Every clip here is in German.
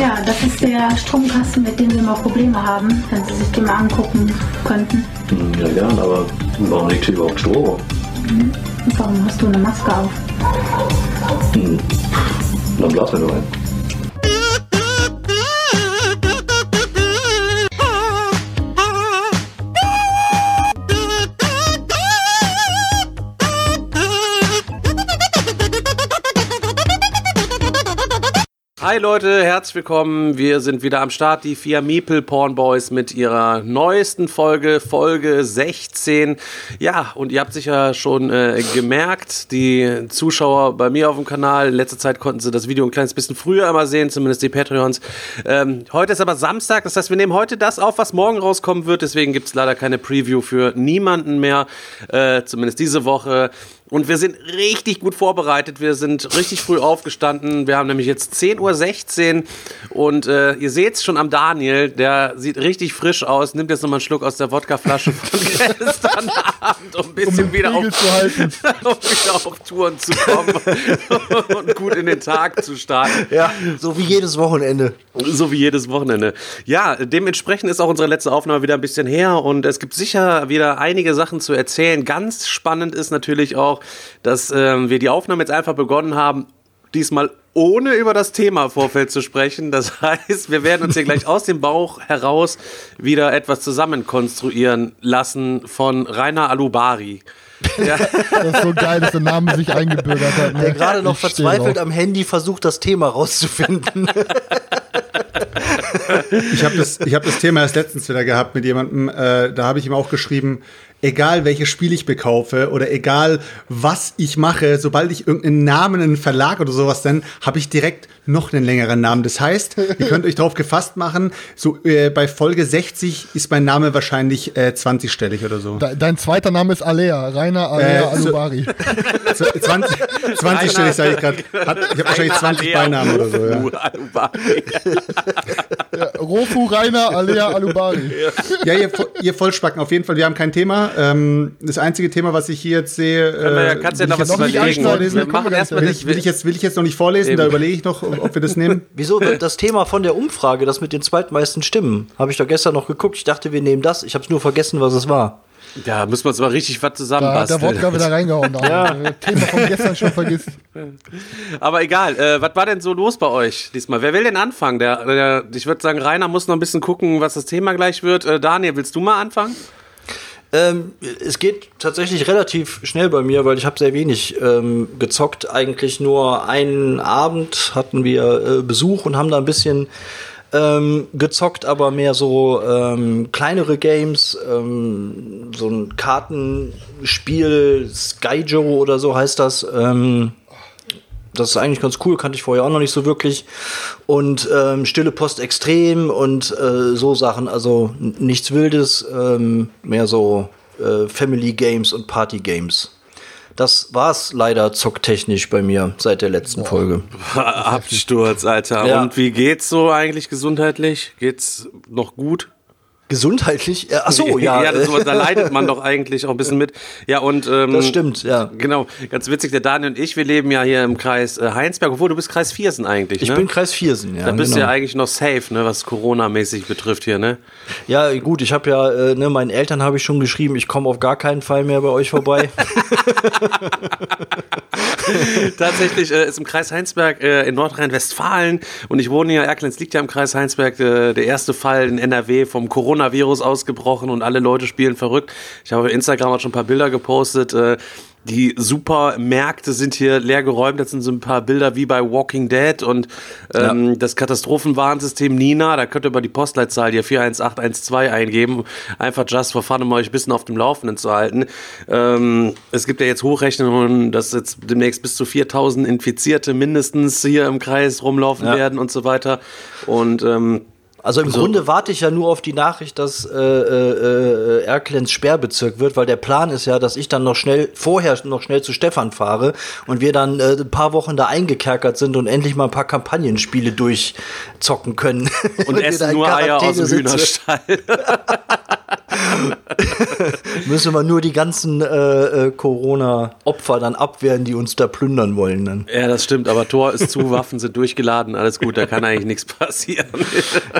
Ja, das ist der Stromkasten, mit dem wir immer Probleme haben, wenn Sie sich den mal angucken könnten. Hm, Ja, gern, aber warum liegt hier überhaupt Strom? Und warum hast du eine Maske auf? Hm. Dann blasen wir nur ein. Hi Leute, herzlich willkommen. Wir sind wieder am Start, die vier Meeple Porn Boys mit ihrer neuesten Folge, Folge 16. Ja, und ihr habt sicher schon äh, gemerkt, die Zuschauer bei mir auf dem Kanal, in letzter Zeit konnten sie das Video ein kleines bisschen früher immer sehen, zumindest die Patreons. Ähm, heute ist aber Samstag, das heißt, wir nehmen heute das auf, was morgen rauskommen wird. Deswegen gibt es leider keine Preview für niemanden mehr, äh, zumindest diese Woche. Und wir sind richtig gut vorbereitet. Wir sind richtig früh aufgestanden. Wir haben nämlich jetzt 10.16 Uhr und äh, ihr seht es schon am Daniel, der sieht richtig frisch aus. Nimmt jetzt nochmal einen Schluck aus der Wodkaflasche von gestern Abend, um ein bisschen Um wieder, auf, um wieder auf Touren zu kommen und gut in den Tag zu starten. Ja, so wie jedes Wochenende. So wie jedes Wochenende. Ja, dementsprechend ist auch unsere letzte Aufnahme wieder ein bisschen her und es gibt sicher wieder einige Sachen zu erzählen. Ganz spannend ist natürlich auch, dass ähm, wir die Aufnahme jetzt einfach begonnen haben, diesmal ohne über das Thema Vorfeld zu sprechen. Das heißt, wir werden uns hier gleich aus dem Bauch heraus wieder etwas zusammenkonstruieren lassen von Rainer Alubari. Ja, Das ist so geil, dass der Name sich eingebürgert hat. ne? Der gerade noch Ich verzweifelt am Handy versucht, das Thema rauszufinden. Ich habe das, ich hab das Thema erst letztens wieder gehabt mit jemandem, äh, da habe ich ihm auch geschrieben, egal welches Spiel ich bekaufe oder egal was ich mache, sobald ich irgendeinen Namen, einen Verlag oder sowas nenne, habe ich direkt noch einen längeren Namen. Das heißt, ihr könnt euch darauf gefasst machen, so äh, bei Folge 60 ist mein Name wahrscheinlich äh, 20-stellig oder so. De dein zweiter Name ist Alea, Rainer Alea Äh, so- Alubari. 20, 20-stellig sage ich gerade. Ich habe wahrscheinlich 20 Beinamen oder so. Ja. Alubari. Ja, Rofu Rainer Alea Alubari. Ja, ihr, ihr Vollspacken, auf jeden Fall, wir haben kein Thema. Ähm, das einzige Thema, was ich hier jetzt sehe, wir ja- äh, kannst ja will noch ich was jetzt nicht überlegen. wir machen erstmal will nicht. ich, will, ich jetzt, will ich jetzt noch nicht vorlesen, da Eben. überlege ich noch, ob wir das nehmen. Wieso? Das Thema von der Umfrage, das mit den zweitmeisten Stimmen, habe ich doch gestern noch geguckt. Ich dachte, wir nehmen das. Ich habe es nur vergessen, was es war. Da müssen wir uns mal richtig was Da hat der zusammenbasteln. Wodka wieder reingehauen. Ja. Thema von gestern schon vergisst. Aber egal, äh, was war denn so los bei euch diesmal? Wer will denn anfangen? Der, der, ich würde sagen, Rainer muss noch ein bisschen gucken, was das Thema gleich wird. Äh, Daniel, willst du mal anfangen? Ähm, es geht tatsächlich relativ schnell bei mir, weil ich habe sehr wenig ähm, gezockt. Eigentlich nur einen Abend hatten wir äh, Besuch und haben da ein bisschen ähm, gezockt, aber mehr so ähm, kleinere Games, ähm, so ein Kartenspiel, Sky Joe oder so heißt das. Das ist eigentlich ganz cool, kannte ich vorher auch noch nicht so wirklich. Und ähm, Stille Post extrem und äh, so Sachen, also nichts Wildes, ähm, mehr so äh, Family Games und Party Games. Das war's leider zocktechnisch bei mir seit der letzten Folge. Absturz, Alter. Ja. Und wie geht's so eigentlich gesundheitlich? Geht's noch gut? Gesundheitlich? Äh, ach so, ja. ja das, da leidet man doch eigentlich auch ein bisschen mit. Ja, und. Ähm, Das stimmt, ja. Genau, ganz witzig, der Daniel und ich, wir leben ja hier im Kreis äh, Heinsberg, obwohl du bist Kreis Viersen eigentlich, Ich ne? bin Kreis Viersen, ja. da bist du genau. ja eigentlich noch safe, ne, was Corona-mäßig betrifft hier, ne? Ja, gut, ich habe ja, äh, ne, meinen Eltern habe ich schon geschrieben, ich komme auf gar keinen Fall mehr bei euch vorbei. Tatsächlich äh, ist im Kreis Heinsberg äh, in Nordrhein-Westfalen und ich wohne ja, Erklenz liegt ja im Kreis Heinsberg, äh, der erste Fall in NRW vom Coronavirus ausgebrochen und alle Leute spielen verrückt. Ich habe auf Instagram auch schon ein paar Bilder gepostet. Äh, die Supermärkte sind hier leer geräumt. Das sind so ein paar Bilder wie bei Walking Dead und ähm, das Katastrophenwarnsystem Nina. Da könnt ihr über die Postleitzahl hier 41812 eingeben. Einfach just for fun, um euch ein bisschen auf dem Laufenden zu halten. Ähm, es gibt ja jetzt Hochrechnungen, dass jetzt demnächst bis zu 4000 Infizierte mindestens hier im Kreis rumlaufen Ja. werden und so weiter. Und ähm, Also im Grunde warte ich ja nur auf die Nachricht, dass äh, äh, äh, Erklens Sperrbezirk wird, weil der Plan ist ja, dass ich dann noch schnell, vorher noch schnell zu Stefan fahre und wir dann äh, ein paar Wochen da eingekerkert sind und endlich mal ein paar Kampagnenspiele durchzocken können. und da essen nur Eier aus dem. Hühnerstall. müssen wir nur die ganzen äh, äh, Corona-Opfer dann abwehren, die uns da plündern wollen. Dann. Ja, das stimmt, aber Tor ist zu, Waffen sind durchgeladen, alles gut, da kann eigentlich nichts passieren.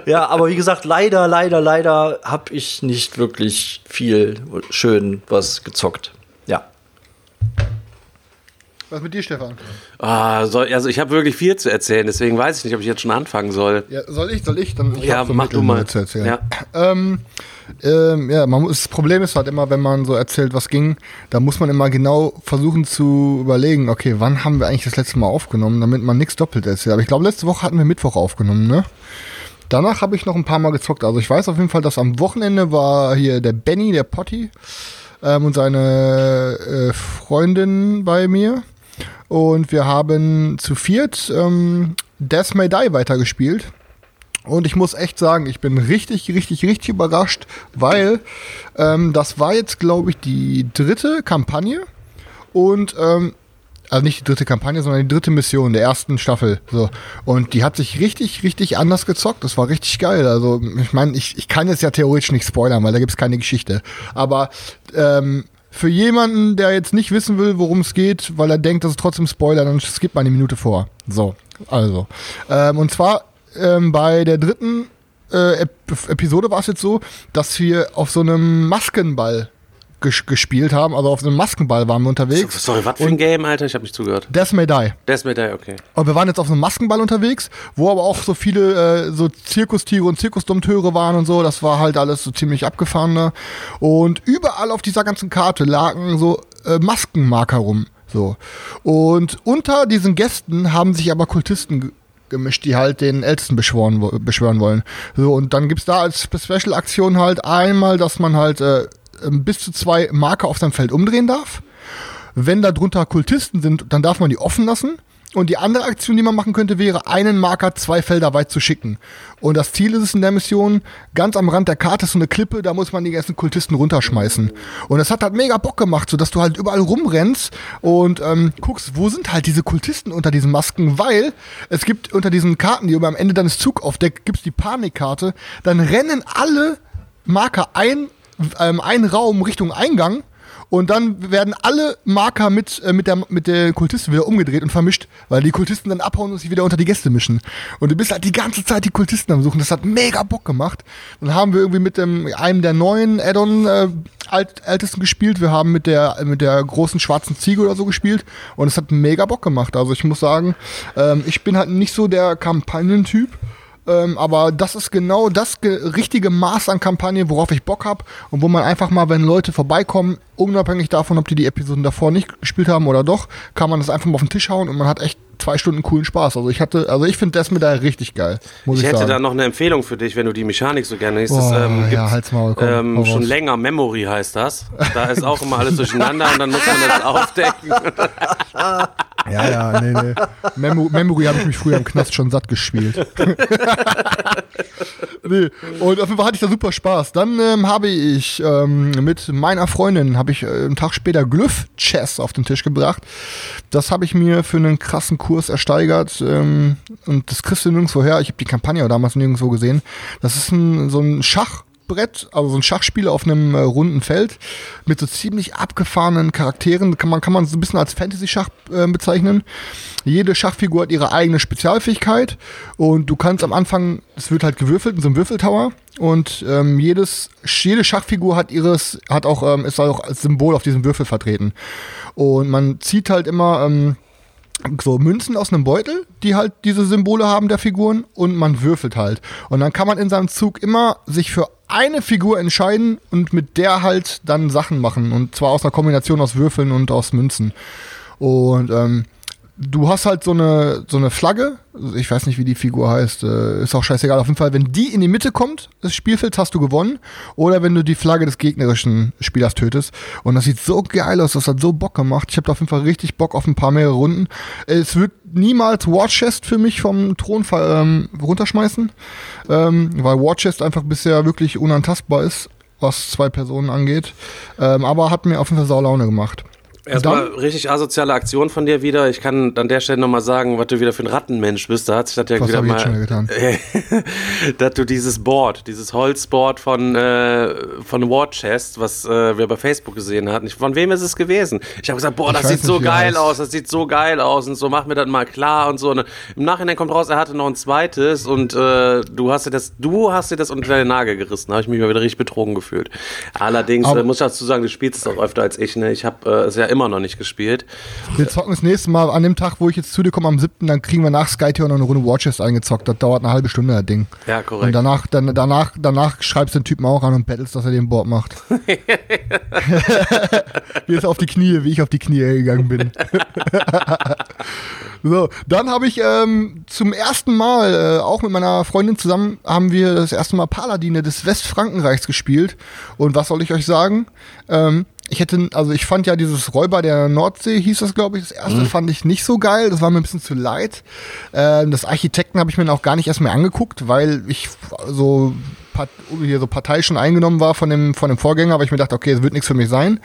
Ja, aber wie gesagt, leider, leider, leider habe ich nicht wirklich viel schön was gezockt. Ja. Was mit dir, Stefan? Ah, soll, also ich habe wirklich viel zu erzählen, deswegen weiß ich nicht, ob ich jetzt schon anfangen soll. Ja, soll ich, soll ich? Dann ich Ja, so mach du mal. Zu erzählen. Ja. Ähm, ähm, ja, man muss, das Problem ist halt immer, wenn man so erzählt, was ging, da muss man immer genau versuchen zu überlegen, okay, wann haben wir eigentlich das letzte Mal aufgenommen, damit man nichts doppelt erzählt. Aber ich glaube, letzte Woche hatten wir Mittwoch aufgenommen, ne? Danach habe ich noch ein paar Mal gezockt. Also ich weiß auf jeden Fall, dass am Wochenende war hier der Benny, der Potti ähm, und seine äh, Freundin bei mir. Und wir haben zu viert ähm, Death May Die weitergespielt. Und ich muss echt sagen, ich bin richtig, richtig, richtig überrascht, weil ähm, das war jetzt, glaube ich, die dritte Kampagne. Und, ähm, also nicht die dritte Kampagne, sondern die dritte Mission der ersten Staffel. So. Und die hat sich richtig, richtig anders gezockt. Das war richtig geil. Also, ich meine, ich, ich kann jetzt ja theoretisch nicht spoilern, weil da gibt es keine Geschichte. Aber ähm, für jemanden, der jetzt nicht wissen will, worum es geht, weil er denkt, das ist trotzdem Spoiler, dann skippt man eine Minute vor. So, also. Ähm, und zwar ähm, bei der dritten äh, Ep Episode war es jetzt so, dass wir auf so einem Maskenball ges gespielt haben. Also auf einem Maskenball waren wir unterwegs. Sorry, was für ein Game, Alter? Ich habe nicht zugehört. Death May Die. Death May Die, okay. Und wir waren jetzt auf einem Maskenball unterwegs, wo aber auch so viele äh, so Zirkustiere und Zirkusdompteure waren und so. Das war halt alles so ziemlich abgefahren. Ne? Und überall auf dieser ganzen Karte lagen so äh, Maskenmarker rum. So. Und unter diesen Gästen haben sich aber Kultisten ge- gemischt, die halt den Ältesten beschworen, beschwören wollen. So, und dann gibt's da als Special-Aktion halt einmal, dass man halt äh, bis zu zwei Marker auf seinem Feld umdrehen darf. Wenn da drunter Kultisten sind, dann darf man die offen lassen. Und die andere Aktion, die man machen könnte, wäre, einen Marker zwei Felder weit zu schicken. Und das Ziel ist es in der Mission, ganz am Rand der Karte ist so eine Klippe, da muss man die ganzen Kultisten runterschmeißen. Und das hat halt mega Bock gemacht, so dass du halt überall rumrennst und ähm, guckst, wo sind halt diese Kultisten unter diesen Masken, weil es gibt unter diesen Karten, die am Ende deines Zug aufdeckt, gibt's die Panikkarte, dann rennen alle Marker ein, ähm, einen Raum Richtung Eingang und dann werden alle Marker mit, äh, mit, der, mit der Kultisten wieder umgedreht und vermischt, weil die Kultisten dann abhauen und sich wieder unter die Gäste mischen. Und du bist halt die ganze Zeit die Kultisten am Suchen. Das hat mega Bock gemacht. Dann haben wir irgendwie mit dem, einem der neuen Add-on äh, Alt, Ältesten gespielt. Wir haben mit der, mit der großen schwarzen Ziege oder so gespielt. Und es hat mega Bock gemacht. Also ich muss sagen, ähm, ich bin halt nicht so der Kampagnentyp. Ähm, aber das ist genau das ge richtige Maß an Kampagne, worauf ich Bock habe und wo man einfach mal, wenn Leute vorbeikommen, unabhängig davon, ob die die Episoden davor nicht gespielt haben oder doch, kann man das einfach mal auf den Tisch hauen und man hat echt zwei Stunden coolen Spaß. Also ich hatte, also ich finde das mit da richtig geil, Ich ich, hätte sagen. da noch eine Empfehlung für dich, wenn du die Mechanik so gerne liest. Ähm, ja, halt's Maul, komm, ähm, schon länger Memory heißt das. Da ist auch immer alles durcheinander und dann muss man das aufdecken. Ja, ja, nee, nee. Memo Memory habe ich mich früher im Knast schon satt gespielt. nee, und auf jeden Fall hatte ich da super Spaß. Dann ähm, habe ich ähm, mit meiner Freundin, habe ich äh, einen Tag später Glyph Chess auf den Tisch gebracht. Das habe ich mir für einen krassen Kurs ersteigert ähm, und das kriegst du nirgendwo her. Ich habe die Kampagne damals nirgendwo gesehen. Das ist ein, so ein Schach. Brett, also so ein Schachspiel auf einem äh, runden Feld mit so ziemlich abgefahrenen Charakteren. Kann man, kann man so ein bisschen als Fantasy-Schach äh, bezeichnen. Jede Schachfigur hat ihre eigene Spezialfähigkeit und du kannst am Anfang, es wird halt gewürfelt in so einem Würfeltower und ähm, jedes, jede Schachfigur hat ihres, hat auch, ähm, ist auch als Symbol auf diesem Würfel vertreten. Und man zieht halt immer, ähm, so Münzen aus einem Beutel, die halt diese Symbole haben der Figuren und man würfelt halt. Und dann kann man in seinem Zug immer sich für eine Figur entscheiden und mit der halt dann Sachen machen. Und zwar aus einer Kombination aus Würfeln und aus Münzen. Und ähm, du hast halt so eine, so eine Flagge, ich weiß nicht, wie die Figur heißt, äh, ist auch scheißegal. Auf jeden Fall, wenn die in die Mitte kommt des Spielfelds, hast du gewonnen. Oder wenn du die Flagge des gegnerischen Spielers tötest. Und das sieht so geil aus, das hat so Bock gemacht. Ich habe da auf jeden Fall richtig Bock auf ein paar mehr Runden. Es wird niemals War Chest für mich vom Thron ähm, runterschmeißen, ähm, weil War Chest einfach bisher wirklich unantastbar ist, was zwei Personen angeht. Ähm, aber hat mir auf jeden Fall Saulaune gemacht. Erstmal richtig asoziale Aktion von dir wieder. Ich kann an der Stelle nochmal sagen, was du wieder für ein Rattenmensch bist. Da hat sich das ja Was wieder mal. schon getan? dass du dieses Board, dieses Holzboard von, äh, von War Chest, was äh, wir bei Facebook gesehen hatten. Ich, von wem ist es gewesen? Ich habe gesagt, boah, das sieht so geil aus, das sieht so geil aus und so, mach mir das mal klar und so. Und Im Nachhinein kommt raus, er hatte noch ein zweites und äh, du hast dir das, du hast dir das unter den Nagel gerissen. Da habe ich mich mal wieder richtig betrogen gefühlt. Allerdings Aber- äh, muss ich dazu sagen, du spielst es auch öfter als ich. Ne? Ich habe äh, es ja immer noch nicht gespielt. Wir zocken das nächste Mal an dem Tag, wo ich jetzt zu dir komme, am 7., dann kriegen wir nach Skytier noch eine Runde Watches eingezockt. Das dauert eine halbe Stunde, das Ding. Ja, korrekt. Und danach, dann, danach, danach schreibst du den Typen auch an und bettelst, dass er den Board macht. wie es auf die Knie, wie ich auf die Knie gegangen bin. so, dann habe ich ähm, zum ersten Mal, äh, auch mit meiner Freundin zusammen, haben wir das erste Mal Paladine des Westfrankenreichs gespielt. Und was soll ich euch sagen? Ähm, ich hätte, also ich fand ja dieses Räuber der Nordsee, hieß das, glaube ich, das erste fand ich nicht so geil. Das war mir ein bisschen zu leid. Ähm, das Architekten habe ich mir auch gar nicht erst mehr angeguckt, weil ich so Part- hier so Partei schon eingenommen war von dem, von dem Vorgänger, aber ich mir dachte, okay, es wird nichts für mich sein.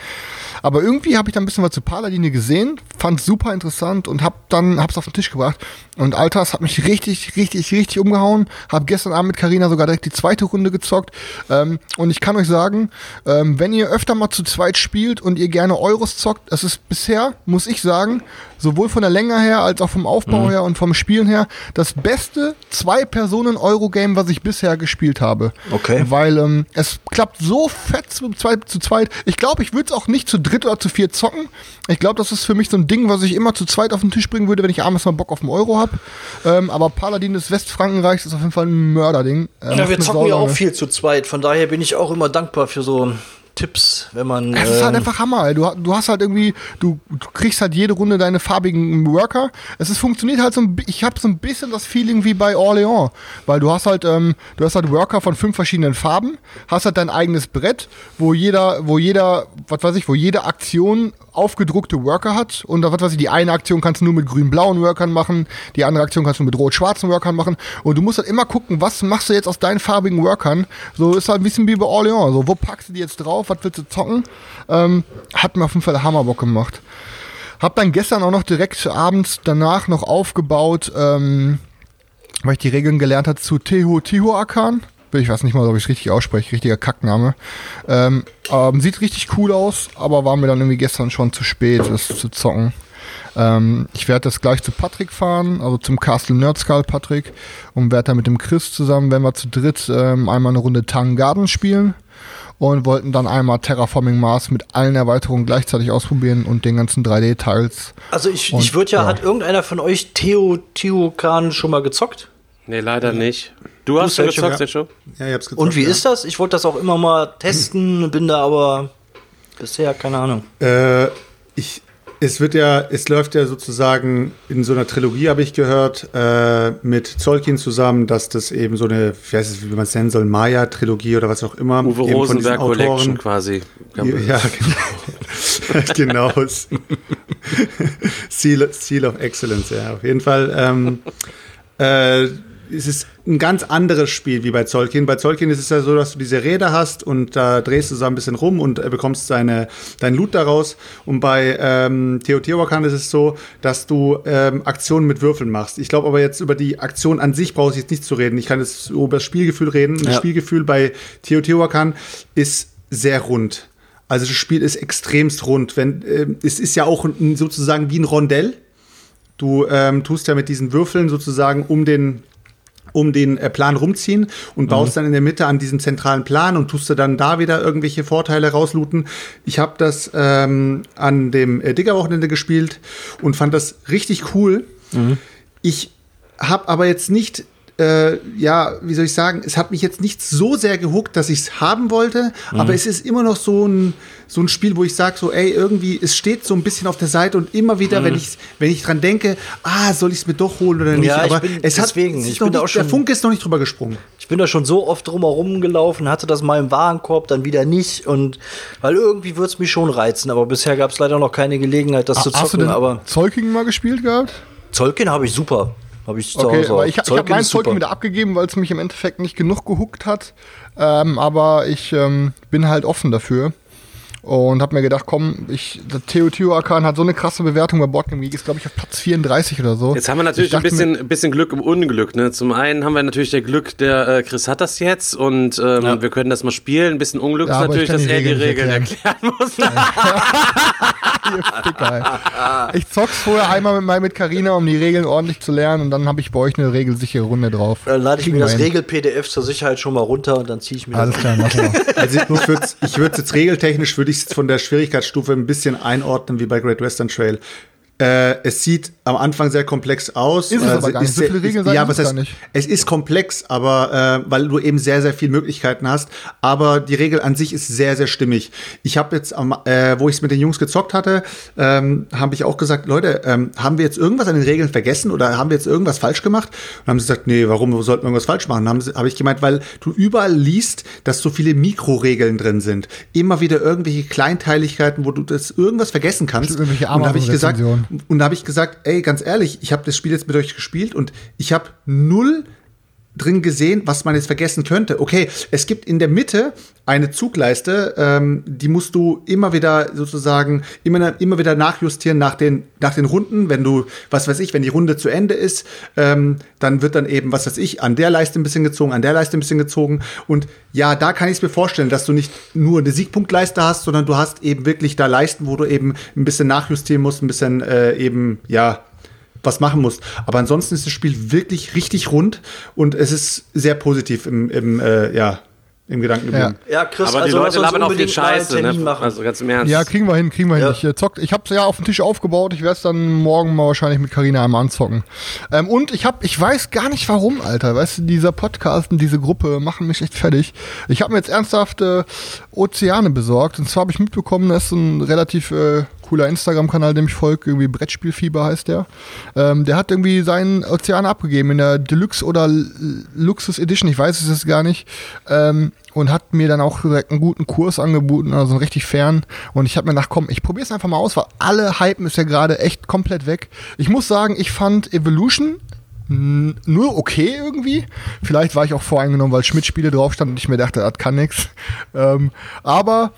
Aber irgendwie habe ich da ein bisschen was zu Paladine gesehen, fand super interessant und hab dann hab's auf den Tisch gebracht. Und Alter, es hat mich richtig, richtig, richtig umgehauen. Hab gestern Abend mit Karina sogar direkt die zweite Runde gezockt. Ähm, und ich kann euch sagen, ähm, wenn ihr öfter mal zu zweit spielt und ihr gerne Euros zockt, es ist bisher, muss ich sagen, sowohl von der Länge her als auch vom Aufbau her und vom Spielen her, das beste Zwei-Personen-Euro-Game, was ich bisher gespielt habe. Okay. Weil ähm, es klappt so fett zu, zweit, zu zweit. Ich glaube, ich würde es auch nicht zu dritt oder zu viert zocken. Ich glaube, das ist für mich so ein Ding, was ich immer zu zweit auf den Tisch bringen würde, wenn ich abends mal Bock auf den Euro habe. Ähm, aber Paladin des Westfrankenreichs ist auf jeden Fall ein Mörderding. Äh, Ja, wir zocken ja auch viel zu zweit. Von daher bin ich auch immer dankbar für so Tipps, wenn man. Es ist halt ähm, einfach Hammer. Du, du hast halt irgendwie, du, du kriegst halt jede Runde deine farbigen Worker. Es ist, funktioniert halt so ein, ich habe so ein bisschen das Feeling wie bei Orléans, weil du hast halt, ähm, du hast halt Worker von fünf verschiedenen Farben, hast halt dein eigenes Brett, wo jeder, wo jeder, was weiß ich, wo jede Aktion aufgedruckte Worker hat und da, was weiß ich, die eine Aktion kannst du nur mit grün-blauen Workern machen, die andere Aktion kannst du mit rot-schwarzen Workern machen und du musst halt immer gucken, was machst du jetzt aus deinen farbigen Workern. So ist halt ein bisschen wie bei Orléans. So, wo packst du die jetzt drauf? Was willst du zocken? Ähm, hat mir auf jeden Fall Hammerbock gemacht. Hab dann gestern auch noch direkt abends danach noch aufgebaut, ähm, weil ich die Regeln gelernt habe zu Teho Tihuacan. Ich weiß nicht mal, ob ich es richtig ausspreche, richtiger Kackname. Ähm, ähm, sieht richtig cool aus, aber war mir dann irgendwie gestern schon zu spät, das zu zocken. Ähm, ich werde das gleich zu Patrick fahren, also zum Castle Nerdskull Patrick und werde dann mit dem Chris zusammen, wenn wir zu dritt ähm, einmal eine Runde Tang Garden spielen und wollten dann einmal Terraforming Mars mit allen Erweiterungen gleichzeitig ausprobieren und den ganzen 3D-Teils. Also ich, Und, ich würde ja, ja. hat irgendeiner von euch Theo Teokan schon mal gezockt? Nee, leider nicht. Du hast schon gezockt, ja. Sergio? Ja, ich hab's gezockt, Und wie ja. ist das? Ich wollte das auch immer mal testen, bin da aber bisher keine Ahnung. Äh, ich, es wird ja, es läuft ja sozusagen in so einer Trilogie, habe ich gehört, äh, mit Zolkin zusammen, dass das eben so eine, ich weiß nicht, wie man es nennen soll, Maya-Trilogie oder was auch immer. Uwe eben von diesen Rosenberg Collection quasi. Ja, genau. genau. Seal, Seal of Excellence, ja, auf jeden Fall. Ähm, äh, es ist ein ganz anderes Spiel wie bei Zolkin. Bei Zolkin ist es ja so, dass du diese Räder hast und da drehst du so ein bisschen rum und äh, bekommst deine, dein Loot daraus. Und bei ähm, Teotihuacan ist es so, dass du ähm, Aktionen mit Würfeln machst. Ich glaube aber jetzt über die Aktion an sich brauche ich jetzt nicht zu reden. Ich kann jetzt über das Spielgefühl reden. Das Ja. Spielgefühl bei Teotihuacan ist sehr rund. Also das Spiel ist extremst rund. Wenn, ähm, es ist ja auch ein, sozusagen wie ein Rondell. Du ähm, tust ja mit diesen Würfeln sozusagen um den um den äh, Plan rumziehen und baust dann in der Mitte an diesem zentralen Plan und tust du dann da wieder irgendwelche Vorteile rauslooten. Ich habe das ähm, an dem äh, Digger-Wochenende gespielt und fand das richtig cool. Ich habe aber jetzt nicht, äh, ja, wie soll ich sagen, es hat mich jetzt nicht so sehr gehuckt, dass ich es haben wollte, aber es ist immer noch so ein, so ein Spiel, wo ich sage, so, ey, irgendwie, es steht so ein bisschen auf der Seite und immer wieder, wenn, ich, wenn ich dran denke, ah, soll ich es mir doch holen oder nicht, Ja, ich aber bin- es hat, deswegen, es ich bin da nicht, auch schon- der Funke ist noch nicht drüber gesprungen. Ich bin da schon so oft drumherum gelaufen, hatte das mal im Warenkorb, dann wieder nicht. Und weil irgendwie würde es mich schon reizen, aber bisher gab es leider noch keine Gelegenheit, das zu Hast du zocken. denn Aber Zolking mal gespielt gehabt? Zolkin habe ich super. Habe ich zu Okay, Hause. aber ich, ich habe super. Zolking wieder abgegeben, weil es mich im Endeffekt nicht genug gehuckt hat. Ähm, aber ich ähm, bin halt offen dafür. Und habe mir gedacht, komm, ich, der Teotihuacan hat so eine krasse Bewertung bei Boardgame Geek, ist glaube ich auf Platz 34 oder so. Jetzt haben wir natürlich Ich ein bisschen, ein bisschen Glück im Unglück. Ne? Zum einen haben wir natürlich der Glück, der äh, Chris hat das jetzt und ähm, wir können das mal spielen. Ein bisschen Unglück Ja, ist natürlich, dass er die Regeln nicht erklären muss. Ihr Ficker, ey. Ich zock's vorher einmal mit mal mit Carina, um die Regeln ordentlich zu lernen und dann habe ich bei euch eine regelsichere Runde drauf. Dann lade ich Kriegen mir das. Regel-PDF zur Sicherheit schon mal runter und dann ziehe ich mir Alles das. klar, machen wir. Also ich würde würd's jetzt regeltechnisch, würde ich es von der Schwierigkeitsstufe ein bisschen einordnen wie bei Great Western Trail. Äh, es sieht am Anfang sehr komplex aus. Ist es Also aber gar nicht. ist So viele Regeln ist- ja, was es heißt, nicht. Es ist komplex, aber äh, weil du eben sehr, sehr viele Möglichkeiten hast. Aber die Regel an sich ist sehr, sehr stimmig. Ich habe jetzt, am, äh, wo ich es mit den Jungs gezockt hatte, ähm, habe ich auch gesagt, Leute, ähm, haben wir jetzt irgendwas an den Regeln vergessen oder haben wir jetzt irgendwas falsch gemacht? Und haben sie gesagt, nee, warum sollten wir irgendwas falsch machen? Habe hab ich gemeint, weil du überall liest, dass so viele Mikroregeln drin sind. Immer wieder irgendwelche Kleinteiligkeiten, wo du das irgendwas vergessen kannst. Irgendwelche und da habe ich gesagt. Und da habe ich gesagt, ey, ganz ehrlich, ich habe das Spiel jetzt mit euch gespielt und ich habe null drin gesehen, was man jetzt vergessen könnte. Okay, es gibt in der Mitte eine Zugleiste, ähm, die musst du immer wieder sozusagen immer, immer wieder nachjustieren nach den, nach den Runden. Wenn du, was weiß ich, wenn die Runde zu Ende ist, ähm, dann wird dann eben, was weiß ich, an der Leiste ein bisschen gezogen, an der Leiste ein bisschen gezogen. Und ja, da kann ich es mir vorstellen, dass du nicht nur eine Siegpunktleiste hast, sondern du hast eben wirklich da Leisten, wo du eben ein bisschen nachjustieren musst, ein bisschen äh, eben, ja, was machen musst. Aber ansonsten ist das Spiel wirklich richtig rund und es ist sehr positiv im, im äh, ja, im Gedanken geblieben. Ja, Chris, Aber die also Leute labern auch viel unbedingt mal einen Scheiße. Termin Ne? machen. Also ganz im Ernst. Ja, kriegen wir hin, kriegen wir hin. Ja. Ich, äh, zockt, ich habe es ja auf dem Tisch aufgebaut. Ich werde es dann morgen mal wahrscheinlich mit Karina einmal anzocken. Ähm, und ich habe, ich weiß gar nicht warum, Alter. Weißt du, dieser Podcast und diese Gruppe machen mich echt fertig. Ich habe mir jetzt ernsthaft äh, Ozeane besorgt. Und zwar habe ich mitbekommen, das ist ein relativ äh, cooler Instagram-Kanal, dem ich folge. Irgendwie Brettspielfieber heißt der. Ähm, der hat irgendwie seinen Ozean abgegeben in der Deluxe oder Luxus Edition. Ich weiß es jetzt gar nicht. Ähm, und hat mir dann auch direkt einen guten Kurs angeboten, also einen richtig fern. Und ich habe mir gedacht, komm, ich probiere es einfach mal aus, weil alle Hypen ist ja gerade echt komplett weg. Ich muss sagen, ich fand Evolution nur okay irgendwie. Vielleicht war ich auch voreingenommen, weil Schmidt-Spiele drauf standen und ich mir dachte, das kann nix. Ähm, aber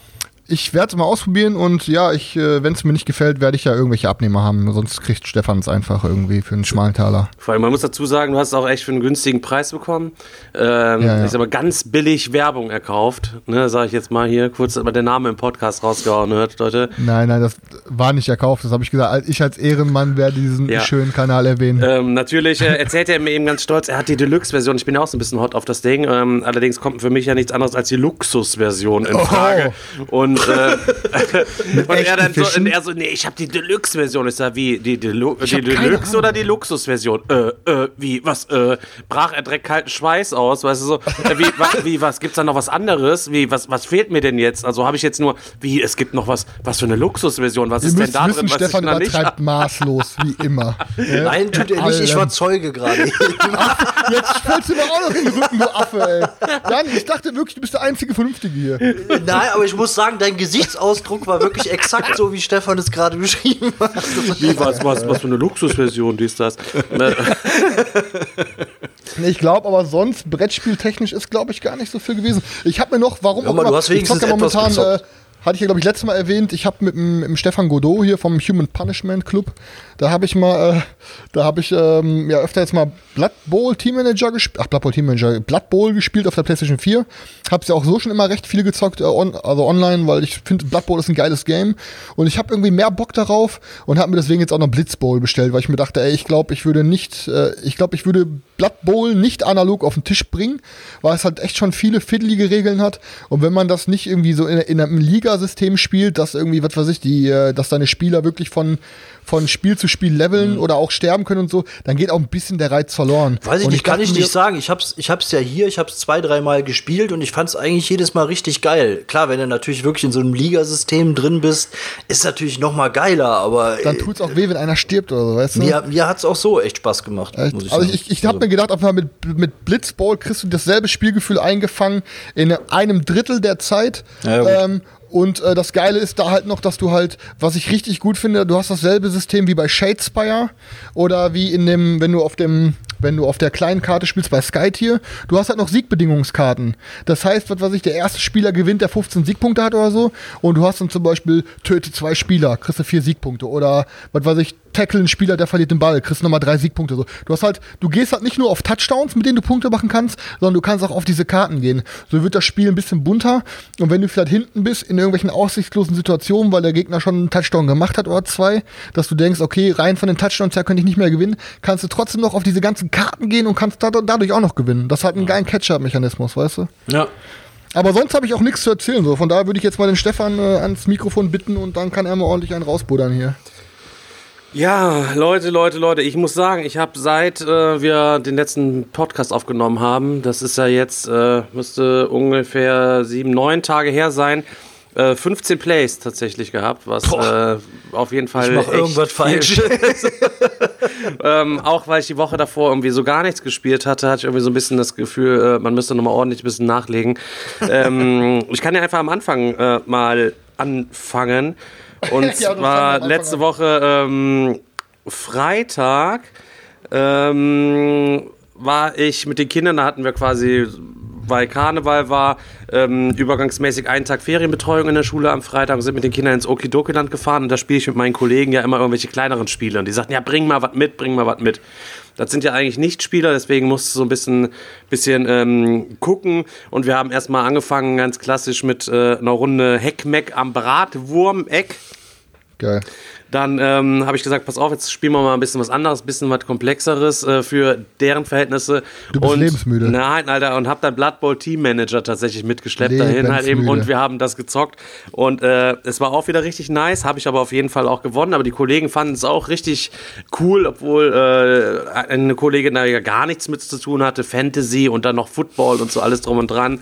ich werde es mal ausprobieren und ja, ich, äh, wenn es mir nicht gefällt, werde ich ja irgendwelche Abnehmer haben. Sonst kriegt Stefan es einfach irgendwie für einen schmalen Taler. Vor allem, man muss dazu sagen, du hast es auch echt für einen günstigen Preis bekommen. Ähm, Ja, ja. Ist aber ganz billig Werbung erkauft. Ne, sage ich jetzt mal hier kurz, aber der Name im Podcast rausgehauen hört, Leute. Nein, nein, das war nicht erkauft. Das habe ich gesagt. Ich als Ehrenmann werde diesen Ja. schönen Kanal erwähnen. Ähm, natürlich äh, erzählt er mir eben ganz stolz, er hat die Deluxe-Version. Ich bin ja auch so ein bisschen hot auf das Ding. Ähm, allerdings kommt für mich ja nichts anderes als die Luxus-Version in Oh. Frage. Und, äh, und er dann so, und er so, nee, ich habe die Deluxe-Version. Ich sag, wie, die, Delu die Deluxe oder die Luxus-Version? Äh, äh, wie, was, äh, brach er direkt kalten Schweiß aus, weißt du so, äh, wie, wa, wie, was, gibt's da noch was anderes? Wie, was, was fehlt mir denn jetzt? Also habe ich jetzt nur, wie, es gibt noch was, was für eine Luxus-Version? Was Ihr ist denn da wissen, drin, was Stefan ich noch nicht übertreibt maßlos, wie immer. Nein, tut er nicht. Ich war Zeuge gerade. Jetzt fällst du mir auch noch in den Rücken, du Affe, ey. Jan, ich dachte wirklich, du bist der einzige Vernünftige hier. Nein, aber ich muss sagen, dein Gesichtsausdruck war wirklich exakt so, wie Stefan es gerade beschrieben hat. Wie, was, was, was für eine Luxusversion, dies, das. Ne, Ich glaube aber sonst, Brettspieltechnisch ist, glaube ich, gar nicht so viel gewesen. Ich habe mir noch, warum mal, auch du immer, hast wenigstens ich ja momentan, äh, hatte ich ja, glaube ich, letztes Mal erwähnt, ich habe mit dem Stefan Godot hier vom Human Punishment Club, da habe ich mal, äh, da habe ich ähm, ja öfter jetzt mal Blood Bowl Team Manager gespielt, ach Blood Bowl Team Manager, Blood Bowl gespielt auf der PlayStation 4. Hab's ja auch so schon immer recht viel gezockt, äh, on, also online, weil ich finde, Blood Bowl ist ein geiles Game und ich habe irgendwie mehr Bock darauf und habe mir deswegen jetzt auch noch Blitz Bowl bestellt, weil ich mir dachte, ey, ich glaube, ich würde nicht, äh, ich glaube, ich würde Blood Bowl nicht analog auf den Tisch bringen, weil es halt echt schon viele fiddelige Regeln hat und wenn man das nicht irgendwie so in, in einem Ligasystem spielt, dass irgendwie, was weiß ich, die, äh, dass deine Spieler wirklich von von Spiel zu Spiel leveln oder auch sterben können und so, dann geht auch ein bisschen der Reiz verloren. Weiß ich nicht, kann ich nicht sagen. Ich hab's, ich hab's ja hier, ich hab's zwei, dreimal gespielt und ich fand's eigentlich jedes Mal richtig geil. Klar, wenn du natürlich wirklich in so einem Ligasystem drin bist, ist natürlich noch mal geiler, aber Dann äh, tut's auch weh, wenn einer stirbt oder so, weißt du? mir, mir hat's auch so echt Spaß gemacht, Echt? muss ich also sagen. ich, ich habe mir gedacht, einfach mit, mit Blitzball kriegst du dasselbe Spielgefühl eingefangen in einem Drittel der Zeit. Ja, ähm, und äh, das Geile ist da halt noch, dass du halt, was ich richtig gut finde, du hast dasselbe System wie bei Shadespire oder wie in dem, wenn du auf dem wenn du auf der kleinen Karte spielst bei Sky Tier, du hast halt noch Siegbedingungskarten. Das heißt, was weiß ich, der erste Spieler gewinnt, der 15 Siegpunkte hat oder so, und du hast dann zum Beispiel töte zwei Spieler, kriegst du vier Siegpunkte. Oder was weiß ich, tackle einen Spieler, der verliert den Ball, kriegst nochmal drei Siegpunkte. So. Du hast halt, du gehst halt nicht nur auf Touchdowns, mit denen du Punkte machen kannst, sondern du kannst auch auf diese Karten gehen. So wird das Spiel ein bisschen bunter. Und wenn du vielleicht hinten bist, in irgendwelchen aussichtslosen Situationen, weil der Gegner schon einen Touchdown gemacht hat oder zwei, dass du denkst, okay, rein von den Touchdowns her könnte ich nicht mehr gewinnen, kannst du trotzdem noch auf diese ganzen Karten gehen und kannst dadurch auch noch gewinnen. Das hat einen geilen Catch-up-Mechanismus, weißt du? Ja. Aber sonst habe ich auch nichts zu erzählen. So. Von daher würde ich jetzt mal den Stefan äh, ans Mikrofon bitten und dann kann er mal ordentlich einen rausbuddern hier. Ja, Leute, Leute, Leute, ich muss sagen, ich habe seit äh, wir den letzten Podcast aufgenommen haben, das ist ja jetzt, äh, müsste ungefähr sieben, neun Tage her sein, äh, 15 Plays tatsächlich gehabt, was äh, auf jeden Fall. Ich mach irgendwas falsch. ähm, auch weil ich die Woche davor irgendwie so gar nichts gespielt hatte, hatte ich irgendwie so ein bisschen das Gefühl, äh, man müsste nochmal ordentlich ein bisschen nachlegen. ähm, ich kann ja einfach am Anfang äh, mal anfangen. Und Ja, zwar letzte. Woche ähm, Freitag ähm, war ich mit den Kindern, da hatten wir quasi, weil Karneval war, ähm, übergangsmäßig einen Tag Ferienbetreuung in der Schule am Freitag und sind mit den Kindern ins Okidoki-Land gefahren und da spiele ich mit meinen Kollegen ja immer irgendwelche kleineren Spiele und die sagten, ja, bring mal was mit, bring mal was mit. Das sind ja eigentlich nicht Spieler, deswegen musst du so ein bisschen, bisschen ähm, gucken. Und wir haben erstmal angefangen, ganz klassisch mit äh, einer Runde Heckmeck am Bratwurmeck. Geil. Dann ähm, habe ich gesagt, pass auf, jetzt spielen wir mal ein bisschen was anderes, ein bisschen was komplexeres äh, für deren Verhältnisse. Du bist und, lebensmüde. Nein, Alter, und habe dann Blood Bowl Team Manager tatsächlich mitgeschleppt dahin halt eben und wir haben das gezockt und äh, es war auch wieder richtig nice, habe ich aber auf jeden Fall auch gewonnen, aber die Kollegen fanden es auch richtig cool, obwohl äh, eine Kollegin da ja gar nichts mit zu tun hatte, Fantasy und dann noch Football und so alles drum und dran.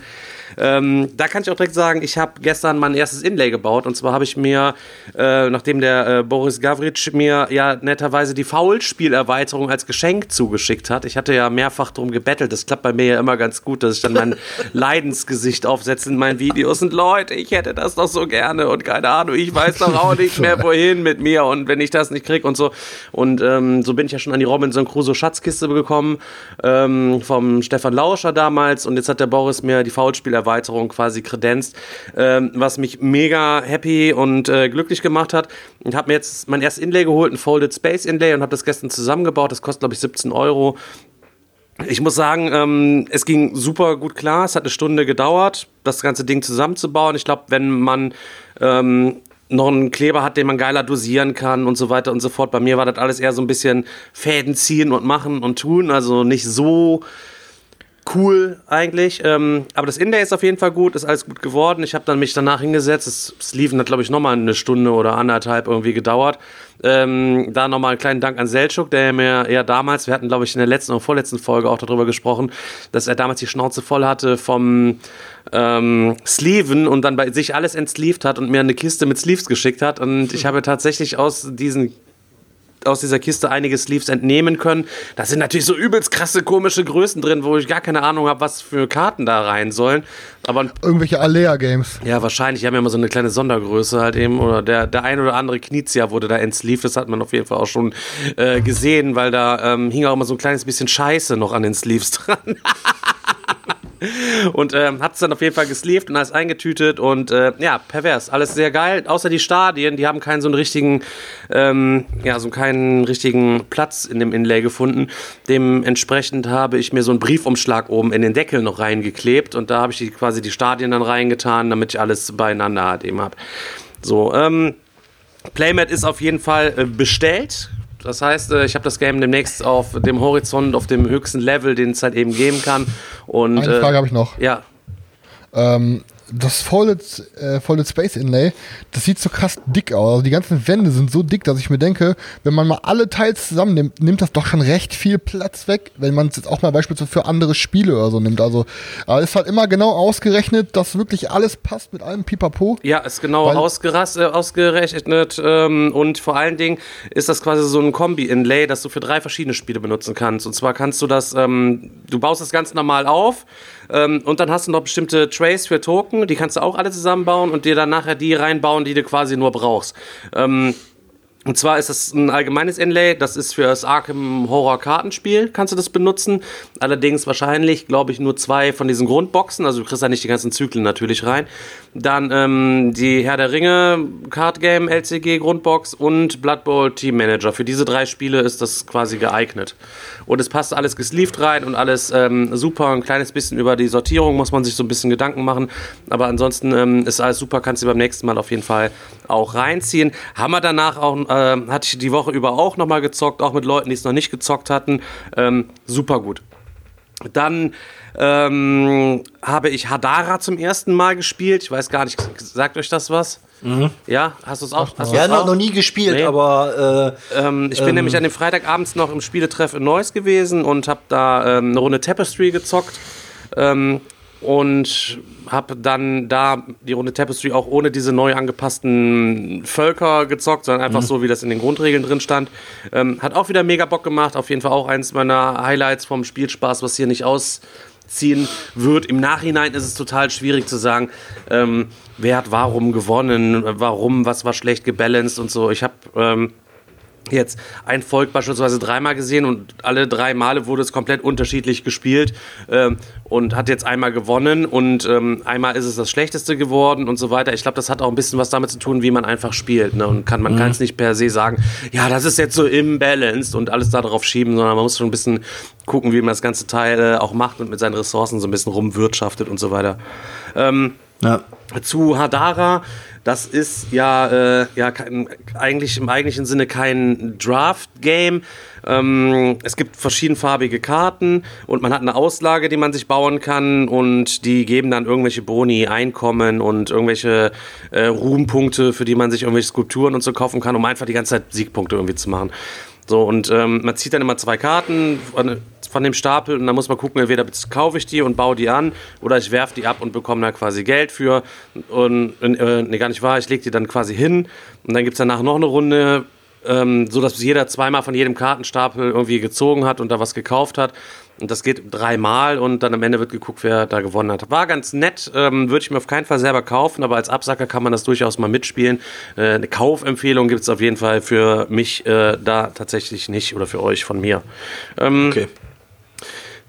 Ähm, da kann ich auch direkt sagen, ich habe gestern mein erstes Inlay gebaut. Und zwar habe ich mir, äh, nachdem der äh, Boris Gavric mir ja netterweise die Foulspielerweiterung als Geschenk zugeschickt hat. Ich hatte ja mehrfach drum gebettelt, das klappt bei mir ja immer ganz gut, dass ich dann mein Leidensgesicht aufsetze in meinen Videos. Und Leute, ich hätte das doch so gerne. Und keine Ahnung, ich weiß doch auch nicht mehr wohin mit mir. Und wenn ich das nicht krieg und so. Und ähm, so bin ich ja schon an die Robinson Crusoe Schatzkiste gekommen ähm, vom Stefan Lauscher damals. Und jetzt hat der Boris mir die Foulspielerweiterung quasi kredenzt, ähm, was mich mega happy und äh, glücklich gemacht hat. Ich habe mir jetzt mein erstes Inlay geholt, ein Folded Space Inlay und habe das gestern zusammengebaut. Das kostet glaube ich 17 Euro. Ich muss sagen, ähm, es ging super gut klar. Es hat eine Stunde gedauert, das ganze Ding zusammenzubauen. Ich glaube, wenn man ähm, noch einen Kleber hat, den man geiler dosieren kann und so weiter und so fort. Bei mir war das alles eher so ein bisschen Fäden ziehen und machen und tun. Also nicht so cool eigentlich. Ähm, aber das Inlay ist auf jeden Fall gut, ist alles gut geworden. Ich habe dann mich danach hingesetzt. Das Sleeven hat, glaube ich, nochmal eine Stunde oder anderthalb irgendwie gedauert. Ähm, da nochmal einen kleinen Dank an Selchuk, der mir ja damals, wir hatten, glaube ich, in der letzten oder vorletzten Folge auch darüber gesprochen, dass er damals die Schnauze voll hatte vom ähm, Sleeven und dann bei sich alles entsleeved hat und mir eine Kiste mit Sleeves geschickt hat. Und ich habe tatsächlich aus diesen aus dieser Kiste einige Sleeves entnehmen können. Da sind natürlich so übelst krasse, komische Größen drin, wo ich gar keine Ahnung habe, was für Karten da rein sollen. Aber Irgendwelche Alea-Games. ja, wahrscheinlich. Die haben ja immer so eine kleine Sondergröße halt eben. Oder der, der ein oder andere Knizia wurde da entsleeved. Das hat man auf jeden Fall auch schon äh, gesehen, weil da ähm, hing auch immer so ein kleines bisschen Scheiße noch an den Sleeves dran. Und ähm, hat es dann auf jeden Fall gesleeved und alles eingetütet und äh, ja, pervers. Alles sehr geil. Außer die Stadien, die haben keinen so einen richtigen, ähm, ja, so keinen richtigen Platz in dem Inlay gefunden. Dementsprechend habe ich mir so einen Briefumschlag oben in den Deckel noch reingeklebt und da habe ich die, quasi die Stadien dann reingetan, damit ich alles beieinander halt eben habe. So, ähm, Playmat ist auf jeden Fall äh, bestellt. Das heißt, äh, ich habe das Game demnächst auf dem Horizont, auf dem höchsten Level, den es halt eben geben kann. Und, Eine äh, Frage habe ich noch. Ja, Ähm, das Folded, äh, Folded Space Inlay, das sieht so krass dick aus. Also die ganzen Wände sind so dick, dass ich mir denke, wenn man mal alle Teils zusammennimmt, nimmt das doch schon recht viel Platz weg, wenn man es jetzt auch mal beispielsweise für andere Spiele oder so nimmt. Also, aber ist halt immer genau ausgerechnet, dass wirklich alles passt mit allem Pipapo. Ja, ist genau ausgerast, äh, ausgerechnet ähm, und vor allen Dingen ist das quasi so ein Kombi-Inlay, das du für drei verschiedene Spiele benutzen kannst. Und zwar kannst du das, ähm, du baust das ganz normal auf ähm, und dann hast du noch bestimmte Trays für Token, die kannst du auch alle zusammenbauen und dir dann nachher die reinbauen, die du quasi nur brauchst. Ähm, Und zwar ist das ein allgemeines Inlay, das ist für das Arkham Horror Kartenspiel, kannst du das benutzen. Allerdings wahrscheinlich, glaube ich, nur zwei von diesen Grundboxen, also du kriegst da nicht die ganzen Zyklen natürlich rein. Dann ähm, die Herr der Ringe Card Game LCG Grundbox und Blood Bowl Team Manager. Für diese drei Spiele ist das quasi geeignet. Und es passt alles gesleeved rein und alles ähm, super. Ein kleines bisschen über die Sortierung muss man sich so ein bisschen Gedanken machen. Aber ansonsten ähm, ist alles super, kannst du beim nächsten Mal auf jeden Fall auch reinziehen. Haben wir danach auch, äh, hatte ich die Woche über auch nochmal gezockt, auch mit Leuten, die es noch nicht gezockt hatten. Ähm, super gut. Dann ähm, habe ich Hadara zum ersten Mal gespielt. Ich weiß gar nicht, sagt euch das was? Ja, hast du es auch? Hast Ja, noch, auch? noch nie gespielt, Nee. aber äh, Ähm, ich bin nämlich an dem Freitagabends noch im Spieletreff in Neuss gewesen und habe da ähm, eine Runde Tapestry gezockt. Und habe dann da die Runde Tapestry auch ohne diese neu angepassten Völker gezockt, sondern einfach so, wie das in den Grundregeln drin stand. Ähm, hat auch wieder mega Bock gemacht. Auf jeden Fall auch eins meiner Highlights vom Spielspaß, was hier nicht ausziehen wird. Im Nachhinein ist es total schwierig zu sagen, ähm, wer hat warum gewonnen, warum, was war schlecht gebalanced und so. Ich habe ähm, jetzt ein Volk beispielsweise dreimal gesehen und alle drei Male wurde es komplett unterschiedlich gespielt ähm, und hat jetzt einmal gewonnen und ähm, einmal ist es das Schlechteste geworden und so weiter. Ich glaube, das hat auch ein bisschen was damit zu tun, wie man einfach spielt. Ne? Und kann, man kann es nicht per se sagen, ja, das ist jetzt so imbalanced und alles darauf schieben, sondern man muss schon ein bisschen gucken, wie man das ganze Teil äh, auch macht und mit seinen Ressourcen so ein bisschen rumwirtschaftet und so weiter. Ähm, ja. zu Hadara. Das ist ja, äh, ja kein, eigentlich im eigentlichen Sinne kein Draft-Game. Ähm, es gibt verschiedenfarbige Karten und man hat eine Auslage, die man sich bauen kann und die geben dann irgendwelche Boni, Einkommen und irgendwelche äh, Ruhmpunkte, für die man sich irgendwelche Skulpturen und so kaufen kann, um einfach die ganze Zeit Siegpunkte irgendwie zu machen. So, und ähm, man zieht dann immer zwei Karten von, dem Stapel und dann muss man gucken, entweder kaufe ich die und baue die an oder ich werfe die ab und bekomme da quasi Geld für. Und, äh, nee, gar nicht wahr, ich lege die dann quasi hin und dann gibt es danach noch eine Runde, ähm, so jeder zweimal von jedem Kartenstapel irgendwie gezogen hat und da was gekauft hat. Und das geht dreimal und dann am Ende wird geguckt, wer da gewonnen hat. War ganz nett, ähm, würde ich mir auf keinen Fall selber kaufen, aber als Absacker kann man das durchaus mal mitspielen. Äh, eine Kaufempfehlung gibt es auf jeden Fall für mich äh, da tatsächlich nicht oder für euch von mir. Ähm, Okay.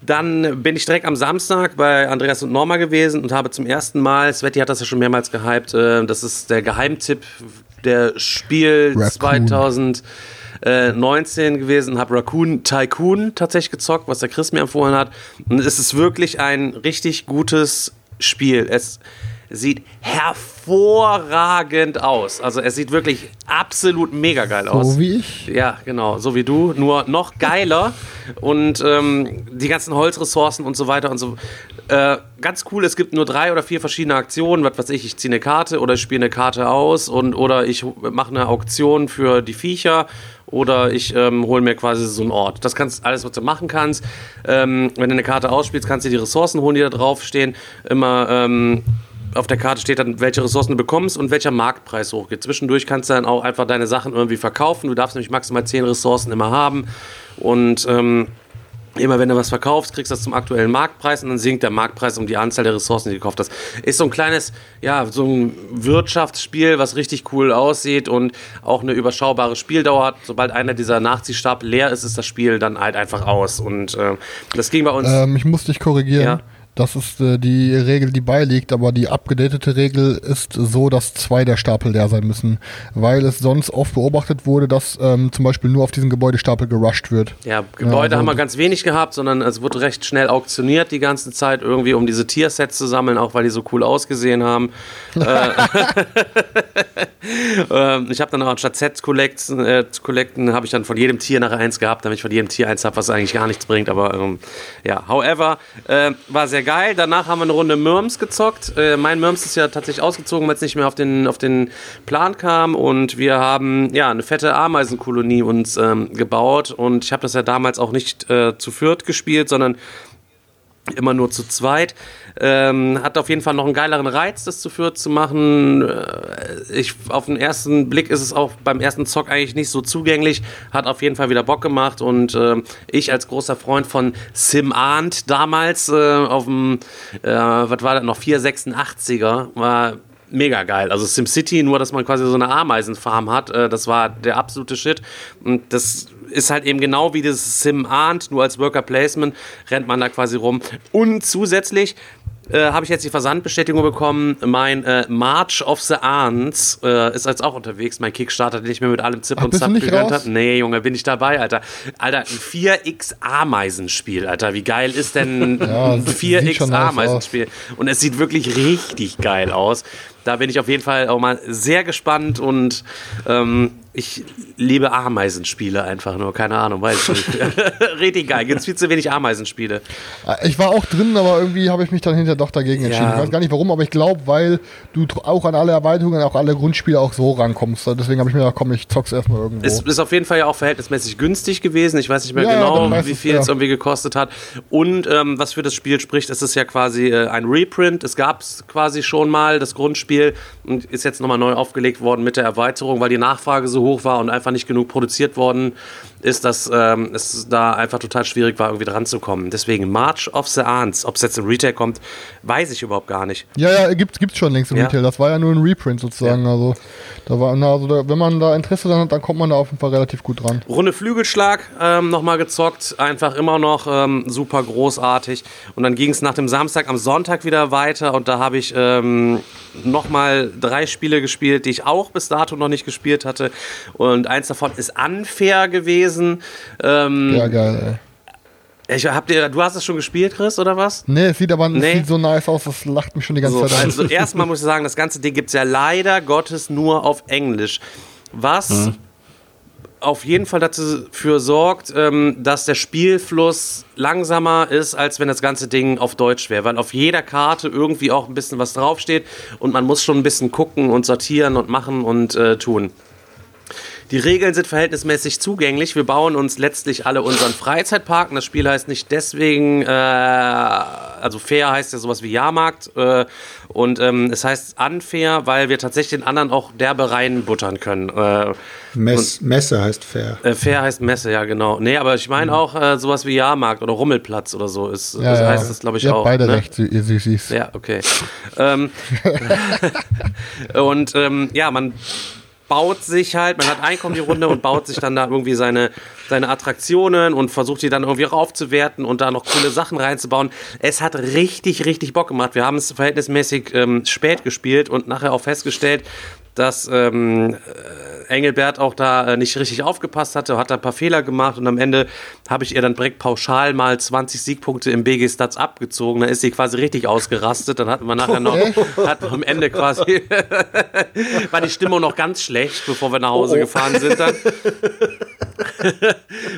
Dann bin ich direkt am Samstag bei Andreas und Norma gewesen und habe zum ersten Mal, Sveti hat das ja schon mehrmals gehypt, äh, das ist der Geheimtipp der Spiel Raccoon. 2019 gewesen, habe Raccoon Tycoon tatsächlich gezockt, was der Chris mir empfohlen hat. Und es ist wirklich ein richtig gutes Spiel. Es sieht hervorragend aus. Also es sieht wirklich absolut mega geil aus. So wie ich. Ja, genau, so wie du, nur noch geiler und ähm, die ganzen Holzressourcen und so weiter und so. Äh, ganz cool, es gibt nur drei oder vier verschiedene Aktionen, was weiß ich, ich ziehe eine Karte oder ich spiele eine Karte aus und oder ich mache eine Auktion für die Viecher oder ich ähm, hole mir quasi so einen Ort. Das kannst alles, was du machen kannst. Ähm, wenn du eine Karte ausspielst, kannst du die Ressourcen holen, die da draufstehen. Immer ähm, auf der Karte steht dann, welche Ressourcen du bekommst und welcher Marktpreis hochgeht. Zwischendurch kannst du dann auch einfach deine Sachen irgendwie verkaufen. Du darfst nämlich maximal 10 Ressourcen immer haben. Und ähm, immer wenn du was verkaufst, kriegst du das zum aktuellen Marktpreis und dann sinkt der Marktpreis um die Anzahl der Ressourcen, die du gekauft hast. Ist so ein kleines, ja, so ein Wirtschaftsspiel, was richtig cool aussieht und auch eine überschaubare Spieldauer hat. Sobald einer dieser Nachziehstapel leer ist, ist das Spiel dann halt einfach aus. Und äh, das ging bei uns. Ähm, ich muss dich korrigieren. Ja. Das ist äh, die Regel, die beiliegt, aber die abgedatete Regel ist so, dass zwei der Stapel leer sein müssen, weil es sonst oft beobachtet wurde, dass ähm, zum Beispiel nur auf diesen Gebäudestapel gerusht wird. Ja, Gebäude also- haben wir ganz wenig gehabt, sondern es wurde recht schnell auktioniert die ganze Zeit, irgendwie um diese Tiersets zu sammeln, auch weil die so cool ausgesehen haben. ähm, ich habe dann auch anstatt Sets collecten, äh, zu collecten, habe ich dann von jedem Tier nachher eins gehabt, damit ich von jedem Tier eins habe, was eigentlich gar nichts bringt. Aber ähm, ja, however, äh, war sehr geil. Danach haben wir eine Runde Mürms gezockt. Äh, mein Mürms ist ja tatsächlich ausgezogen, weil es nicht mehr auf den, auf den Plan kam. Und wir haben ja eine fette Ameisenkolonie uns ähm, gebaut. Und ich habe das ja damals auch nicht äh, zu viert gespielt, sondern immer nur zu zweit. Ähm, hat auf jeden Fall noch einen geileren Reiz, das zu viert zu machen. Äh, Ich, auf den ersten Blick ist es auch beim ersten Zock eigentlich nicht so zugänglich. Hat auf jeden Fall wieder Bock gemacht und ähm, ich als großer Freund von Sim Arndt damals äh, auf dem, äh, was war das noch, 486er, war mega geil. Also SimCity, nur dass man quasi so eine Ameisenfarm hat, äh, das war der absolute Shit. Und das ist halt eben genau wie das Sim ahnt, nur als Worker Placement rennt man da quasi rum. Und zusätzlich äh, habe ich jetzt die Versandbestätigung bekommen. Mein äh, March of the Arns äh, ist jetzt auch unterwegs. Mein Kickstarter, den ich mir mit allem Zip Ach, und Zap gegönnt habe. Nee, Junge, bin ich dabei, Alter. Alter, ein 4x Ameisenspiel, Alter. Wie geil ist denn Ja, ein das sieht 4x schon nice Ameisenspiel? Und es sieht wirklich richtig geil aus. Da bin ich auf jeden Fall auch mal sehr gespannt und ähm, ich liebe Ameisenspiele einfach nur. Keine Ahnung, weiß ich nicht. richtig geil. Gibt viel zu wenig Ameisenspiele. Äh, Ich war auch drin, aber irgendwie habe ich mich dann hinterher doch dagegen entschieden. Ja. Ich weiß gar nicht warum, aber ich glaube, weil du auch an alle Erweiterungen, auch alle Grundspiele auch so rankommst. Deswegen habe ich mir gedacht, komm, ich zock's erstmal irgendwo. Es ist auf jeden Fall ja auch verhältnismäßig günstig gewesen. Ich weiß nicht mehr Ja, ja, genau, weiß wie viel ja. es irgendwie gekostet hat. Und ähm, was für das Spiel spricht, es ist ja quasi äh, ein Reprint. Es gab es quasi schon mal, das Grundspiel, und ist jetzt nochmal neu aufgelegt worden mit der Erweiterung, weil die Nachfrage so hoch war und einfach nicht genug produziert worden ist, dass ähm, es da einfach total schwierig war, irgendwie dran zu kommen. Deswegen March of the Arns, ob es jetzt im Retail kommt, weiß ich überhaupt gar nicht. ja, ja, gibt's, gibt's schon längst im Ja. Retail. Das war ja nur ein Reprint sozusagen. Also, da war, na, also da, wenn man da Interesse dran hat, dann kommt man da auf jeden Fall relativ gut dran. Runde Flügelschlag ähm, nochmal gezockt, einfach immer noch ähm, super großartig. Und dann ging es nach dem Samstag am Sonntag wieder weiter und da habe ich ähm, nochmal drei Spiele gespielt, die ich auch bis dato noch nicht gespielt hatte. Und eins davon ist Unfair gewesen. Ähm, Ja, geil, ey. ich, habt ihr, du hast es schon gespielt, Chris, oder was? Nee, es sieht aber Nee. sieht so nice aus, das lacht mich schon die ganze So, Zeit an. also erstmal muss ich sagen, das ganze Ding gibt es ja leider Gottes nur auf Englisch. Was auf jeden Fall dafür sorgt, ähm, dass der Spielfluss langsamer ist, als wenn das ganze Ding auf Deutsch wäre. Weil auf jeder Karte irgendwie auch ein bisschen was draufsteht und man muss schon ein bisschen gucken und sortieren und machen und äh, tun. Die Regeln sind verhältnismäßig zugänglich. Wir bauen uns letztlich alle unseren Freizeitpark. Das Spiel heißt nicht deswegen, äh, also fair heißt ja sowas wie Jahrmarkt. Äh, und ähm, es heißt unfair, weil wir tatsächlich den anderen auch derbe reinbuttern können. Äh, Mess, Messe heißt fair. äh, fair heißt Messe, ja genau. Nee, aber ich meine auch äh, sowas wie Jahrmarkt oder Rummelplatz oder so ist, Ja, das ja. heißt das, glaube ich, habt auch. beide ne? recht, ihr Süßis. Ja, okay. ähm, und ähm, ja, man baut sich halt, man hat Einkommen die Runde und baut sich dann da irgendwie seine, seine Attraktionen und versucht die dann irgendwie raufzuwerten und da noch coole Sachen reinzubauen. Es hat richtig, richtig Bock gemacht. Wir haben es verhältnismäßig ähm, spät gespielt und nachher auch festgestellt, dass ähm, äh, Engelbert auch da äh, nicht richtig aufgepasst hatte, hat da ein paar Fehler gemacht und am Ende habe ich ihr dann direkt pauschal mal 20 Siegpunkte im BG Stats abgezogen. Da ist sie quasi richtig ausgerastet. Dann hatten wir nachher noch, hat am Ende quasi, war die Stimmung noch ganz schlecht, bevor wir nach Hause gefahren sind dann.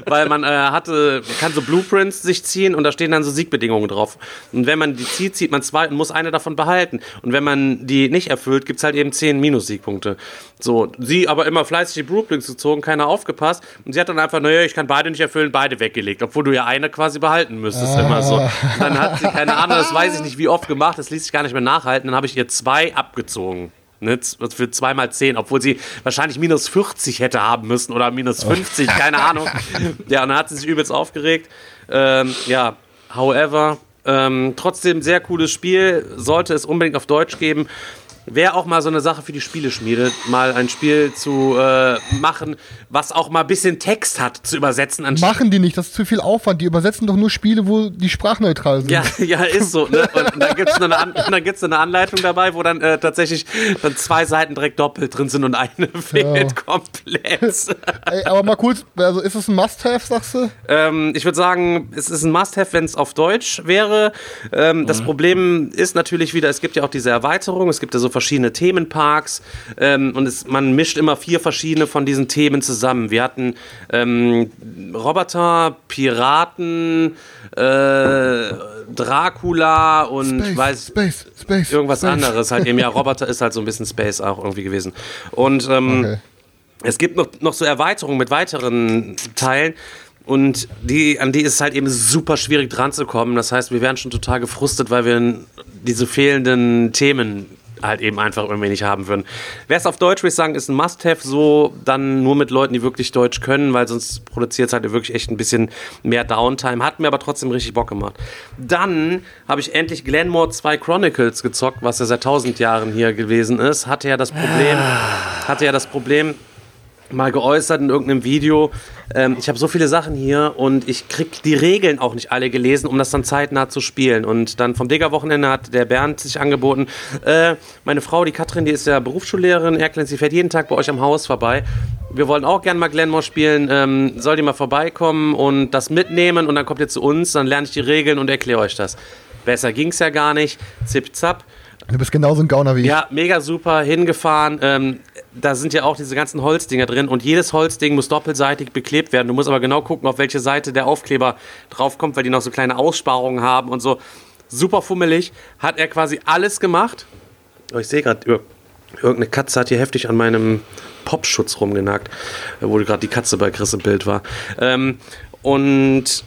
Weil man äh, hatte, man kann so Blueprints sich ziehen und da stehen dann so Siegbedingungen drauf. Und wenn man die zieht, zieht man zwei und muss eine davon behalten. Und wenn man die nicht erfüllt, gibt es halt eben zehn Minus-Siegpunkte. So, sie aber immer fleißig die Blueprints gezogen, keiner aufgepasst. Und sie hat dann einfach, naja, ich kann beide nicht erfüllen, beide weggelegt. Obwohl du ja eine quasi behalten müsstest, immer so. Und dann hat sie, keine Ahnung, das weiß ich nicht wie oft gemacht, das ließ sich gar nicht mehr nachhalten. Dann habe ich ihr zwei abgezogen. Ne, z- für zweimal 10, obwohl sie wahrscheinlich minus 40 hätte haben müssen oder minus 50, keine Ahnung. Ja, und dann hat sie sich übelst aufgeregt. Ähm, ja, however, ähm, trotzdem sehr cooles Spiel, sollte es unbedingt auf Deutsch geben. Wäre auch mal so eine Sache für die Spieleschmiede, mal ein Spiel zu äh, machen, was auch mal ein bisschen Text hat, zu übersetzen. anstatt- Machen die nicht, das ist zu viel Aufwand. Die übersetzen doch nur Spiele, wo die sprachneutral sind. Ja, ja, ist so. Ne? Und dann gibt es eine, An eine Anleitung dabei, wo dann äh, tatsächlich dann zwei Seiten direkt doppelt drin sind und eine fehlt komplett. Ey, aber mal kurz, also ist es ein Must-Have, sagst du? ähm, ich würde sagen, es ist ein Must-Have, wenn es auf Deutsch wäre. Ähm, Das Problem ist natürlich wieder, es gibt ja auch diese Erweiterung, es gibt ja so verschiedene Themenparks ähm, und es, man mischt immer vier verschiedene von diesen Themen zusammen. Wir hatten ähm, Roboter, Piraten, äh, Dracula und Space, weiß Space, Space. irgendwas Space. anderes. Halt eben, ja, Roboter ist halt so ein bisschen Space auch irgendwie gewesen. Und ähm, Okay. es gibt noch, noch so Erweiterungen mit weiteren Teilen. Und die, an die ist es halt eben super schwierig dran zu kommen. Das heißt, wir wären schon total gefrustet, weil wir diese fehlenden Themen halt eben einfach irgendwie nicht haben würden. Wer es auf Deutsch, würde ich sagen, ist ein Must-Have, so dann nur mit Leuten, die wirklich Deutsch können, weil sonst produziert es halt wirklich echt ein bisschen mehr Downtime. Hat mir aber trotzdem richtig Bock gemacht. Dann habe ich endlich Glenmore 2 Chronicles gezockt, was ja seit tausend Jahren hier gewesen ist. Hatte ja das Problem, hatte ja das Problem, mal geäußert in irgendeinem Video. Ähm, ich habe so viele Sachen hier und ich krieg die Regeln auch nicht alle gelesen, um das dann zeitnah zu spielen. Und dann vom Digger-Wochenende hat der Bernd sich angeboten. Äh, meine Frau, die Katrin, die ist ja Berufsschullehrerin. Erklärt, sie fährt jeden Tag bei euch am Haus vorbei. Wir wollen auch gerne mal Glenmore spielen. Ähm, soll die mal vorbeikommen und das mitnehmen und dann kommt ihr zu uns, dann lerne ich die Regeln und erkläre euch das. Besser ging's ja gar nicht. Zip, zap. Du bist genauso ein Gauner wie ich. Ja, mega super, hingefahren. Ähm, da sind ja auch diese ganzen Holzdinger drin und jedes Holzding muss doppelseitig beklebt werden. Du musst aber genau gucken, auf welche Seite der Aufkleber draufkommt, weil die noch so kleine Aussparungen haben und so. Super fummelig. Hat er quasi alles gemacht. Oh, ich sehe gerade, irgendeine Katze hat hier heftig an meinem Popschutz rumgenagt, wo gerade die Katze bei Chris im Bild war. Ähm, und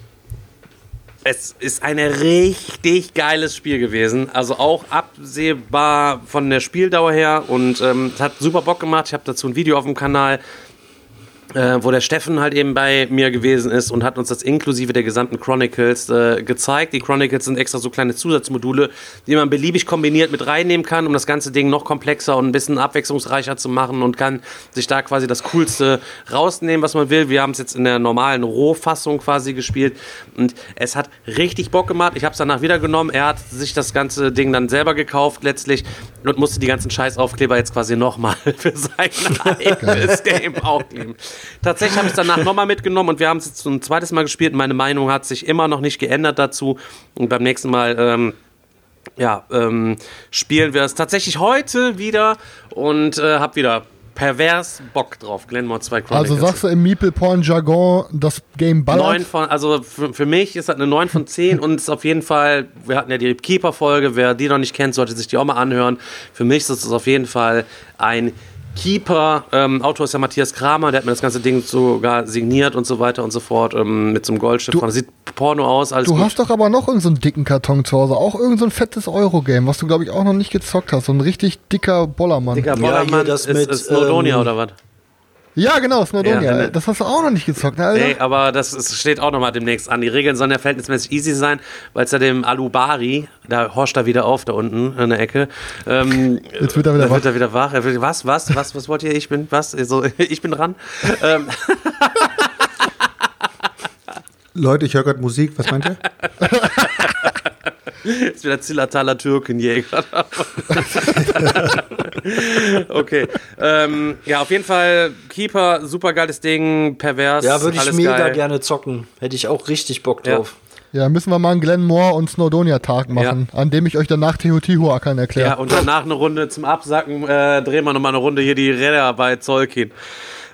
es ist ein richtig geiles Spiel gewesen. Also auch absehbar von der Spieldauer her. Und ähm, es hat super Bock gemacht. Ich habe dazu ein Video auf dem Kanal äh, wo der Steffen halt eben bei mir gewesen ist und hat uns das inklusive der gesamten Chronicles äh, gezeigt. Die Chronicles sind extra so kleine Zusatzmodule, die man beliebig kombiniert mit reinnehmen kann, um das ganze Ding noch komplexer und ein bisschen abwechslungsreicher zu machen und kann sich da quasi das Coolste rausnehmen, was man will. Wir haben es jetzt in der normalen Rohfassung quasi gespielt und es hat richtig Bock gemacht. Ich habe es danach wieder genommen. Er hat sich das ganze Ding dann selber gekauft letztlich und musste die ganzen Scheißaufkleber jetzt quasi nochmal für sein eigenes Game aufkleben. Tatsächlich habe ich es danach nochmal mitgenommen und wir haben es jetzt ein zweites Mal gespielt. Meine Meinung hat sich immer noch nicht geändert dazu. Und beim nächsten Mal, ähm, ja, ähm, spielen wir es tatsächlich heute wieder und äh, habe wieder pervers Bock drauf. Glenmore 2 Chronicles. Also sagst du im Meeple-Porn-Jargon, das Game ballert? 9 von, also für, für mich ist das eine 9 von 10 und ist auf jeden Fall, wir hatten ja die Keeper-Folge, wer die noch nicht kennt, sollte sich die auch mal anhören. Für mich ist es auf jeden Fall ein Keeper, ähm, Autor ist ja Matthias Kramer, der hat mir das ganze Ding sogar signiert und so weiter und so fort, ähm, mit so einem Goldstift. Du, sieht Porno aus, alles Du gut. hast doch aber noch irgendeinen so dicken Karton zu Hause, auch irgendein so fettes Eurogame, was du, glaube ich, auch noch nicht gezockt hast. So ein richtig dicker Bollermann. Dicker Bollermann, ja, das ist, mit, ist Snowdonia ähm, oder was? Ja, genau, Snowdonia. Ja, ne. das hast du auch noch nicht gezockt, ne, Alter? Nee, aber das ist, steht auch nochmal demnächst an. Die Regeln sollen ja verhältnismäßig easy sein, weil es ja dem Alubari, da horcht er wieder auf, da unten in der Ecke. Ähm, Jetzt wird er wieder wach. Wird er wieder wach. Er will, was, was, was, was wollt ihr? Ich bin, was? So, ich bin dran. ähm. Leute, ich höre gerade Musik, was meint ihr? ist wieder Zillertaler Türkenjäger. okay. Ähm, ja, auf jeden Fall Keeper, super geiles Ding, pervers. Ja, würde ich mega geil. gerne zocken. Hätte ich auch richtig Bock drauf. Ja. ja müssen wir mal einen Glenmore und Snowdonia-Tag machen, ja. an dem ich euch danach Teotihuacan erkläre. Ja, und danach eine Runde zum Absacken äh, drehen wir nochmal eine Runde hier die Räder bei Zolkin.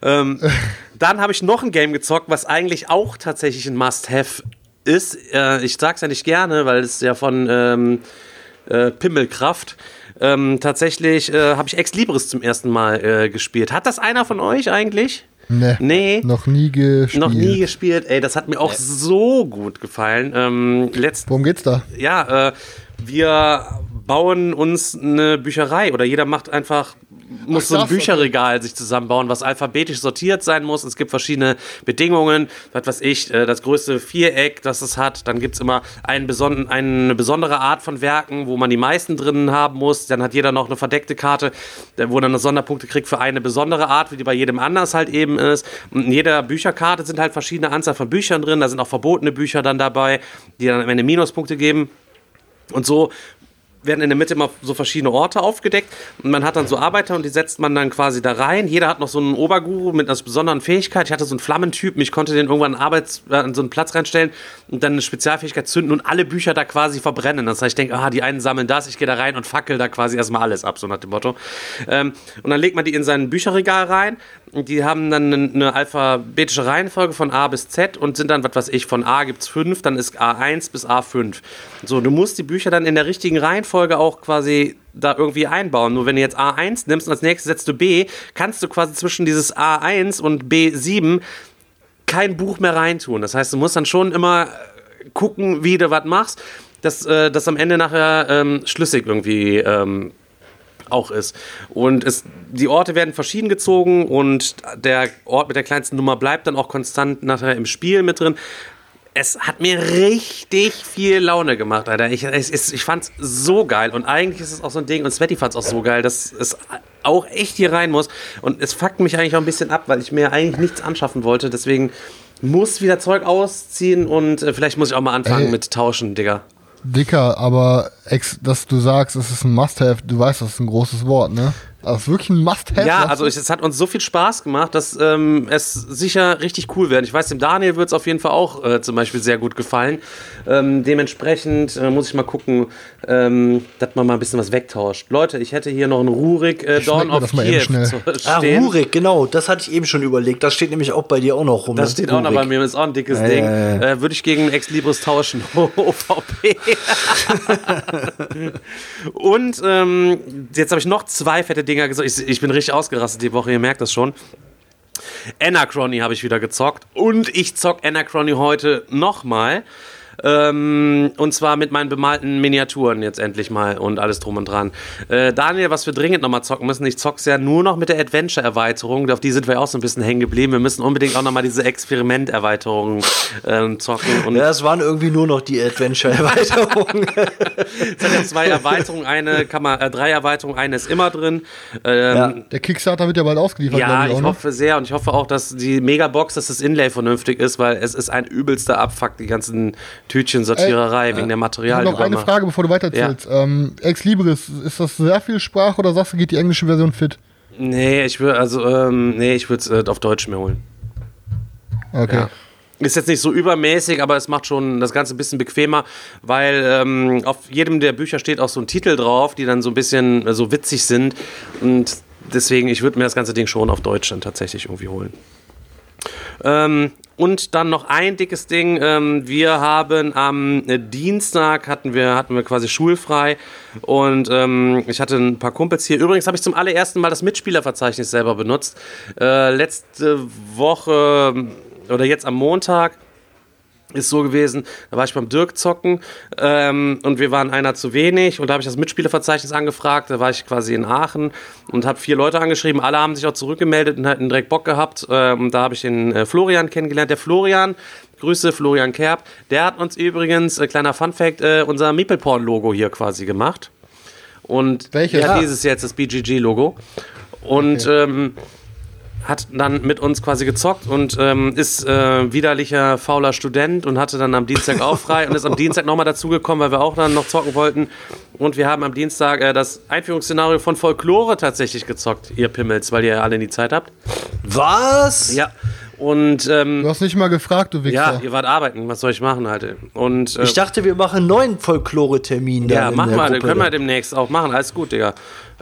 Ähm, dann habe ich noch ein Game gezockt, was eigentlich auch tatsächlich ein Must-Have ist, äh, ich sag's ja nicht gerne, weil es ja von ähm, äh, Pimmelkraft. Ähm, tatsächlich äh, habe ich Ex Libris zum ersten Mal äh, gespielt. Hat das einer von euch eigentlich? Nee, nee. Noch nie gespielt. Noch nie gespielt. Ey, das hat mir auch nee. so gut gefallen. Ähm, letzt Worum geht's da? Ja, äh, wir bauen uns eine Bücherei oder jeder macht einfach muss Ach, so ein Bücherregal okay. sich zusammenbauen, was alphabetisch sortiert sein muss. Es gibt verschiedene Bedingungen, was weiß ich, äh, das größte Viereck, das es hat. Dann gibt es immer einen beson eine besondere Art von Werken, wo man die meisten drin haben muss. Dann hat jeder noch eine verdeckte Karte, wo dann Sonderpunkte kriegt für eine besondere Art, wie die bei jedem anders halt eben ist. Und in jeder Bücherkarte sind halt verschiedene Anzahl von Büchern drin. Da sind auch verbotene Bücher dann dabei, die dann am Ende Minuspunkte geben. Und so werden in der Mitte immer so verschiedene Orte aufgedeckt und man hat dann so Arbeiter und die setzt man dann quasi da rein. Jeder hat noch so einen Oberguru mit einer besonderen Fähigkeit. Ich hatte so einen Flammentypen, ich konnte den irgendwann an, Arbeits äh, an so einen Platz reinstellen und dann eine Spezialfähigkeit zünden und alle Bücher da quasi verbrennen. Das heißt, ich denke, ah, die einen sammeln das, ich gehe da rein und fackel da quasi erstmal alles ab, so nach dem Motto. Ähm, und dann legt man die in sein Bücherregal rein die haben dann eine alphabetische Reihenfolge von A bis Z und sind dann, was weiß ich, von A gibt es fünf, dann ist A1 bis A5. So, du musst die Bücher dann in der richtigen Reihenfolge auch quasi da irgendwie einbauen. Nur wenn du jetzt A1 nimmst und als nächstes setzt du B, kannst du quasi zwischen dieses A1 und B7 kein Buch mehr reintun. Das heißt, du musst dann schon immer gucken, wie du was machst, dass das am Ende nachher ähm, schlüssig irgendwie ähm, auch ist. Und es, die Orte werden verschieden gezogen und der Ort mit der kleinsten Nummer bleibt dann auch konstant nachher im Spiel mit drin. Es hat mir richtig viel Laune gemacht, Alter. Ich, ich, ich fand's so geil. Und eigentlich ist es auch so ein Ding, und Svetty fand's auch so geil, dass es auch echt hier rein muss. Und es fuckt mich eigentlich auch ein bisschen ab, weil ich mir eigentlich nichts anschaffen wollte. Deswegen muss wieder Zeug ausziehen und äh, vielleicht muss ich auch mal anfangen Ey. mit Tauschen, Digga. Dicker, aber ex, dass du sagst, es ist ein Must-Have, du weißt, das ist ein großes Wort, ne? Also wirklich ein Must-Have. Ja, sagst also es, es hat uns so viel Spaß gemacht, dass ähm, es sicher richtig cool wird. Ich weiß, dem Daniel wird es auf jeden Fall auch äh, zum Beispiel sehr gut gefallen. Ähm, dementsprechend äh, muss ich mal gucken, ähm, dass man mal ein bisschen was wegtauscht. Leute, ich hätte hier noch einen Rurik äh, Dawn mir of das zu Ah. Rurik, genau, das hatte ich eben schon überlegt. Das steht nämlich auch bei dir auch noch rum. Das ne? steht auch noch bei Rurik. mir, das ist auch ein dickes Ja, Ding. ja, ja. Äh, Würde ich gegen Ex Libris tauschen. OVP. Und ähm, jetzt habe ich noch zwei fette Dinger gesagt. Ich, ich bin richtig ausgerastet die Woche, ihr merkt das schon. Anachrony habe ich wieder gezockt. Und ich zock Anachrony heute nochmal. Ähm, und zwar mit meinen bemalten Miniaturen jetzt endlich mal und alles drum und dran. Äh, Daniel, was wir dringend nochmal zocken müssen, ich zock's ja nur noch mit der Adventure-Erweiterung, auf die sind wir auch so ein bisschen hängen geblieben. Wir müssen unbedingt auch nochmal diese Experiment-Erweiterung ähm, zocken. Und Ja, es waren irgendwie nur noch die Adventure-Erweiterungen. es hat ja zwei Erweiterungen, eine kann man, äh, drei Erweiterungen, eine ist immer drin. Ähm, Ja. Der Kickstarter wird ja bald ausgeliefert, Ja, ich auch, ne? hoffe sehr und ich hoffe auch, dass die Megabox, dass das Inlay vernünftig ist, weil es ist ein übelster Abfuck, die ganzen Tütchen-Sortiererei wegen der Ich habe Materialien. noch eine Frage, bevor du weiterzählst. Ähm, Ex Libris, ist das sehr viel Sprache oder sagst du, geht die englische Version fit? Nee, ich würde also ähm, nee, ich würde es äh, auf Deutsch mir holen. Okay. Ja. Ist jetzt nicht so übermäßig, aber es macht schon das Ganze ein bisschen bequemer, weil ähm, auf jedem der Bücher steht auch so ein Titel drauf, die dann so ein bisschen äh, so witzig sind. Und deswegen, ich würde mir das ganze Ding schon auf Deutsch dann tatsächlich irgendwie holen. Ähm, und dann noch ein dickes Ding. Ähm, wir haben am Dienstag hatten wir, hatten wir quasi schulfrei und ähm, ich hatte ein paar Kumpels hier. Übrigens habe ich zum allerersten Mal das Mitspielerverzeichnis selber benutzt. Äh, letzte Woche oder jetzt am Montag ist so gewesen, da war ich beim Dirk zocken ähm, und wir waren einer zu wenig und da habe ich das Mitspielerverzeichnis angefragt, da war ich quasi in Aachen und habe vier Leute angeschrieben, alle haben sich auch zurückgemeldet und hatten direkt Bock gehabt ähm, da habe ich den äh, Florian kennengelernt, der Florian, Grüße Florian Kerb, der hat uns übrigens, äh, kleiner Funfact, äh, unser Meeple-Porn-Logo hier quasi gemacht und Welches? Ja, Ah. dieses jetzt, das BGG-Logo und ähm, hat dann mit uns quasi gezockt und ähm, ist äh, widerlicher, fauler Student und hatte dann am Dienstag auch frei und ist am Dienstag nochmal dazugekommen, weil wir auch dann noch zocken wollten. Und wir haben am Dienstag äh, das Einführungsszenario von Folklore tatsächlich gezockt, ihr Pimmels, weil ihr ja alle nie Zeit habt. Was? Ja. Und ähm, Du hast nicht mal gefragt, du ja, Wichser. ihr wart arbeiten, was soll ich machen halt? Und äh, Ich dachte, wir machen einen neuen Folklore-Termin. Ja, machen wir, Gruppe können wir demnächst auch machen, alles gut, Digga.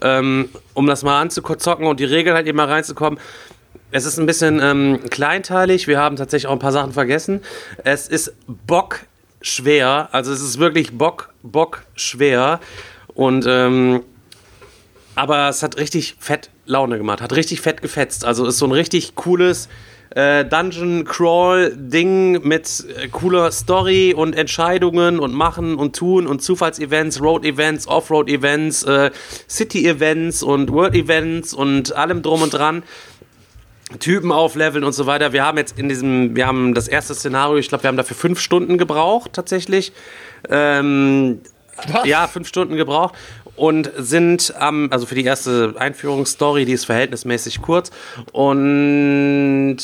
Ähm, um das mal anzuzocken und die Regeln halt eben mal reinzukommen. Es ist ein bisschen ähm, kleinteilig, wir haben tatsächlich auch ein paar Sachen vergessen. Es ist Bock schwer, also es ist wirklich Bock, Bock schwer. Und ähm, aber es hat richtig fett Laune gemacht, hat richtig fett gefetzt. Also ist so ein richtig cooles äh, Dungeon Crawl Ding mit äh, cooler Story und Entscheidungen und Machen und Tun und Zufallsevents, Road Events, Offroad Events, äh, City Events und World Events und allem drum und dran. Typen aufleveln und so weiter. Wir haben jetzt in diesem, wir haben das erste Szenario, ich glaube, wir haben dafür fünf Stunden gebraucht, tatsächlich. Ähm, ja, fünf Stunden gebraucht und sind am, also für die erste Einführungsstory, die ist verhältnismäßig kurz und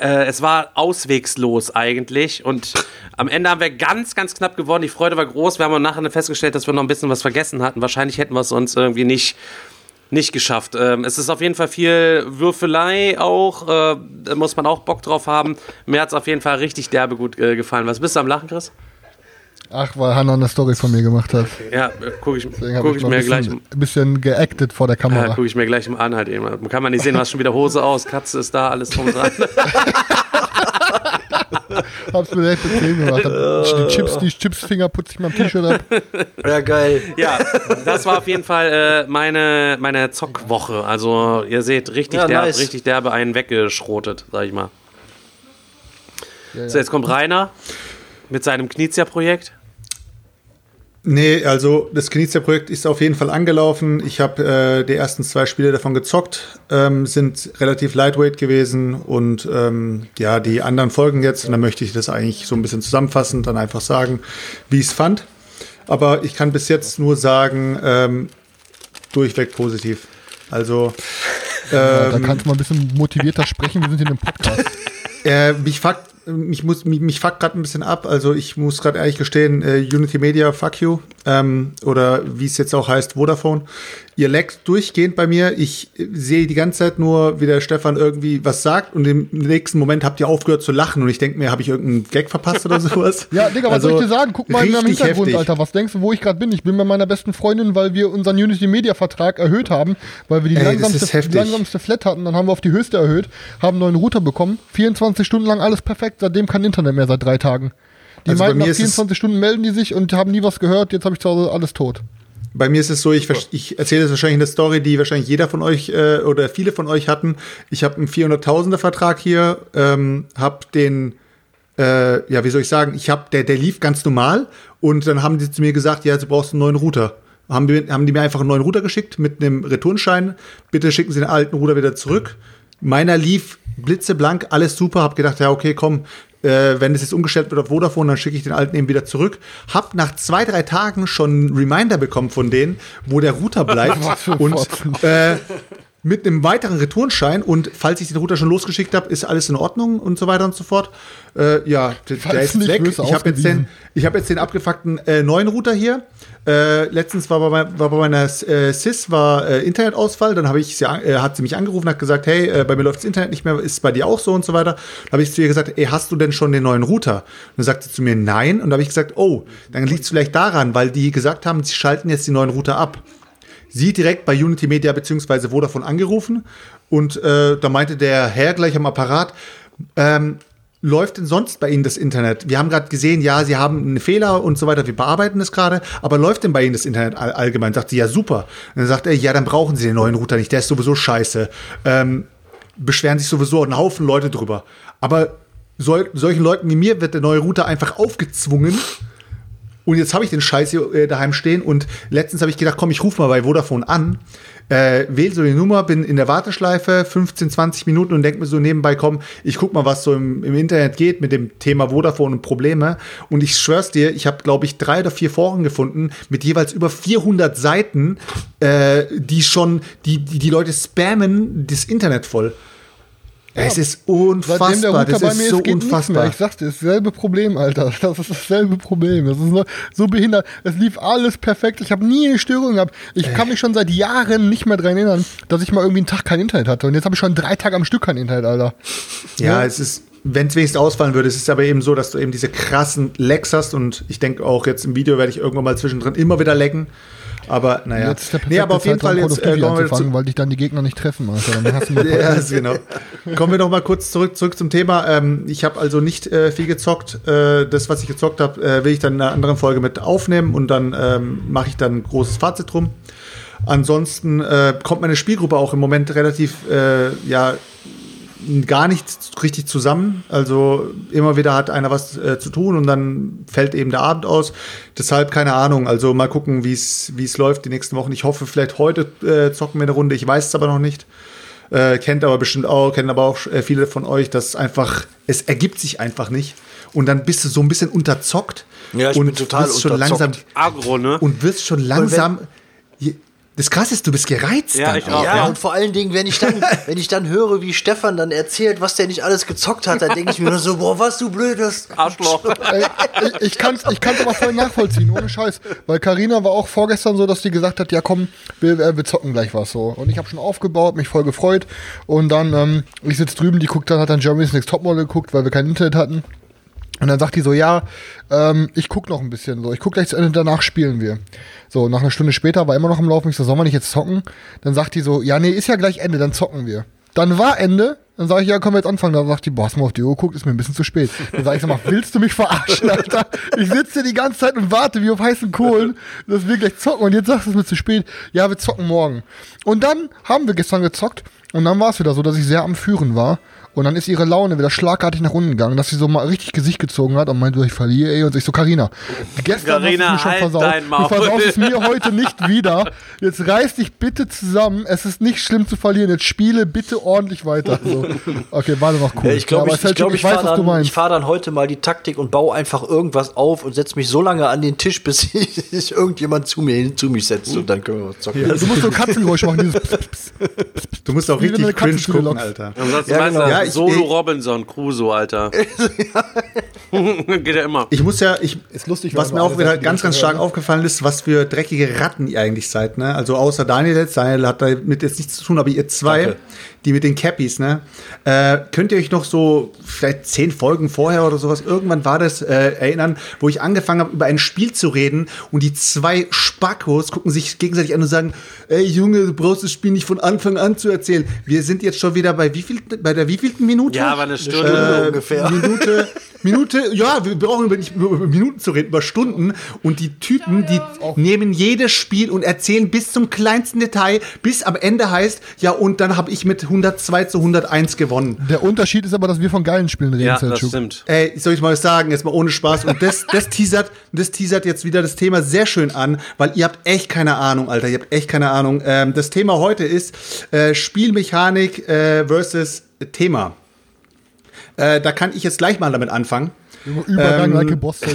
äh, es war auswegslos eigentlich und am Ende haben wir ganz, ganz knapp gewonnen. Die Freude war groß. Wir haben nachher festgestellt, dass wir noch ein bisschen was vergessen hatten. Wahrscheinlich hätten wir es uns irgendwie nicht, nicht geschafft. Ähm, es ist auf jeden Fall viel Würfelei auch. Äh, da muss man auch Bock drauf haben. Mir hat es auf jeden Fall richtig derbe gut äh, gefallen. Was bist du am Lachen, Chris? Ach, weil Hannah eine Story von mir gemacht hat. Ja, äh, gucke ich, guck ich, ich mal mir ein gleich. bisschen, ein bisschen geactet vor der Ja, Kamera. gucke ich mir gleich mal an halt eben. Kann man nicht sehen, du hast schon wieder Hose aus, Katze ist da, alles drum und dran. Hab's mir direkt bequem gemacht. Hab die Chips, die Chipsfinger putze ich mal am T-Shirt ab. Ja, geil. Ja, das war auf jeden Fall äh, meine, meine Zockwoche. Also ihr seht richtig, Ja, derb, nice. richtig derbe einen weggeschrotet, sag ich mal. Ja, So, jetzt kommt Rainer mit seinem Knizia-Projekt. Nee, also das Knizia-Projekt ist auf jeden Fall angelaufen. Ich habe äh, die ersten zwei Spiele davon gezockt, ähm, sind relativ lightweight gewesen und ähm, ja, die anderen folgen jetzt und dann möchte ich das eigentlich so ein bisschen zusammenfassen, dann einfach sagen, wie ich es fand. Aber ich kann bis jetzt nur sagen, ähm, durchweg positiv. Also Ja, da kannst du mal ein bisschen motivierter sprechen. Wir sind hier in einem Podcast. Äh, mich fuckt, mich muss, mich, mich fuckt gerade ein bisschen ab. Also ich muss gerade ehrlich gestehen, äh, Unity Media, fuck you. Ähm, oder wie es jetzt auch heißt, Vodafone. Ihr leckt durchgehend bei mir. Ich äh, sehe die ganze Zeit nur, wie der Stefan irgendwie was sagt und im nächsten Moment habt ihr aufgehört zu lachen und ich denke mir, habe ich irgendeinen Gag verpasst oder sowas? Ja, Digga, was Also, soll ich dir sagen? Guck mal in meinem Hintergrund, heftig. Alter. Was denkst du, wo ich gerade bin? Ich bin bei meiner besten Freundin, weil wir unseren Unity Media Vertrag erhöht haben, weil wir die Ey, langsamste, langsamste Flat hatten. Dann haben wir auf die höchste erhöht, haben einen neuen Router bekommen. 24 Stunden lang alles perfekt. Seitdem kein Internet mehr seit drei Tagen. Die Also meinten, nach ist es- 24 Stunden melden die sich und haben nie was gehört. Jetzt habe ich zu Hause alles tot. Bei mir ist es so, ich, ich erzähle jetzt wahrscheinlich eine Story, die wahrscheinlich jeder von euch äh, oder viele von euch hatten. Ich habe einen 400.000er Vertrag hier, ähm, habe den, äh, ja, wie soll ich sagen, ich habe, der, der lief ganz normal und dann haben die zu mir gesagt, ja, du brauchst einen neuen Router. Haben die, haben die mir einfach einen neuen Router geschickt mit einem Returnschein. Bitte schicken Sie den alten Router wieder zurück. Meiner lief blitzeblank, alles super. Hab gedacht, ja, okay, komm, äh, wenn es jetzt umgestellt wird auf Vodafone, dann schicke ich den alten eben wieder zurück. Hab nach zwei, drei Tagen schon einen Reminder bekommen von denen, wo der Router bleibt. Und äh, mit einem weiteren Returnschein und falls ich den Router schon losgeschickt habe, ist alles in Ordnung und so weiter und so fort. Äh, ja, der, Falls der ist weg. Ich habe jetzt den, ausgewiesen. ich habe jetzt den abgefuckten äh, neuen Router hier. Äh, letztens war bei, war bei meiner äh, SIS war äh, Internetausfall. Dann habe ich sie, äh, hat sie mich angerufen, hat gesagt, hey, äh, bei mir läuft das Internet nicht mehr, ist bei dir auch so und so weiter. Dann habe ich zu ihr gesagt, ey, hast du denn schon den neuen Router? Und dann sagte sie zu mir, nein. Und da habe ich gesagt, oh, dann liegt es vielleicht daran, weil die gesagt haben, sie schalten jetzt den neuen Router ab sie direkt bei Unity Media bzw. Vodafone angerufen und äh, da meinte der Herr gleich am Apparat, ähm, läuft denn sonst bei Ihnen das Internet? Wir haben gerade gesehen, ja, Sie haben einen Fehler und so weiter, wir bearbeiten das gerade, aber läuft denn bei Ihnen das Internet all allgemein? Sagt sie, ja, super. Und dann sagt er, ja, dann brauchen Sie den neuen Router nicht, der ist sowieso scheiße. Ähm, beschweren sich sowieso ein Haufen Leute drüber. Aber sol solchen Leuten wie mir wird der neue Router einfach aufgezwungen. Und jetzt habe ich den Scheiß hier äh, daheim stehen und letztens habe ich gedacht, komm, ich rufe mal bei Vodafone an, äh, wähle so die Nummer, bin in der Warteschleife 15, 20 Minuten und denke mir so nebenbei, komm, ich guck mal, was so im, im Internet geht mit dem Thema Vodafone und Probleme. Und ich schwör's dir, ich habe, glaube ich, drei oder vier Foren gefunden mit jeweils über 400 Seiten, äh, die schon, die, die, die Leute spammen das Internet voll. Es ist unfassbar. Seitdem der Router das bei ist mir so ist, geht nichts mehr. unfassbar. Ich sag's dir, das ist dasselbe Problem, Alter. Das ist dasselbe Problem. Das ist so behindert. Es lief alles perfekt. Ich habe nie eine Störung gehabt. Ich kann mich schon seit Jahren nicht mehr dran erinnern, dass ich mal irgendwie einen Tag kein Internet hatte. Und jetzt habe ich schon drei Tage am Stück kein Internet, Alter. Ja, es ist, wenn es wenigstens ausfallen würde, es ist aber eben so, dass du eben diese krassen Lecks hast und ich denke auch jetzt im Video werde ich irgendwann mal zwischendrin immer wieder lecken. Aber naja. Jetzt ist der nee, aber auf jeden Fall jetzt äh, kommen wir zu, weil dich dann die Gegner nicht treffen, Alter. Dann hast du mal ja, genau. Kommen wir noch mal kurz zurück, zurück zum Thema. Ähm, ich habe also nicht äh, viel gezockt. Äh, das, was ich gezockt habe, äh, will ich dann in einer anderen Folge mit aufnehmen und dann ähm, mache ich dann ein großes Fazit drum. Ansonsten äh, kommt meine Spielgruppe auch im Moment relativ äh, ja gar nicht richtig zusammen. Also immer wieder hat einer was äh, zu tun und dann fällt eben der Abend aus. Deshalb keine Ahnung. Also mal gucken, wie es wie es läuft die nächsten Wochen. Ich hoffe, vielleicht heute äh, zocken wir eine Runde. Ich weiß es aber noch nicht. Äh, kennt aber bestimmt auch, kennen aber auch äh, viele von euch, dass einfach es ergibt sich einfach nicht. Und dann bist du so ein bisschen unterzockt. Ja, ich und bin total wirst schon unterzockt. langsam Agro, ne? und wirst schon langsam. Das krasse ist, du bist gereizt. Ja, dann ich auch. Ja, Ja. und vor allen Dingen, wenn ich dann, wenn ich dann höre, wie Stefan dann erzählt, was der nicht alles gezockt hat, dann denke ich mir nur so, boah, was du blödes. Arschloch. Ey, ich, ich kann es ich kann's aber voll nachvollziehen, ohne Scheiß. Weil Karina war auch vorgestern so, dass die gesagt hat, ja komm, wir, äh, wir zocken gleich was so. Und ich habe schon aufgebaut, mich voll gefreut. Und dann, ähm, ich sitze drüben, die guckt dann, hat dann Jeremy's Next Topmodel geguckt, weil wir kein Internet hatten. Und dann sagt die so, ja, ähm, ich guck noch ein bisschen so. Ich guck gleich zu Ende, danach spielen wir. So, nach einer Stunde später war immer noch am Laufen. Ich so, sollen wir nicht jetzt zocken? Dann sagt die so, ja, nee, ist ja gleich Ende, dann zocken wir. Dann war Ende. Dann sage ich, ja, können wir jetzt anfangen. Dann sagt die, boah, hast du mal auf die Uhr geguckt, ist mir ein bisschen zu spät. Dann sage ich, sag mal, willst du mich verarschen, Alter? Ich sitze hier die ganze Zeit und warte wie auf heißen Kohlen, dass wir gleich zocken. Und jetzt sagst du es mir zu spät. Ja, wir zocken morgen. Und dann haben wir gestern gezockt. Und dann war es wieder so, dass ich sehr am Führen war. Und dann ist ihre Laune wieder schlagartig nach unten gegangen, dass sie so mal richtig Gesicht gezogen hat und meinte, ich verliere ey. Und ich so, Carina, gestern Carina, hast du mir halt schon versaut. dein Maul. Du versaust es mir heute nicht wieder. Jetzt reiß dich bitte zusammen. Es ist nicht schlimm zu verlieren. Jetzt spiele bitte ordentlich weiter. So. Okay, war noch cool. Ja, ich glaube, aber ich, ich, glaub, ich, weiß, fahre was du dann, meinst. ich fahr dann heute mal die Taktik und baue einfach irgendwas auf und setze mich so lange an den Tisch, bis sich irgendjemand zu mir hin, zu mich setzt und dann können wir zocken. Du musst so Katzengeräusch machen, dieses Pss, Pss, Pss. Du musst auch richtig cringe gucken. Alter. Ja, genau. du Ja, ich- Solo ich- Robinson Crusoe, Alter. Geht ja immer. Ich muss ja, ich, Ist lustig, was mir auch wieder ganz, ganz stark ne? aufgefallen ist, was für dreckige Ratten ihr eigentlich seid, ne? Also außer Daniel jetzt, Daniel hat damit jetzt nichts zu tun, aber ihr zwei, Danke. Die mit den Cappies, ne? Äh, könnt ihr euch noch so vielleicht zehn Folgen vorher oder sowas, irgendwann war das, äh, erinnern, wo ich angefangen habe, über ein Spiel zu reden und die zwei Spackos gucken sich gegenseitig an und sagen, ey Junge, du brauchst das Spiel nicht von Anfang an zu erzählen. Wir sind jetzt schon wieder bei wie viel, bei der wievielten Minute? Ja, aber eine Stunde. Stunde ungefähr. Minute, Minute, ja, wir brauchen über, nicht über Minuten zu reden, über Stunden. Und die Typen, die nehmen jedes Spiel und erzählen bis zum kleinsten Detail, bis am Ende heißt, ja, und dann habe ich mit 102 zu 101 gewonnen. Der Unterschied ist aber, dass wir von geilen Spielen reden, Ja, das Selchuk. stimmt. Ey, soll ich mal was sagen, jetzt mal ohne Spaß. Und das, das teasert, das teasert jetzt wieder das Thema sehr schön an, weil ihr habt echt keine Ahnung, Alter. Ihr habt echt keine Ahnung. Ähm, das Thema heute ist äh, Spielmechanik äh, versus Thema. Äh, da kann ich jetzt gleich mal damit anfangen. Übergang Ähm, like a Boss.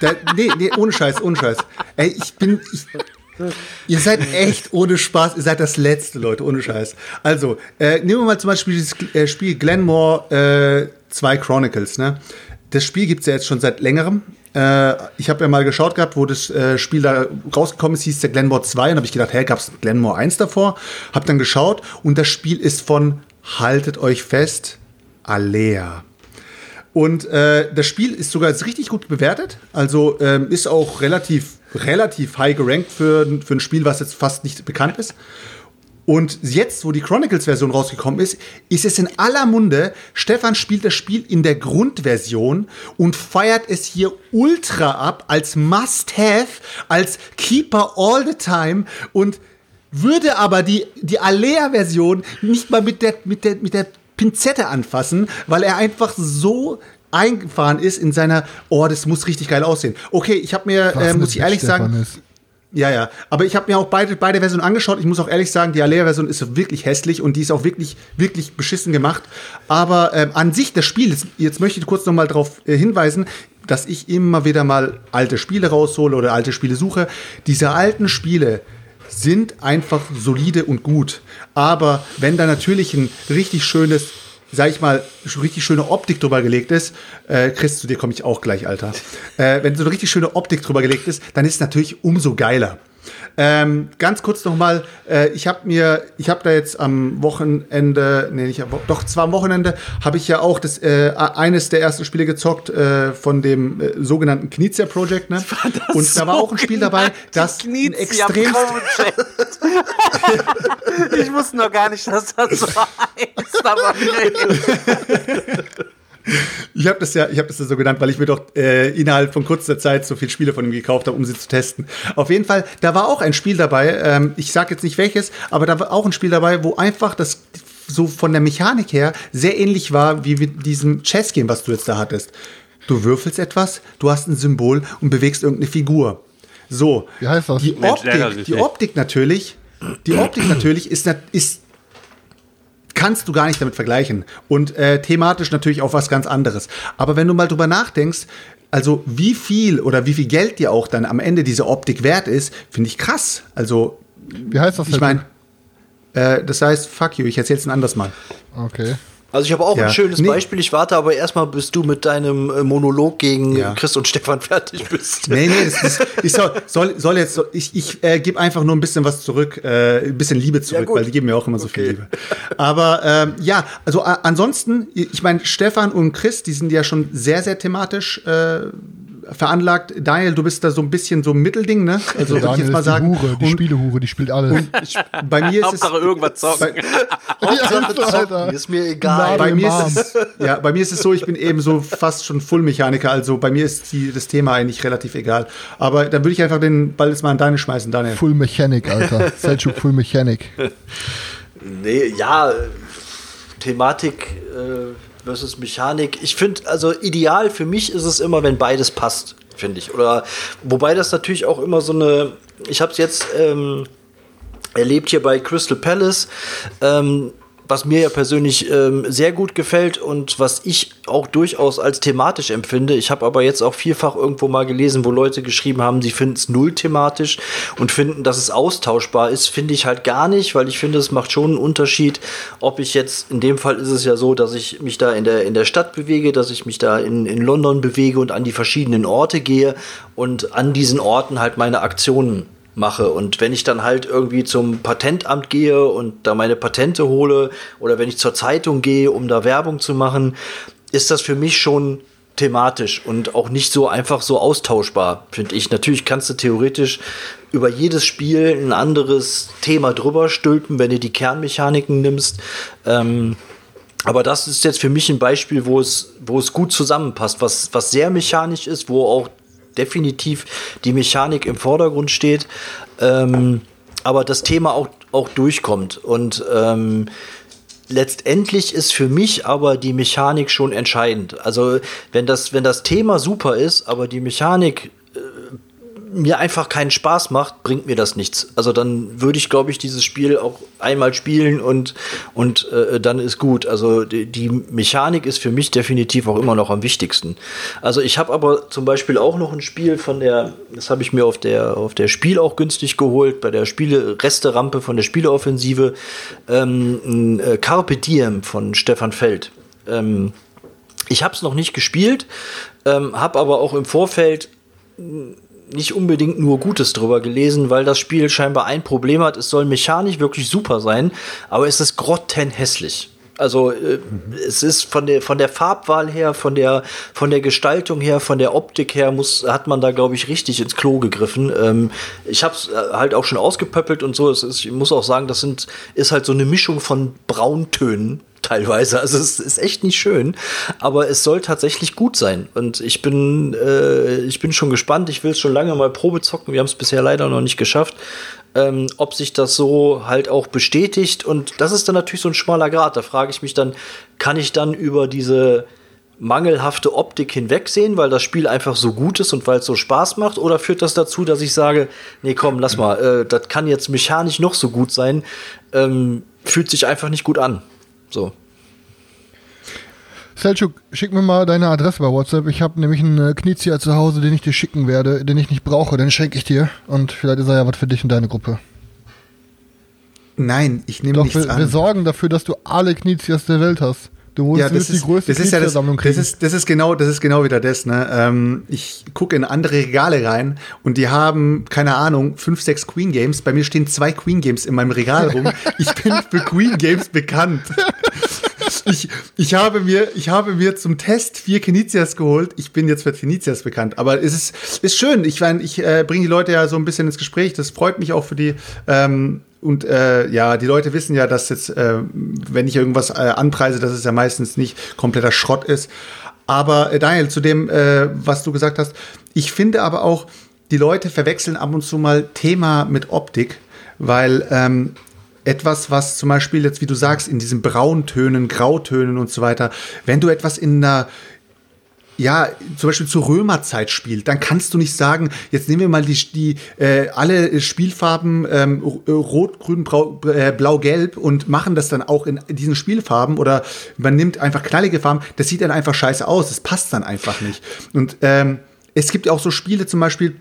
Da, nee, nee, ohne Scheiß, ohne Scheiß. Ey, ich bin. Ich, ihr seid echt ohne Spaß, ihr seid das letzte, Leute, ohne Scheiß. Also, äh, nehmen wir mal zum Beispiel dieses äh, Spiel Glenmore äh, 2 Chronicles, ne? Das Spiel gibt's ja jetzt schon seit längerem. Äh, ich habe ja mal geschaut gehabt, wo das äh, Spiel da rausgekommen ist, hieß der Glenmore 2 und habe ich gedacht, hä, gab's Glenmore 1 davor? Hab dann geschaut und das Spiel ist von, haltet euch fest, Alea. Und äh, das Spiel ist sogar jetzt richtig gut bewertet. Also ähm, ist auch relativ, relativ high gerankt für, für ein Spiel, was jetzt fast nicht bekannt ist. Und jetzt, wo die Chronicles-Version rausgekommen ist, ist es in aller Munde. Stefan spielt das Spiel in der Grundversion und feiert es hier ultra ab als Must-Have, als Keeper all the time und würde aber die, die Alea-Version nicht mal mit der, mit, der, mit der Pinzette anfassen, weil er einfach so eingefahren ist in seiner, oh, das muss richtig geil aussehen. Okay, ich habe mir, äh, muss ich ehrlich sagen, ist. ja, ja. Aber ich habe mir auch beide, beide Versionen angeschaut. Ich muss auch ehrlich sagen, die Alea-Version ist wirklich hässlich und die ist auch wirklich, wirklich beschissen gemacht. Aber ähm, an sich das Spiel, jetzt, jetzt möchte ich kurz noch mal darauf äh, hinweisen, dass ich immer wieder mal alte Spiele raushole oder alte Spiele suche. Diese alten Spiele sind einfach solide und gut. Aber wenn da natürlich ein richtig schönes, sag ich mal, richtig schöne Optik drüber gelegt ist, äh, Chris, zu dir komme ich auch gleich, Alter. Äh, wenn so eine richtig schöne Optik drüber gelegt ist, dann ist es natürlich umso geiler. Ähm, ganz kurz noch mal, äh, ich habe mir, ich habe da jetzt am Wochenende, nee, nicht doch zwar am Wochenende, habe ich ja auch das äh, eines der ersten Spiele gezockt äh, von dem äh, sogenannten Knizia Project, ne? Und da war auch ein Spiel dabei, das ein extrem ich wusste noch gar nicht, dass das so heißt, aber Ich habe das ja, ich habe das ja so genannt, weil ich mir doch äh, innerhalb von kurzer Zeit so viele Spiele von ihm gekauft habe, um sie zu testen. Auf jeden Fall, da war auch ein Spiel dabei. Ähm, ich sage jetzt nicht welches, aber da war auch ein Spiel dabei, wo einfach das so von der Mechanik her sehr ähnlich war wie mit diesem Chess-Game, was du jetzt da hattest. Du würfelst etwas, du hast ein Symbol und bewegst irgendeine Figur. So. Wie heißt das? Die Mensch, Optik, die. Optik natürlich, die Optik natürlich ist, ist kannst du gar nicht damit vergleichen. Und äh, thematisch natürlich auch was ganz anderes. Aber wenn du mal drüber nachdenkst, also wie viel oder wie viel Geld dir auch dann am Ende diese Optik wert ist, finde ich krass. Also, Wie heißt das ich meine, äh, das heißt, fuck you, ich erzähl's ein anderes Mal. Okay. Also ich habe auch Ja. ein schönes Nee. Beispiel. Ich warte aber erstmal, bis du mit deinem äh, Monolog gegen Ja. Chris und Stefan fertig bist. Nee, nee, das, das, ich soll, soll, soll jetzt, so- ich, ich äh, gebe einfach nur ein bisschen was zurück, äh, ein bisschen Liebe zurück, gut. weil die geben mir auch immer so viel Okay. Liebe. Aber ähm, ja, also a- ansonsten, ich meine, Stefan und Chris, die sind ja schon sehr, sehr thematisch äh, veranlagt. Daniel, du bist da so ein bisschen so ein Mittelding, ne? Also würde ich jetzt mal ist die sagen. Hure, die Und Spielehure, die spielt alles. bei mir ist es. Hauptsache irgendwas zocken. Bei, Hauptsache zocken, ist mir egal. bei mir ist es, ja, bei mir ist es so, ich bin eben so fast schon Full-Mechaniker, also bei mir ist die, das Thema eigentlich relativ egal. Aber dann würde ich einfach den Ball jetzt mal an Daniel schmeißen, Daniel. Full Mechanic, Alter. Selchuk Full Mechanic. Nee, ja, Thematik äh, versus Mechanik. Ich finde, also ideal für mich ist es immer, wenn beides passt, finde ich. Oder wobei das natürlich auch immer so eine. Ich habe es jetzt ähm, erlebt hier bei Crystal Palace. Ähm, was mir ja persönlich ähm, sehr gut gefällt und was ich auch durchaus als thematisch empfinde. Ich habe aber jetzt auch vielfach irgendwo mal gelesen, wo Leute geschrieben haben, sie finden es null thematisch und finden, dass es austauschbar ist. Finde ich halt gar nicht, weil ich finde, es macht schon einen Unterschied, ob ich jetzt, in dem Fall ist es ja so, dass ich mich da in der, in der Stadt bewege, dass ich mich da in, in London bewege und an die verschiedenen Orte gehe und an diesen Orten halt meine Aktionen mache. Und wenn ich dann halt irgendwie zum Patentamt gehe und da meine Patente hole oder wenn ich zur Zeitung gehe, um da Werbung zu machen, ist das für mich schon thematisch und auch nicht so einfach so austauschbar, finde ich. Natürlich kannst du theoretisch über jedes Spiel ein anderes Thema drüber stülpen, wenn du die Kernmechaniken nimmst. Ähm, aber das ist jetzt für mich ein Beispiel, wo es, wo es gut zusammenpasst, was, was sehr mechanisch ist, wo auch definitiv die Mechanik im Vordergrund steht, ähm, aber das Thema auch, auch durchkommt. Und ähm, letztendlich ist für mich aber die Mechanik schon entscheidend. Also wenn das, wenn das Thema super ist, aber die Mechanik mir einfach keinen Spaß macht, bringt mir das nichts. Also dann würde ich, glaube ich, dieses Spiel auch einmal spielen und, und äh, dann ist gut. Also die, die, Mechanik ist für mich definitiv auch immer noch am wichtigsten. Also ich habe aber zum Beispiel auch noch ein Spiel von der, das habe ich mir auf der, auf der Spiel auch günstig geholt, bei der Spiele-Reste-Rampe von der Spieleoffensive, ähm, äh, Carpe Diem von Stefan Feld. Ähm, ich habe es noch nicht gespielt, ähm, habe aber auch im Vorfeld nicht unbedingt nur Gutes drüber gelesen, weil das Spiel scheinbar ein Problem hat. Es soll mechanisch wirklich super sein, aber es ist grottenhässlich. Also äh, es ist von der von der Farbwahl her, von der von der Gestaltung her, von der Optik her muss hat man da glaube ich richtig ins Klo gegriffen. Ähm, ich habe es äh, halt auch schon ausgepöppelt und so. Ist, ich muss auch sagen, das sind ist halt so eine Mischung von Brauntönen teilweise. Also es ist echt nicht schön, aber es soll tatsächlich gut sein. Und ich bin, äh, ich bin schon gespannt. Ich will es schon lange mal Probe zocken. Wir haben es bisher leider noch nicht geschafft. Ähm, ob sich das so halt auch bestätigt. Und das ist dann natürlich so ein schmaler Grad. Da frage ich mich dann, kann ich dann über diese mangelhafte Optik hinwegsehen, weil das Spiel einfach so gut ist und weil es so Spaß macht? Oder führt das dazu, dass ich sage, nee, komm, lass mal, äh, das kann jetzt mechanisch noch so gut sein, ähm, fühlt sich einfach nicht gut an. So. Selchuk, schick mir mal deine Adresse bei WhatsApp. Ich habe nämlich einen äh, Knizia zu Hause, den ich dir schicken werde, den ich nicht brauche. Den schenke ich dir. Und vielleicht ist er ja was für dich und deine Gruppe. Nein, ich nehme nichts wir, an. wir sorgen dafür, dass du alle Knizias der Welt hast. Du musst ja, das die ist, größte das ist ja das, das ist, das ist genau, das ist genau wieder das, ne? Ähm, ich gucke in andere Regale rein und die haben, keine Ahnung, fünf, sechs Queen Games. Bei mir stehen zwei Queen Games in meinem Regal rum. Ich bin für Queen Games bekannt. Ich, ich, habe mir, ich habe mir zum Test vier Kenizias geholt. Ich bin jetzt für Kenizias bekannt. Aber es ist, ist schön. Ich, mein, ich äh, bringe die Leute ja so ein bisschen ins Gespräch. Das freut mich auch für die. Ähm, und äh, ja, die Leute wissen ja, dass jetzt, äh, wenn ich irgendwas äh, anpreise, dass es ja meistens nicht kompletter Schrott ist. Aber äh, Daniel, zu dem, äh, was du gesagt hast, ich finde aber auch, die Leute verwechseln ab und zu mal Thema mit Optik, weil ähm, etwas, was zum Beispiel jetzt, wie du sagst, in diesen Brauntönen, Grautönen und so weiter, wenn du etwas in einer ja, zum Beispiel zur Römerzeit spielt, dann kannst du nicht sagen, jetzt nehmen wir mal die, die äh, alle Spielfarben ähm, rot, grün, brau, äh, blau, gelb und machen das dann auch in diesen Spielfarben oder man nimmt einfach knallige Farben, das sieht dann einfach scheiße aus, das passt dann einfach nicht. Und ähm, es gibt ja auch so Spiele zum Beispiel,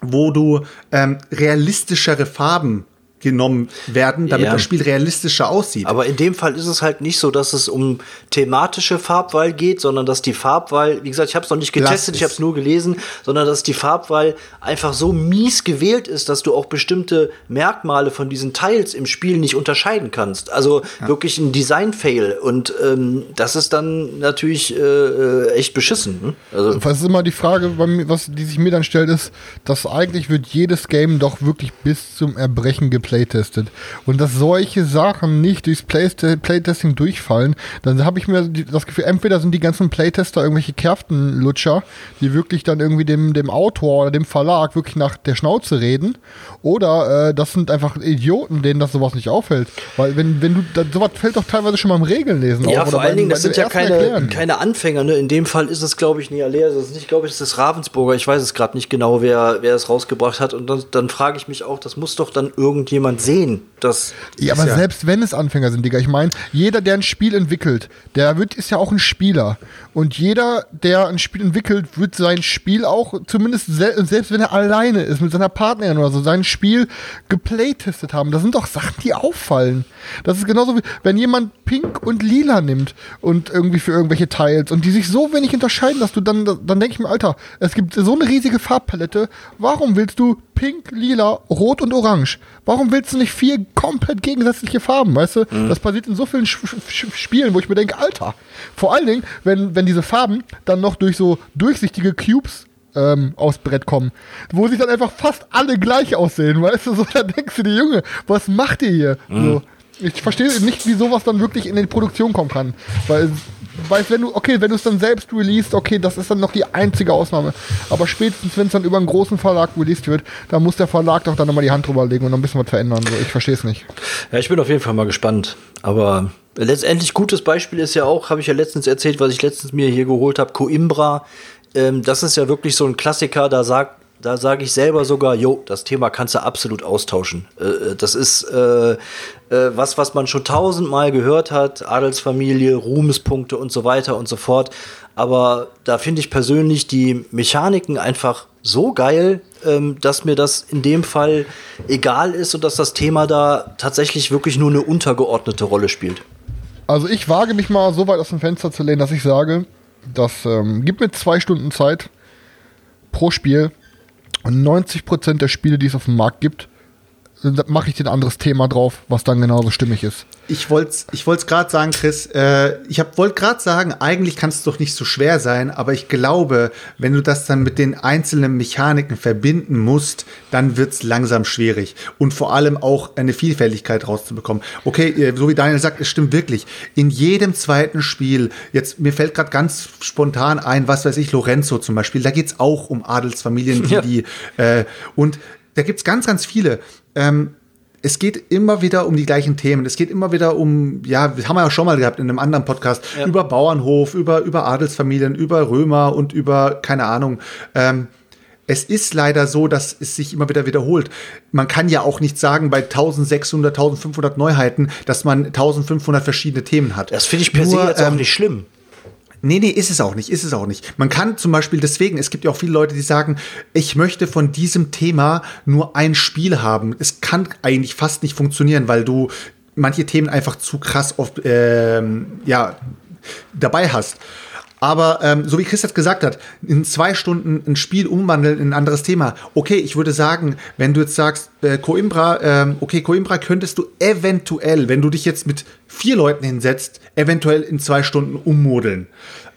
wo du ähm, realistischere Farben genommen werden, damit Ja. das Spiel realistischer aussieht. Aber in dem Fall ist es halt nicht so, dass es um thematische Farbwahl geht, sondern dass die Farbwahl, wie gesagt, ich habe es noch nicht getestet, ich habe es nur gelesen, sondern dass die Farbwahl einfach so mies gewählt ist, dass du auch bestimmte Merkmale von diesen Teils im Spiel nicht unterscheiden kannst. Also wirklich ein Design-Fail. Und ähm, das ist dann natürlich äh, äh, echt beschissen. Ne? Also Was ist immer die Frage, was die sich mir dann stellt, ist, dass eigentlich wird jedes Game doch wirklich bis zum Erbrechen geplättet. Geplaytestet. Und dass solche Sachen nicht durchs Playtesting durchfallen, dann habe ich mir das Gefühl, entweder sind die ganzen Playtester irgendwelche Kerftenlutscher, die wirklich dann irgendwie dem, dem Autor oder dem Verlag wirklich nach der Schnauze reden, oder äh, das sind einfach Idioten, denen das sowas nicht auffällt. Weil wenn, wenn du, da, sowas fällt doch teilweise schon beim Regelnlesen Ja, auf. vor oder allen Dingen, das sind ja keine, Erklären. keine Anfänger. Ne? In dem Fall ist es, glaube ich, nie Alea. Das ist nicht, glaube ich, das ist Ravensburger. Ich weiß es gerade nicht genau, wer, wer es rausgebracht hat. Und dann, dann frage ich mich auch, das muss doch dann irgendjemand sehen. Das Ja, aber ja- selbst wenn es Anfänger sind, Digga, ich meine, jeder, der ein Spiel entwickelt, der wird, ist ja auch ein Spieler. Und jeder, der ein Spiel entwickelt, wird sein Spiel auch, zumindest sel selbst wenn er alleine ist, mit seiner Partnerin oder so, sein Spiel geplaytestet haben. Das sind doch Sachen, die auffallen. Das ist genauso wie, wenn jemand Pink und Lila nimmt und irgendwie für irgendwelche Teils und die sich so wenig unterscheiden, dass du dann, dann denke ich mir, Alter, es gibt so eine riesige Farbpalette, warum willst du Pink, Lila, Rot und Orange? Warum willst du nicht vier komplett gegensätzliche Farben, weißt du? Das passiert in so vielen Sch Sch Spielen, wo ich mir denke, Alter, vor allen Dingen, wenn, wenn diese Farben dann noch durch so durchsichtige Cubes ähm, aufs Brett kommen, wo sich dann einfach fast alle gleich aussehen, weißt du? So, da denkst du dir, Junge, was macht ihr hier? So. Ich verstehe nicht, wie sowas dann wirklich in die Produktion kommen kann. Weil, weil wenn du, okay, wenn du es dann selbst releast, okay, das ist dann noch die einzige Ausnahme. Aber spätestens, wenn es dann über einen großen Verlag released wird, dann muss der Verlag doch dann nochmal die Hand drüber legen und noch ein bisschen was verändern. So. Ich verstehe es nicht. Ja, ich bin auf jeden Fall mal gespannt. Aber letztendlich gutes Beispiel ist ja auch, habe ich ja letztens erzählt, was ich letztens mir hier geholt habe, Coimbra. Ähm, das ist ja wirklich so ein Klassiker, da sagt da sage ich selber sogar, jo, das Thema kannst du absolut austauschen. Äh, das ist äh, äh, was, was man schon tausendmal gehört hat, Adelsfamilie, Ruhmespunkte und so weiter und so fort. Aber da finde ich persönlich die Mechaniken einfach so geil, ähm, dass mir das in dem Fall egal ist und dass das Thema da tatsächlich wirklich nur eine untergeordnete Rolle spielt. Also ich wage mich mal so weit aus dem Fenster zu lehnen, dass ich sage, das ähm, gibt mir zwei Stunden Zeit pro Spiel und 90% der Spiele, die es auf dem Markt gibt, mache ich dir ein anderes Thema drauf, was dann genauso stimmig ist. Ich wollte es ich gerade sagen, Chris. Äh, ich wollte gerade sagen, eigentlich kann es doch nicht so schwer sein, aber ich glaube, wenn du das dann mit den einzelnen Mechaniken verbinden musst, dann wird es langsam schwierig. Und vor allem auch eine Vielfältigkeit rauszubekommen. Okay, äh, so wie Daniel sagt, es stimmt wirklich. In jedem zweiten Spiel, jetzt mir fällt gerade ganz spontan ein, was weiß ich, Lorenzo zum Beispiel, da geht es auch um Adelsfamilien, die, Ja. die äh, und da gibt es ganz, ganz viele. Ähm, es geht immer wieder um die gleichen Themen. Es geht immer wieder um, ja, das haben wir ja schon mal gehabt in einem anderen Podcast, Ja. über Bauernhof, über, über Adelsfamilien, über Römer und über, keine Ahnung. Ähm, es ist leider so, dass es sich immer wieder wiederholt. Man kann ja auch nicht sagen, bei 1600, 1500 Neuheiten, dass man 1500 verschiedene Themen hat. Das finde ich per se Nur, jetzt auch ähm, nicht schlimm. Nee, nee, ist es auch nicht, ist es auch nicht. Man kann zum Beispiel deswegen, es gibt ja auch viele Leute, die sagen, ich möchte von diesem Thema nur ein Spiel haben. Es kann eigentlich fast nicht funktionieren, weil du manche Themen einfach zu krass oft, ähm, ja, dabei hast. Aber ähm, so wie Chris das gesagt hat, in zwei Stunden ein Spiel umwandeln in ein anderes Thema. Okay, ich würde sagen, wenn du jetzt sagst, äh, Coimbra, ähm, okay, Coimbra könntest du eventuell, wenn du dich jetzt mit vier Leuten hinsetzt, eventuell in zwei Stunden ummodeln.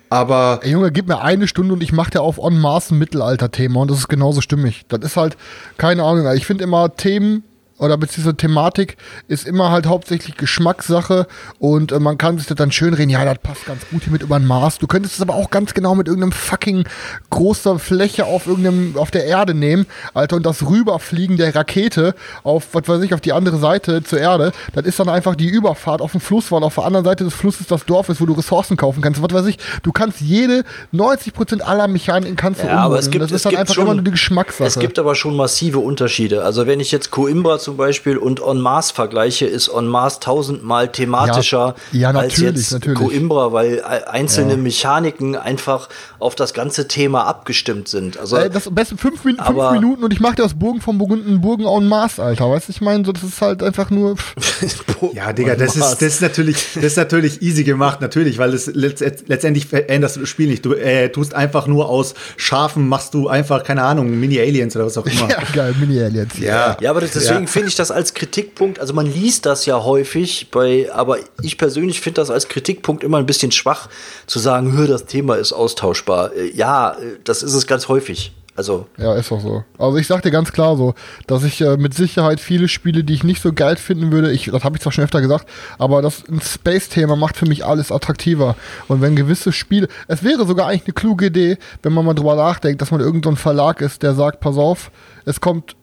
Aber Ey, Junge, gib mir eine Stunde und ich mache dir auf en masse ein Mittelalter-Thema und das ist genauso stimmig. Das ist halt, keine Ahnung, ich finde immer Themen oder beziehungsweise Thematik ist immer halt hauptsächlich Geschmackssache und äh, man kann sich das dann schön reden, ja, das passt ganz gut hier mit über den Mars. Du könntest es aber auch ganz genau mit irgendeinem fucking großer Fläche auf irgendeinem, auf der Erde nehmen, Alter, und das Rüberfliegen der Rakete auf, was weiß ich, auf die andere Seite zur Erde, das ist dann einfach die Überfahrt auf dem Fluss, weil auf der anderen Seite des Flusses das Dorf ist, wo du Ressourcen kaufen kannst, was weiß ich. Du kannst jede, 90% aller Mechaniken kannst du Ja, aber es gibt, Das ist es dann gibt einfach schon, immer nur die Geschmackssache. Es gibt aber schon massive Unterschiede. Also wenn ich jetzt Coimbra zum Beispiel und En Mars vergleiche, ist En Mars tausendmal thematischer Ja, ja, als natürlich, jetzt natürlich. Coimbra, weil äh, einzelne Mechaniken einfach auf das ganze Thema abgestimmt sind. Also Ey, das am besten fünf, Min fünf Aber- Minuten und ich mache dir aus Burgen vom Burgunden Burgen en Maß, Alter. Weißt du, ich meine, so, das ist halt einfach nur. Ja, Digga, das ist, Mars. das ist natürlich, das ist natürlich easy gemacht, natürlich, weil das letzt, letztendlich veränderst du das Spiel nicht. Du äh, tust einfach nur aus Schafen, machst du einfach, keine Ahnung, Mini-Aliens oder was auch immer. ja, geil, Mini-Aliens. Ja. Ja, aber das, deswegen Ja. Finde ich das als Kritikpunkt, also man liest das ja häufig, bei, aber ich persönlich finde das als Kritikpunkt immer ein bisschen schwach, zu sagen, das Thema ist austauschbar. Äh, Ja, äh, das ist es ganz häufig. Also, Ja, ist auch so. Also ich sag dir ganz klar so, dass ich äh, mit Sicherheit viele Spiele, die ich nicht so geil finden würde, ich, das habe ich zwar schon öfter gesagt, aber das ein Space-Thema macht für mich alles attraktiver. Und wenn gewisse Spiele, es wäre sogar eigentlich eine kluge Idee, wenn man mal drüber nachdenkt, dass man irgendein so Verlag ist, der sagt, pass auf, es kommt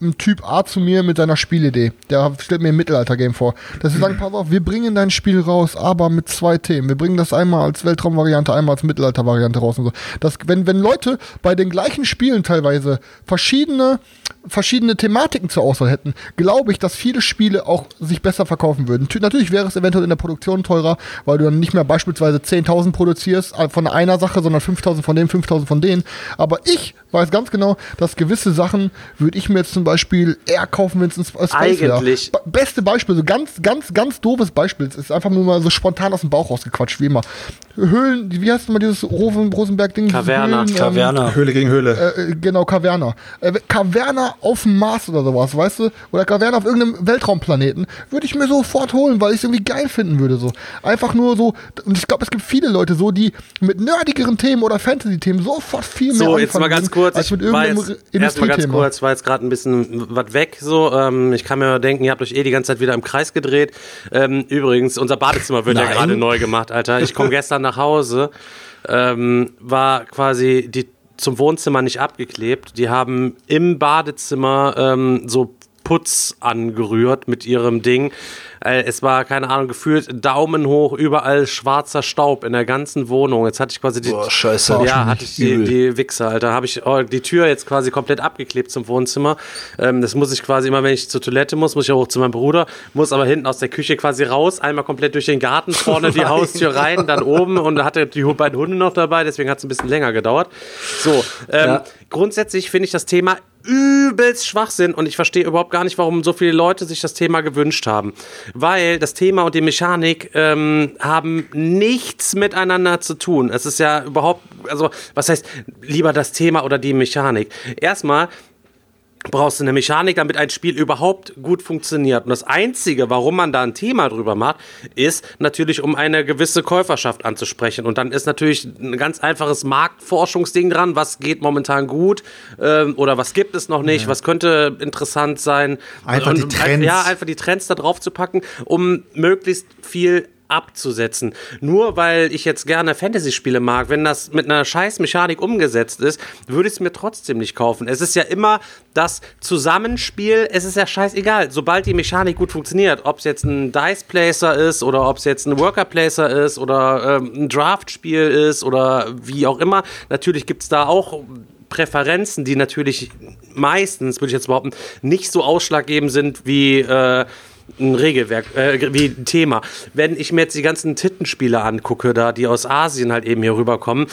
ein Typ A zu mir mit seiner Spielidee. Der stellt mir ein Mittelalter-Game vor. Dass wir sagen, pass auf, wir bringen dein Spiel raus, aber mit zwei Themen. Wir bringen das einmal als Weltraumvariante, einmal als Mittelalter-Variante raus und so. Das, wenn, wenn Leute bei den gleichen Spielen teilweise verschiedene, verschiedene Thematiken zur Auswahl hätten, glaube ich, dass viele Spiele auch sich besser verkaufen würden. Tü- Natürlich wäre es eventuell in der Produktion teurer, weil du dann nicht mehr beispielsweise 10.000 produzierst äh, von einer Sache, sondern 5.000 von dem, 5.000 von denen. Aber ich weiß ganz genau, dass gewisse Sachen würde ich mir jetzt zum Beispiel eher kaufen, wenn es ein Sp- Space wäre. Eigentlich- Ba- Beste Beispiel, so ganz, ganz, ganz doofes Beispiel. Es ist einfach nur mal so spontan aus dem Bauch rausgequatscht, wie immer. Höhlen, wie heißt mal dieses Rosen, Rosenberg-Ding? Diese Caverna. Höhlen, ähm, Caverna. Höhle gegen Höhle. äh, genau, Caverna. Äh, Caverna auf dem Mars oder sowas, weißt du? Oder Caverna auf irgendeinem Weltraumplaneten. Würde ich mir sofort holen, weil ich es irgendwie geil finden würde. So. Einfach nur so. Und ich glaube, es gibt viele Leute so, die mit nerdigeren Themen oder Fantasy-Themen sofort viel mehr So, jetzt mal ganz kurz. Ich war jetzt, erstmal ganz kurz, war jetzt gerade ein bisschen was weg. So, ähm, ich kann mir denken, ihr habt euch eh die ganze Zeit wieder im Kreis gedreht. Ähm, übrigens, unser Badezimmer wird ja Nein. gerade neu gemacht, Alter. Ich komme gestern nach Hause, ähm, war quasi die zum Wohnzimmer nicht abgeklebt. Die haben im Badezimmer ähm, so Putz angerührt mit ihrem Ding. Äh, Es war, keine Ahnung, gefühlt Daumen hoch, überall schwarzer Staub in der ganzen Wohnung. Jetzt hatte ich quasi die. Boah, scheiße. Ja, hatte ich die, die Wichser, Alter. Habe ich oh, die Tür jetzt quasi komplett abgeklebt zum Wohnzimmer. Ähm, das muss ich quasi immer, wenn ich zur Toilette muss, muss ich auch zu meinem Bruder, muss aber hinten aus der Küche quasi raus, einmal komplett durch den Garten, vorne die Haustür rein, dann oben und da hatte die beiden Hunde noch dabei, deswegen hat es ein bisschen länger gedauert. So, ähm, Ja. grundsätzlich finde ich das Thema übelst Schwachsinn und ich verstehe überhaupt gar nicht, warum so viele Leute sich das Thema gewünscht haben. Weil das Thema und die Mechanik ähm, haben nichts miteinander zu tun. Es ist ja überhaupt, also was heißt lieber das Thema oder die Mechanik? Erstmal brauchst du eine Mechanik, damit ein Spiel überhaupt gut funktioniert. Und das Einzige, warum man da ein Thema drüber macht, ist natürlich, um eine gewisse Käuferschaft anzusprechen. Und dann ist natürlich ein ganz einfaches Marktforschungsding dran. Was geht momentan gut ähm, oder was gibt es noch nicht? Was könnte interessant sein? Einfach die Und Trends. Ja, einfach die Trends da drauf zu packen, um möglichst viel abzusetzen. Nur weil ich jetzt gerne Fantasy-Spiele mag, wenn das mit einer scheiß Mechanik umgesetzt ist, würde ich es mir trotzdem nicht kaufen. Es ist ja immer das Zusammenspiel, es ist ja scheißegal. Sobald die Mechanik gut funktioniert, ob es jetzt ein Dice-Placer ist oder ob es jetzt ein Worker-Placer ist oder ähm, ein Draft-Spiel ist oder wie auch immer. Natürlich gibt es da auch Präferenzen, die natürlich meistens, würde ich jetzt behaupten, nicht so ausschlaggebend sind wie äh, ein Regelwerk, äh, wie ein Thema. Wenn ich mir jetzt die ganzen Tittenspiele angucke, da die aus Asien halt eben hier rüberkommen,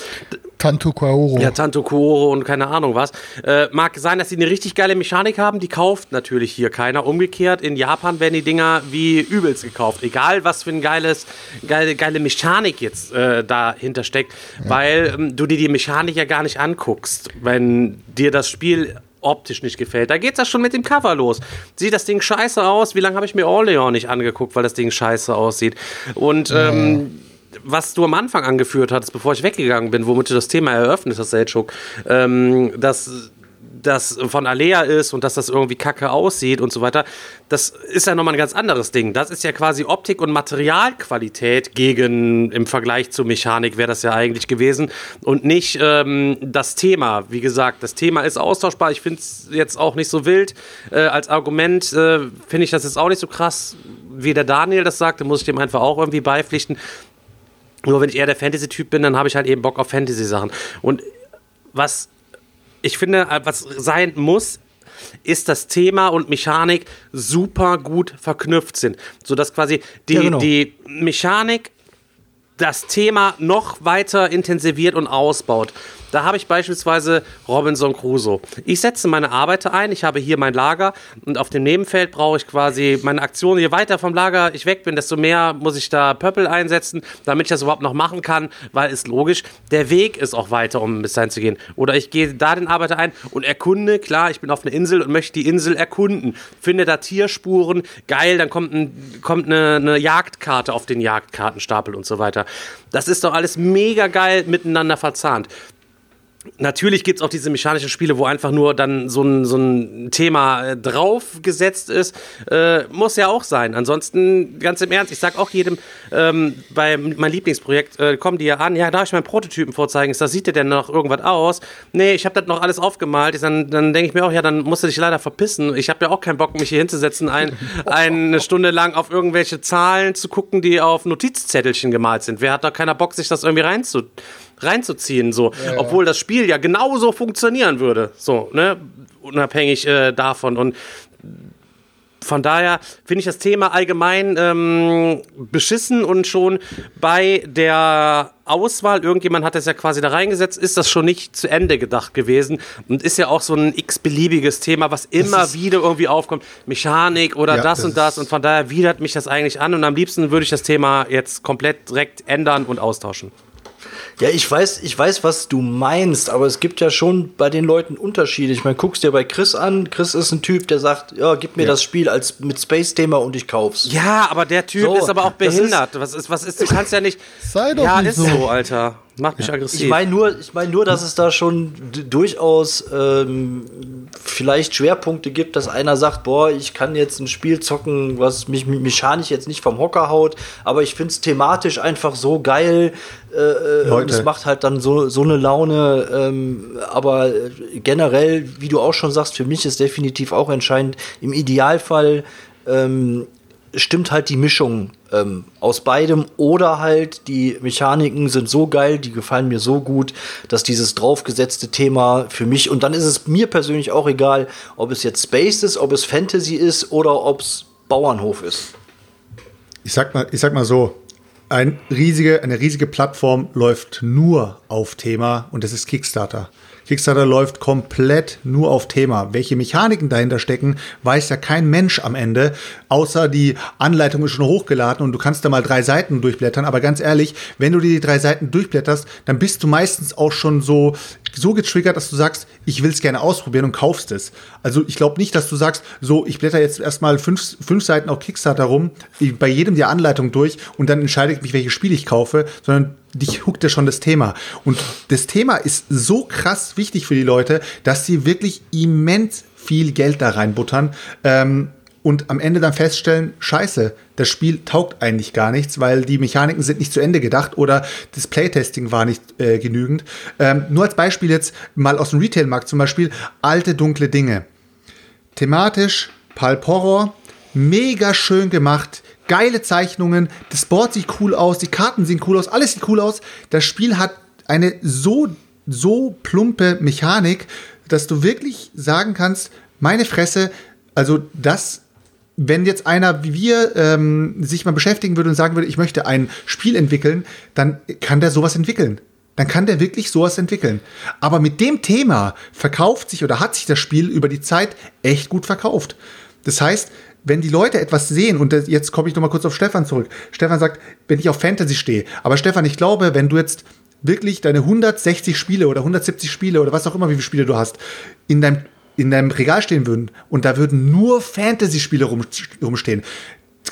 Tanto Kaoro. ja, Tanto Kuoro und keine Ahnung was. Äh, mag sein, dass sie eine richtig geile Mechanik haben, die kauft natürlich hier keiner. Umgekehrt, in Japan werden die Dinger wie übelst gekauft. Egal, was für ein geiles, geile, geile Mechanik jetzt äh, dahinter steckt, weil ähm, du dir die Mechanik ja gar nicht anguckst, wenn dir das Spiel optisch nicht gefällt. Da geht's ja schon mit dem Cover los. Sieht das Ding scheiße aus? Wie lange habe ich mir Orleans nicht angeguckt, weil das Ding scheiße aussieht? Und ähm, was du am Anfang angeführt hattest, bevor ich weggegangen bin, womit du das Thema eröffnet hast, Selchuk, ähm, dass das von Alea ist und dass das irgendwie kacke aussieht und so weiter, das ist ja nochmal ein ganz anderes Ding. Das ist ja quasi Optik und Materialqualität gegen, im Vergleich zur Mechanik wäre das ja eigentlich gewesen und nicht ähm, das Thema. Wie gesagt, das Thema ist austauschbar. Ich finde es jetzt auch nicht so wild. Äh, als Argument äh, finde ich das jetzt auch nicht so krass, wie der Daniel das sagte, muss ich dem einfach auch irgendwie beipflichten. Nur wenn ich eher der Fantasy-Typ bin, dann habe ich halt eben Bock auf Fantasy-Sachen. Und was ich finde, äh, was sein muss, ist das Thema und Mechanik super gut verknüpft sind. Sodass quasi die, Ja, genau. die Mechanik das Thema noch weiter intensiviert und ausbaut. Da habe ich beispielsweise Robinson Crusoe. Ich setze meine Arbeiter ein, ich habe hier mein Lager und auf dem Nebenfeld brauche ich quasi meine Aktion. Je weiter vom Lager ich weg bin, desto mehr muss ich da Pöppel einsetzen, damit ich das überhaupt noch machen kann, weil ist logisch, der Weg ist auch weiter, um bis dahin zu gehen. Oder ich gehe da den Arbeiter ein und erkunde, klar, ich bin auf einer Insel und möchte die Insel erkunden. Finde da Tierspuren, geil, dann kommt, ein, kommt eine, eine Jagdkarte auf den Jagdkartenstapel und so weiter. Das ist doch alles mega geil miteinander verzahnt. Natürlich gibt's auch diese mechanischen Spiele, wo einfach nur dann so ein, so ein Thema äh, draufgesetzt ist. Äh, muss ja auch sein. Ansonsten, ganz im Ernst, ich sag auch jedem, ähm, bei meinem Lieblingsprojekt, äh, kommen die ja an, ja, darf ich meinen Prototypen vorzeigen? Ist das, sieht der denn noch irgendwas aus? Nee, ich habe das noch alles aufgemalt. Dann dann denke ich mir auch, ja, dann musst du dich leider verpissen. Ich habe ja auch keinen Bock, mich hier hinzusetzen, ein, eine Stunde lang auf irgendwelche Zahlen zu gucken, die auf Notizzettelchen gemalt sind. Wer hat da keiner Bock, sich das irgendwie reinzu reinzuziehen, so, ja, obwohl das Spiel ja genauso funktionieren würde, so, ne, unabhängig äh, davon und von daher finde ich das Thema allgemein ähm, beschissen und schon bei der Auswahl, irgendjemand hat das ja quasi da reingesetzt, ist das schon nicht zu Ende gedacht gewesen und ist ja auch so ein x-beliebiges Thema, was immer wieder irgendwie aufkommt. Mechanik oder ja, das, das und das und von daher widert mich das eigentlich an und am liebsten würde ich das Thema jetzt komplett direkt ändern und austauschen. Ja, ich weiß, ich weiß, was du meinst, aber es gibt ja schon bei den Leuten Unterschiede. Ich meine, guckst dir bei Chris an. Chris ist ein Typ, der sagt, ja, gib mir ja. das Spiel als mit Space-Thema und ich kauf's. Ja, aber der Typ so, ist aber auch behindert. Ist, was ist, was ist, du kannst ja nicht. Sei doch ja, nicht ist so, so Alter. Macht mich aggressiv. Ich meine nur, ich mein nur, dass es da schon durchaus ähm, vielleicht Schwerpunkte gibt, dass einer sagt, boah, ich kann jetzt ein Spiel zocken, was mich mechanisch jetzt nicht vom Hocker haut, aber ich finde es thematisch einfach so geil äh, äh und es macht halt dann so, so eine Laune. Ähm, aber generell, wie du auch schon sagst, für mich ist definitiv auch entscheidend, im Idealfall ähm, stimmt halt die Mischung ähm, aus beidem oder halt die Mechaniken sind so geil, die gefallen mir so gut, dass dieses draufgesetzte Thema für mich und dann ist es mir persönlich auch egal, ob es jetzt Space ist, ob es Fantasy ist oder ob es Bauernhof ist. Ich sag mal, ich sag mal so, ein riesige, eine riesige Plattform läuft nur auf Thema und das ist Kickstarter. Kickstarter läuft komplett nur auf Thema. Welche Mechaniken dahinter stecken, weiß ja kein Mensch am Ende, außer die Anleitung ist schon hochgeladen und du kannst da mal drei Seiten durchblättern. Aber ganz ehrlich, wenn du dir die drei Seiten durchblätterst, dann bist du meistens auch schon so, so getriggert, dass du sagst, ich will es gerne ausprobieren und kaufst es. Also ich glaube nicht, dass du sagst, so, ich blätter jetzt erstmal fünf, fünf Seiten auf Kickstarter rum, bei jedem die Anleitung durch und dann entscheide ich mich, welches Spiel ich kaufe, sondern dich huckt ja schon das Thema. Und das Thema ist so krass wichtig für die Leute, dass sie wirklich immens viel Geld da reinbuttern. Ähm, und am Ende dann feststellen, scheiße, das Spiel taugt eigentlich gar nichts, weil die Mechaniken sind nicht zu Ende gedacht oder das Playtesting war nicht äh, genügend. Ähm, nur als Beispiel jetzt mal aus dem Retailmarkt zum Beispiel alte dunkle Dinge. Thematisch Pulp Horror, mega schön gemacht, geile Zeichnungen, das Board sieht cool aus, die Karten sehen cool aus, alles sieht cool aus. Das Spiel hat eine so, so plumpe Mechanik, dass du wirklich sagen kannst, meine Fresse, also das wenn jetzt einer wie wir ähm, sich mal beschäftigen würde und sagen würde, ich möchte ein Spiel entwickeln, dann kann der sowas entwickeln. Dann kann der wirklich sowas entwickeln. Aber mit dem Thema verkauft sich oder hat sich das Spiel über die Zeit echt gut verkauft. Das heißt, wenn die Leute etwas sehen, und jetzt komme ich noch mal kurz auf Stefan zurück. Stefan sagt, wenn ich auf Fantasy stehe. Aber Stefan, ich glaube, wenn du jetzt wirklich deine 160 Spiele oder 170 Spiele oder was auch immer, wie viele Spiele du hast, in deinem in deinem Regal stehen würden und da würden nur Fantasy-Spiele rum, rumstehen,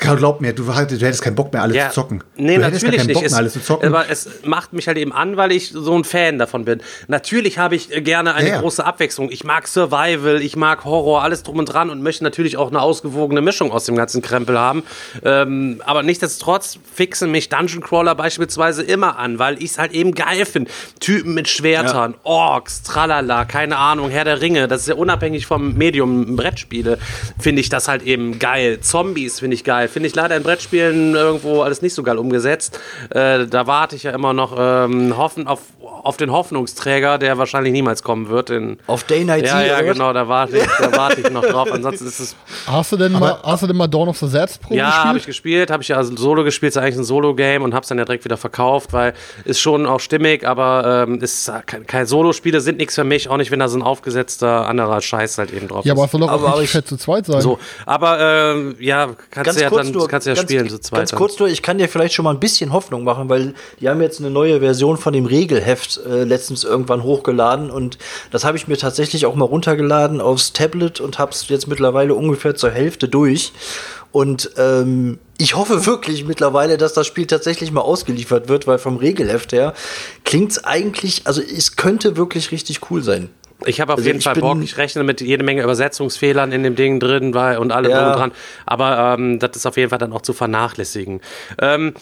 Glaub mir, du, du, hättest keinen Bock mehr, alles ja, zu zocken. Nee, du natürlich keinen nicht. Bock mehr, alles zu zocken. Aber es macht mich halt eben an, weil ich so ein Fan davon bin. Natürlich habe ich gerne eine ja, große Abwechslung. Ich mag Survival, ich mag Horror, alles drum und dran und möchte natürlich auch eine ausgewogene Mischung aus dem ganzen Krempel haben. Ähm, aber nichtsdestotrotz fixen mich Dungeon Crawler beispielsweise immer an, weil ich es halt eben geil finde. Typen mit Schwertern. Orks, tralala, keine Ahnung, Herr der Ringe, das ist ja unabhängig vom Medium Brettspiele, finde ich das halt eben geil. Zombies finde ich geil geil. Finde ich leider in Brettspielen irgendwo alles nicht so geil umgesetzt. Äh, da warte ich ja immer noch ähm, hoffen auf, auf den Hoffnungsträger, der wahrscheinlich niemals kommen wird. In, auf Day Night Ja, ja, genau, da warte ich, da warte ich noch drauf. Ansonsten ist es. Hast du denn, mal, hast du denn mal Dawn of the Zeds Pro Ja, habe ich gespielt. Habe ich ja also Solo gespielt. Ist eigentlich ein Solo-Game und habe es dann ja direkt wieder verkauft, weil ist schon auch stimmig, aber ähm, ist keine Solo-Spiele sind nichts für mich. Auch nicht, wenn da so ein aufgesetzter anderer Scheiß halt eben drauf ist. Ja, aber es soll doch auch aber, aber ich, zu zweit sein. So, aber äh, ja, kannst du ja dann nur, kannst du ja ganz, spielen zu zweit. Ganz dann. kurz nur, ich kann dir vielleicht schon mal ein bisschen Hoffnung machen, weil die haben jetzt eine neue Version von dem Regelheft äh, letztens irgendwann hochgeladen und das habe ich mir tatsächlich auch mal runtergeladen aufs Tablet und habe es jetzt mittlerweile ungefähr zur Hälfte durch. Und ähm, ich hoffe wirklich mittlerweile, dass das Spiel tatsächlich mal ausgeliefert wird, weil vom Regelheft her klingt's eigentlich, also es könnte wirklich richtig cool sein. Ich habe auf Also jeden Fall Bock. Ich rechne mit jede Menge Übersetzungsfehlern in dem Ding drin weil, und allem Ja. dran. Aber ähm, das ist auf jeden Fall dann auch zu vernachlässigen. Ähm,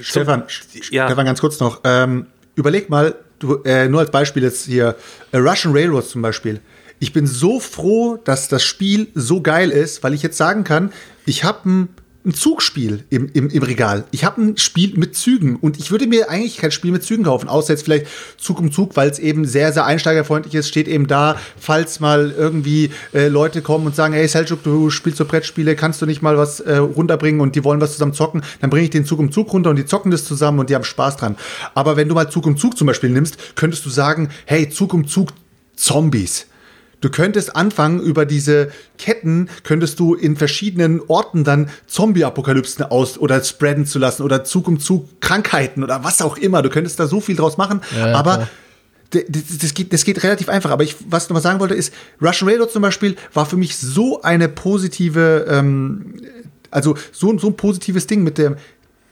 Stefan, Ja. Stefan, ganz kurz noch. Ähm, überleg mal, du, äh, nur als Beispiel jetzt hier, äh, Russian Railroads zum Beispiel. Ich bin so froh, dass das Spiel so geil ist, weil ich jetzt sagen kann, ich habe ein, ein Zugspiel im, im, im Regal. Ich habe ein Spiel mit Zügen und ich würde mir eigentlich kein Spiel mit Zügen kaufen, außer jetzt vielleicht Zug um Zug, weil es eben sehr, sehr einsteigerfreundlich ist, steht eben da, falls mal irgendwie äh, Leute kommen und sagen, hey Seljuk, du spielst so Brettspiele, kannst du nicht mal was äh, runterbringen und die wollen was zusammen zocken, dann bringe ich den Zug um Zug runter und die zocken das zusammen und die haben Spaß dran. Aber wenn du mal Zug um Zug zum Beispiel nimmst, könntest du sagen, hey, Zug um Zug Zombies. Du könntest anfangen, über diese Ketten könntest du in verschiedenen Orten dann Zombie-Apokalypsen aus oder spreaden zu lassen oder Zug um Zug Krankheiten oder was auch immer. Du könntest da so viel draus machen. Ja, aber das, das, geht, das geht relativ einfach. Aber ich, was ich noch mal sagen wollte, ist, Russian Railroad zum Beispiel war für mich so eine positive, ähm, also so, so ein positives Ding mit der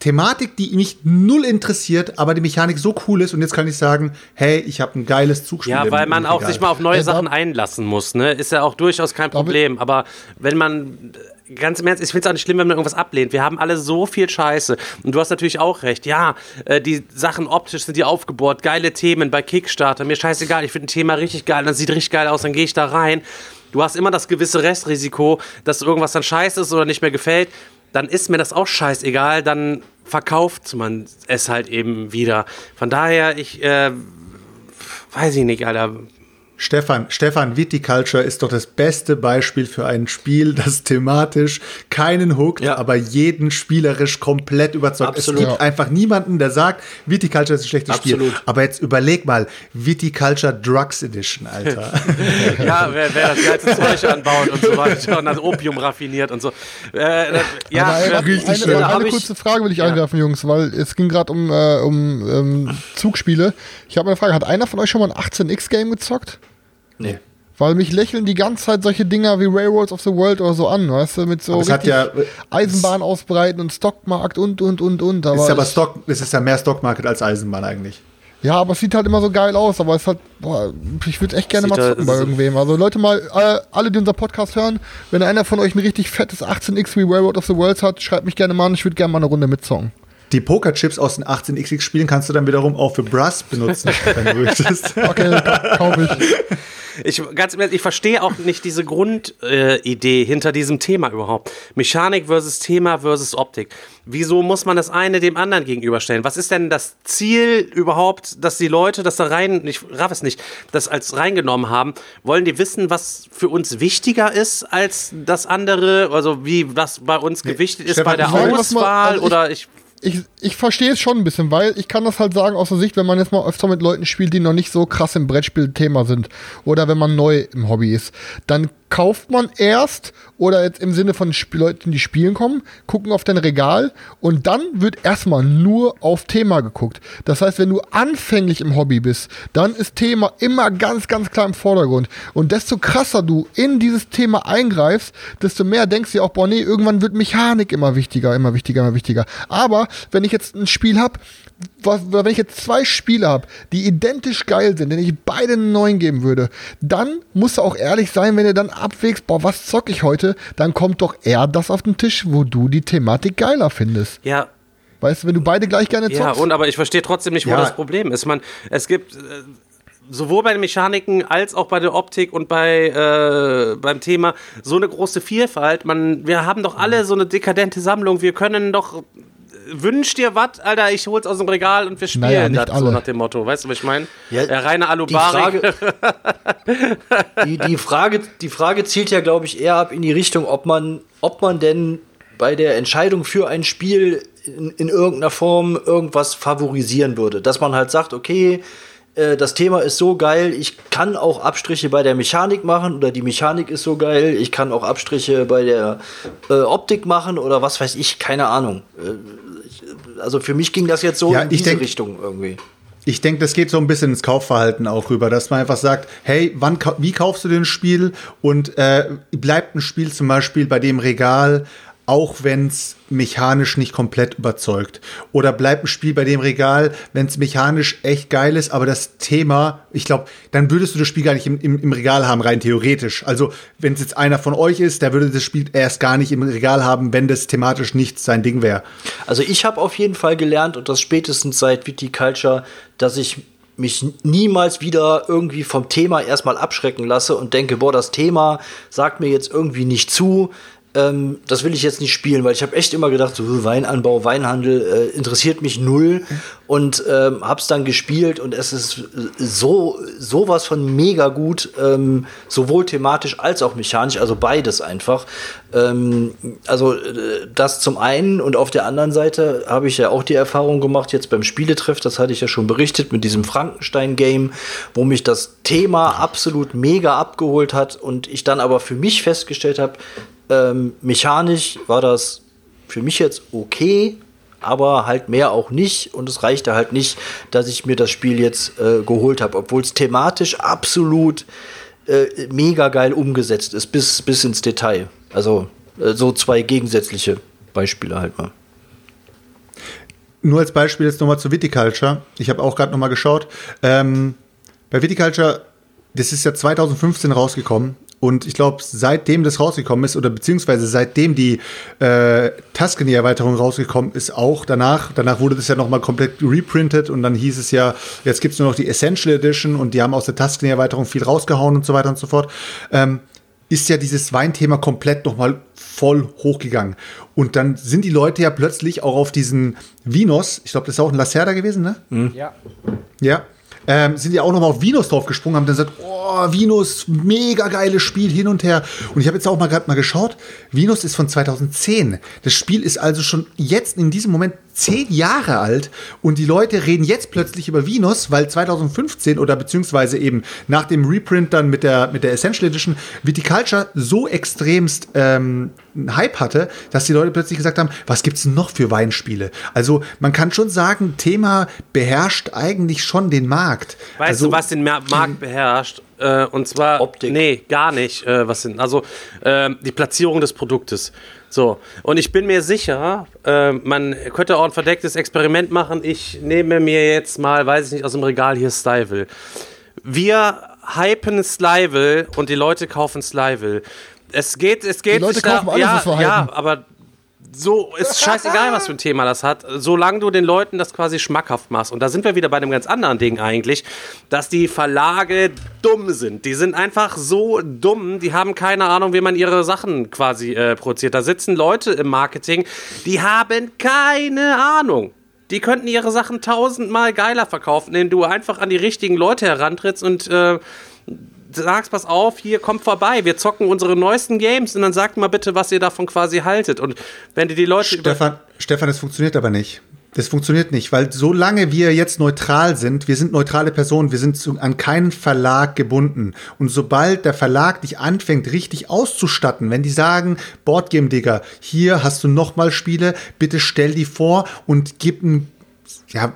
Thematik, die mich null interessiert, aber die Mechanik so cool ist und jetzt kann ich sagen, hey, ich habe ein geiles Zugspiel. Ja, weil man auch sich mal auf neue da- Sachen einlassen muss, ne? Ist ja auch durchaus kein Problem. Aber wenn man, ganz im Ernst, ich finde es auch nicht schlimm, wenn man irgendwas ablehnt. Wir haben alle so viel Scheiße. Und du hast natürlich auch recht. Ja, äh, die Sachen optisch sind die aufgebohrt, geile Themen bei Kickstarter. Mir scheißegal, ich finde ein Thema richtig geil, das sieht richtig geil aus, dann gehe ich da rein. Du hast immer das gewisse Restrisiko, dass irgendwas dann scheiße ist oder nicht mehr gefällt. Dann ist mir das auch scheißegal, dann verkauft man es halt eben wieder. Von daher, ich, äh, weiß ich nicht, Alter. Stefan, Stefan, Viticulture ist doch das beste Beispiel für ein Spiel, das thematisch keinen hookt, Ja. aber jeden spielerisch komplett überzeugt. Absolut. Es gibt einfach niemanden, der sagt, Viticulture ist ein schlechtes Spiel. Absolut. Aber jetzt überleg mal, Viticulture Drugs Edition, Alter. Ja, wer, wer das geilste Zeug anbaut und so weiter und das Opium raffiniert und so. Äh, das, ja, Aber eine, äh, richtig eine, schön. eine, ich- kurze Frage will ich einwerfen, Jungs, weil es ging gerade um, äh, um ähm, Zugspiele. Ich habe eine Frage, hat einer von euch schon mal ein 18x-Game gezockt? Nee. Weil mich lächeln die ganze Zeit solche Dinger wie Railroads of the World oder so an, weißt du, mit so Aber es hat ja- Eisenbahn ausbreiten und Stockmarkt und, und, und, und. ist aber ich- Stock, es ist ja mehr Stockmarket als Eisenbahn eigentlich. Ja, aber es sieht halt immer so geil aus, aber es hat, boah, ich würde echt gerne Sieht mal halt- zocken bei irgendwem. Also Leute mal, äh, alle, die unseren Podcast hören, wenn einer von euch ein richtig fettes 18x wie Railroad of the Worlds hat, schreibt mich gerne mal an, ich würde gerne mal eine Runde mitzocken. Die Pokerchips aus den 18xx Spielen kannst du dann wiederum auch für Brass benutzen, wenn du möchtest. Okay, kaufe ich. Ich, ganz Ernst, ich verstehe auch nicht diese Grundidee äh, hinter diesem Thema überhaupt. Mechanik versus Thema versus Optik. Wieso muss man das eine dem anderen gegenüberstellen? Was ist denn das Ziel überhaupt, dass die Leute das da rein, ich raff es nicht, das als reingenommen haben? Wollen die wissen, was für uns wichtiger ist als das andere? Also wie was bei uns gewichtet ist Stefan, bei der das mal, Auswahl also ich- oder ich Ich, ich verstehe es schon ein bisschen, weil ich kann das halt sagen aus der Sicht, wenn man jetzt mal öfter mit Leuten spielt, die noch nicht so krass im Brettspiel-Thema sind oder wenn man neu im Hobby ist, dann kauft man erst oder jetzt im Sinne von Leuten, die spielen kommen, gucken auf dein Regal und dann wird erstmal nur auf Thema geguckt. Das heißt, wenn du anfänglich im Hobby bist, dann ist Thema immer ganz, ganz klar im Vordergrund. Und desto krasser du in dieses Thema eingreifst, desto mehr denkst du auch, boah, nee, irgendwann wird Mechanik immer wichtiger, immer wichtiger, immer wichtiger. Aber wenn ich jetzt ein Spiel habe, wenn ich jetzt zwei Spiele habe, die identisch geil sind, denen ich beide einen neuen geben würde, dann musst du auch ehrlich sein, wenn du dann abwägst, boah, was zock ich heute, dann kommt doch eher das auf den Tisch, wo du die Thematik geiler findest. ja, Weißt du, wenn du beide gleich gerne zockst. Ja, und aber ich verstehe trotzdem nicht, wo Ja. das Problem ist. Man, es gibt äh, sowohl bei den Mechaniken als auch bei der Optik und bei äh, beim Thema so eine große Vielfalt. Man, wir haben doch alle so eine dekadente Sammlung. Wir können doch Wünsch dir was, Alter, ich hol's aus dem Regal und wir spielen Naja, das so nach dem Motto. Weißt du, was ich meine? Ja, Der reine Die Alubari. Frage, die, die, Frage, die Frage zielt ja, glaube ich, eher ab in die Richtung, ob man, ob man denn bei der Entscheidung für ein Spiel in, in irgendeiner Form irgendwas favorisieren würde. Dass man halt sagt, okay, äh, das Thema ist so geil, ich kann auch Abstriche bei der Mechanik machen oder die Mechanik ist so geil, ich kann auch Abstriche bei der äh, Optik machen oder was weiß ich, keine Ahnung. Äh, also für mich ging das jetzt so Ja, in diese denk- Richtung irgendwie. Ich denke, das geht so ein bisschen ins Kaufverhalten auch rüber, dass man einfach sagt, hey, wann, wie kaufst du denn ein Spiel und äh, bleibt ein Spiel zum Beispiel bei dem Regal, auch wenn es mechanisch nicht komplett überzeugt. Oder bleibt ein Spiel bei dem Regal, wenn es mechanisch echt geil ist, aber das Thema, ich glaube, dann würdest du das Spiel gar nicht im, im, im Regal haben, rein theoretisch. Also, wenn es jetzt einer von euch ist, der würde das Spiel erst gar nicht im Regal haben, wenn das thematisch nicht sein Ding wäre. Also ich habe auf jeden Fall gelernt und das spätestens seit Viticulture, dass ich mich niemals wieder irgendwie vom Thema erstmal abschrecken lasse und denke, boah, das Thema sagt mir jetzt irgendwie nicht zu. Ähm, das will ich jetzt nicht spielen, weil ich habe echt immer gedacht, so Weinanbau, Weinhandel äh, interessiert mich null und ähm, hab's dann gespielt und es ist äh, so sowas von mega gut, ähm, sowohl thematisch als auch mechanisch, also beides einfach. Ähm, also äh, das zum einen und auf der anderen Seite habe ich ja auch die Erfahrung gemacht jetzt beim Spieletreff, das hatte ich ja schon berichtet mit diesem Frankenstein-Game, wo mich das Thema absolut mega abgeholt hat und ich dann aber für mich festgestellt habe, ähm, mechanisch war das für mich jetzt okay, aber halt mehr auch nicht. Und es reichte halt nicht, dass ich mir das Spiel jetzt äh, geholt habe, obwohl es thematisch absolut äh, mega geil umgesetzt ist, bis, bis ins Detail. Also äh, so zwei gegensätzliche Beispiele halt mal. Nur als Beispiel jetzt nochmal zu Viticulture. Ich habe auch gerade nochmal geschaut. Ähm, bei Viticulture, das ist ja 2015 rausgekommen. Und ich glaube, seitdem das rausgekommen ist, oder beziehungsweise seitdem die äh, Tuscany-Erweiterung rausgekommen ist, auch danach, danach wurde das ja nochmal komplett reprintet und dann hieß es ja, jetzt gibt es nur noch die Essential Edition und die haben aus der Tuscany-Erweiterung viel rausgehauen und so weiter und so fort. Ähm, ist ja dieses Weinthema komplett nochmal voll hochgegangen. Und dann sind die Leute ja plötzlich auch auf diesen Vinos, ich glaube, das ist auch ein Lacerda gewesen, ne? Ja. Ja. Ähm, sind ja auch nochmal auf Vinos drauf gesprungen, haben dann gesagt, oh, Vinos, mega geiles Spiel hin und her. Und ich habe jetzt auch mal gerade mal geschaut, Vinos ist von 2010. Das Spiel ist also schon jetzt in diesem Moment zehn Jahre alt und die Leute reden jetzt plötzlich über Vinos, weil 2015 oder beziehungsweise eben nach dem Reprint dann mit der, mit der Essential Edition Viticulture so extremst ähm, einen Hype hatte, dass die Leute plötzlich gesagt haben, was gibt's denn noch für Weinspiele? Also man kann schon sagen, Thema beherrscht eigentlich schon den Markt. Weißt also, du, was den Markt beherrscht? Äh, und zwar. Optik. Nee, gar nicht. Äh, was sind. Also ähm, die Platzierung des Produktes. So. Und ich bin mir sicher, äh, man könnte auch ein verdecktes Experiment machen. Ich nehme mir jetzt mal, weiß ich nicht, aus dem Regal hier Styvel. Wir hypen Slivel und die Leute kaufen Slivel. Es geht, es geht. Die Leute sich da- kaufen alles, ja, was Ja, aber so ist scheißegal, was für ein Thema das hat, solange du den Leuten das quasi schmackhaft machst. Und da sind wir wieder bei einem ganz anderen Ding eigentlich, dass die Verlage dumm sind. Die sind einfach so dumm, die haben keine Ahnung, wie man ihre Sachen quasi äh, produziert. Da sitzen Leute im Marketing, die haben keine Ahnung. Die könnten ihre Sachen tausendmal geiler verkaufen, indem du einfach an die richtigen Leute herantrittst und äh, sagst, pass auf, hier kommt vorbei, wir zocken unsere neuesten Games und dann sagt mal bitte, was ihr davon quasi haltet. Und wenn dir die Leute Stefan, Stefan, das funktioniert aber nicht. Das funktioniert nicht, weil solange wir jetzt neutral sind, wir sind neutrale Personen, wir sind zu, an keinen Verlag gebunden. Und sobald der Verlag dich anfängt, richtig auszustatten, wenn die sagen, Boardgame Digger, hier hast du nochmal Spiele, bitte stell die vor und gib ein ja,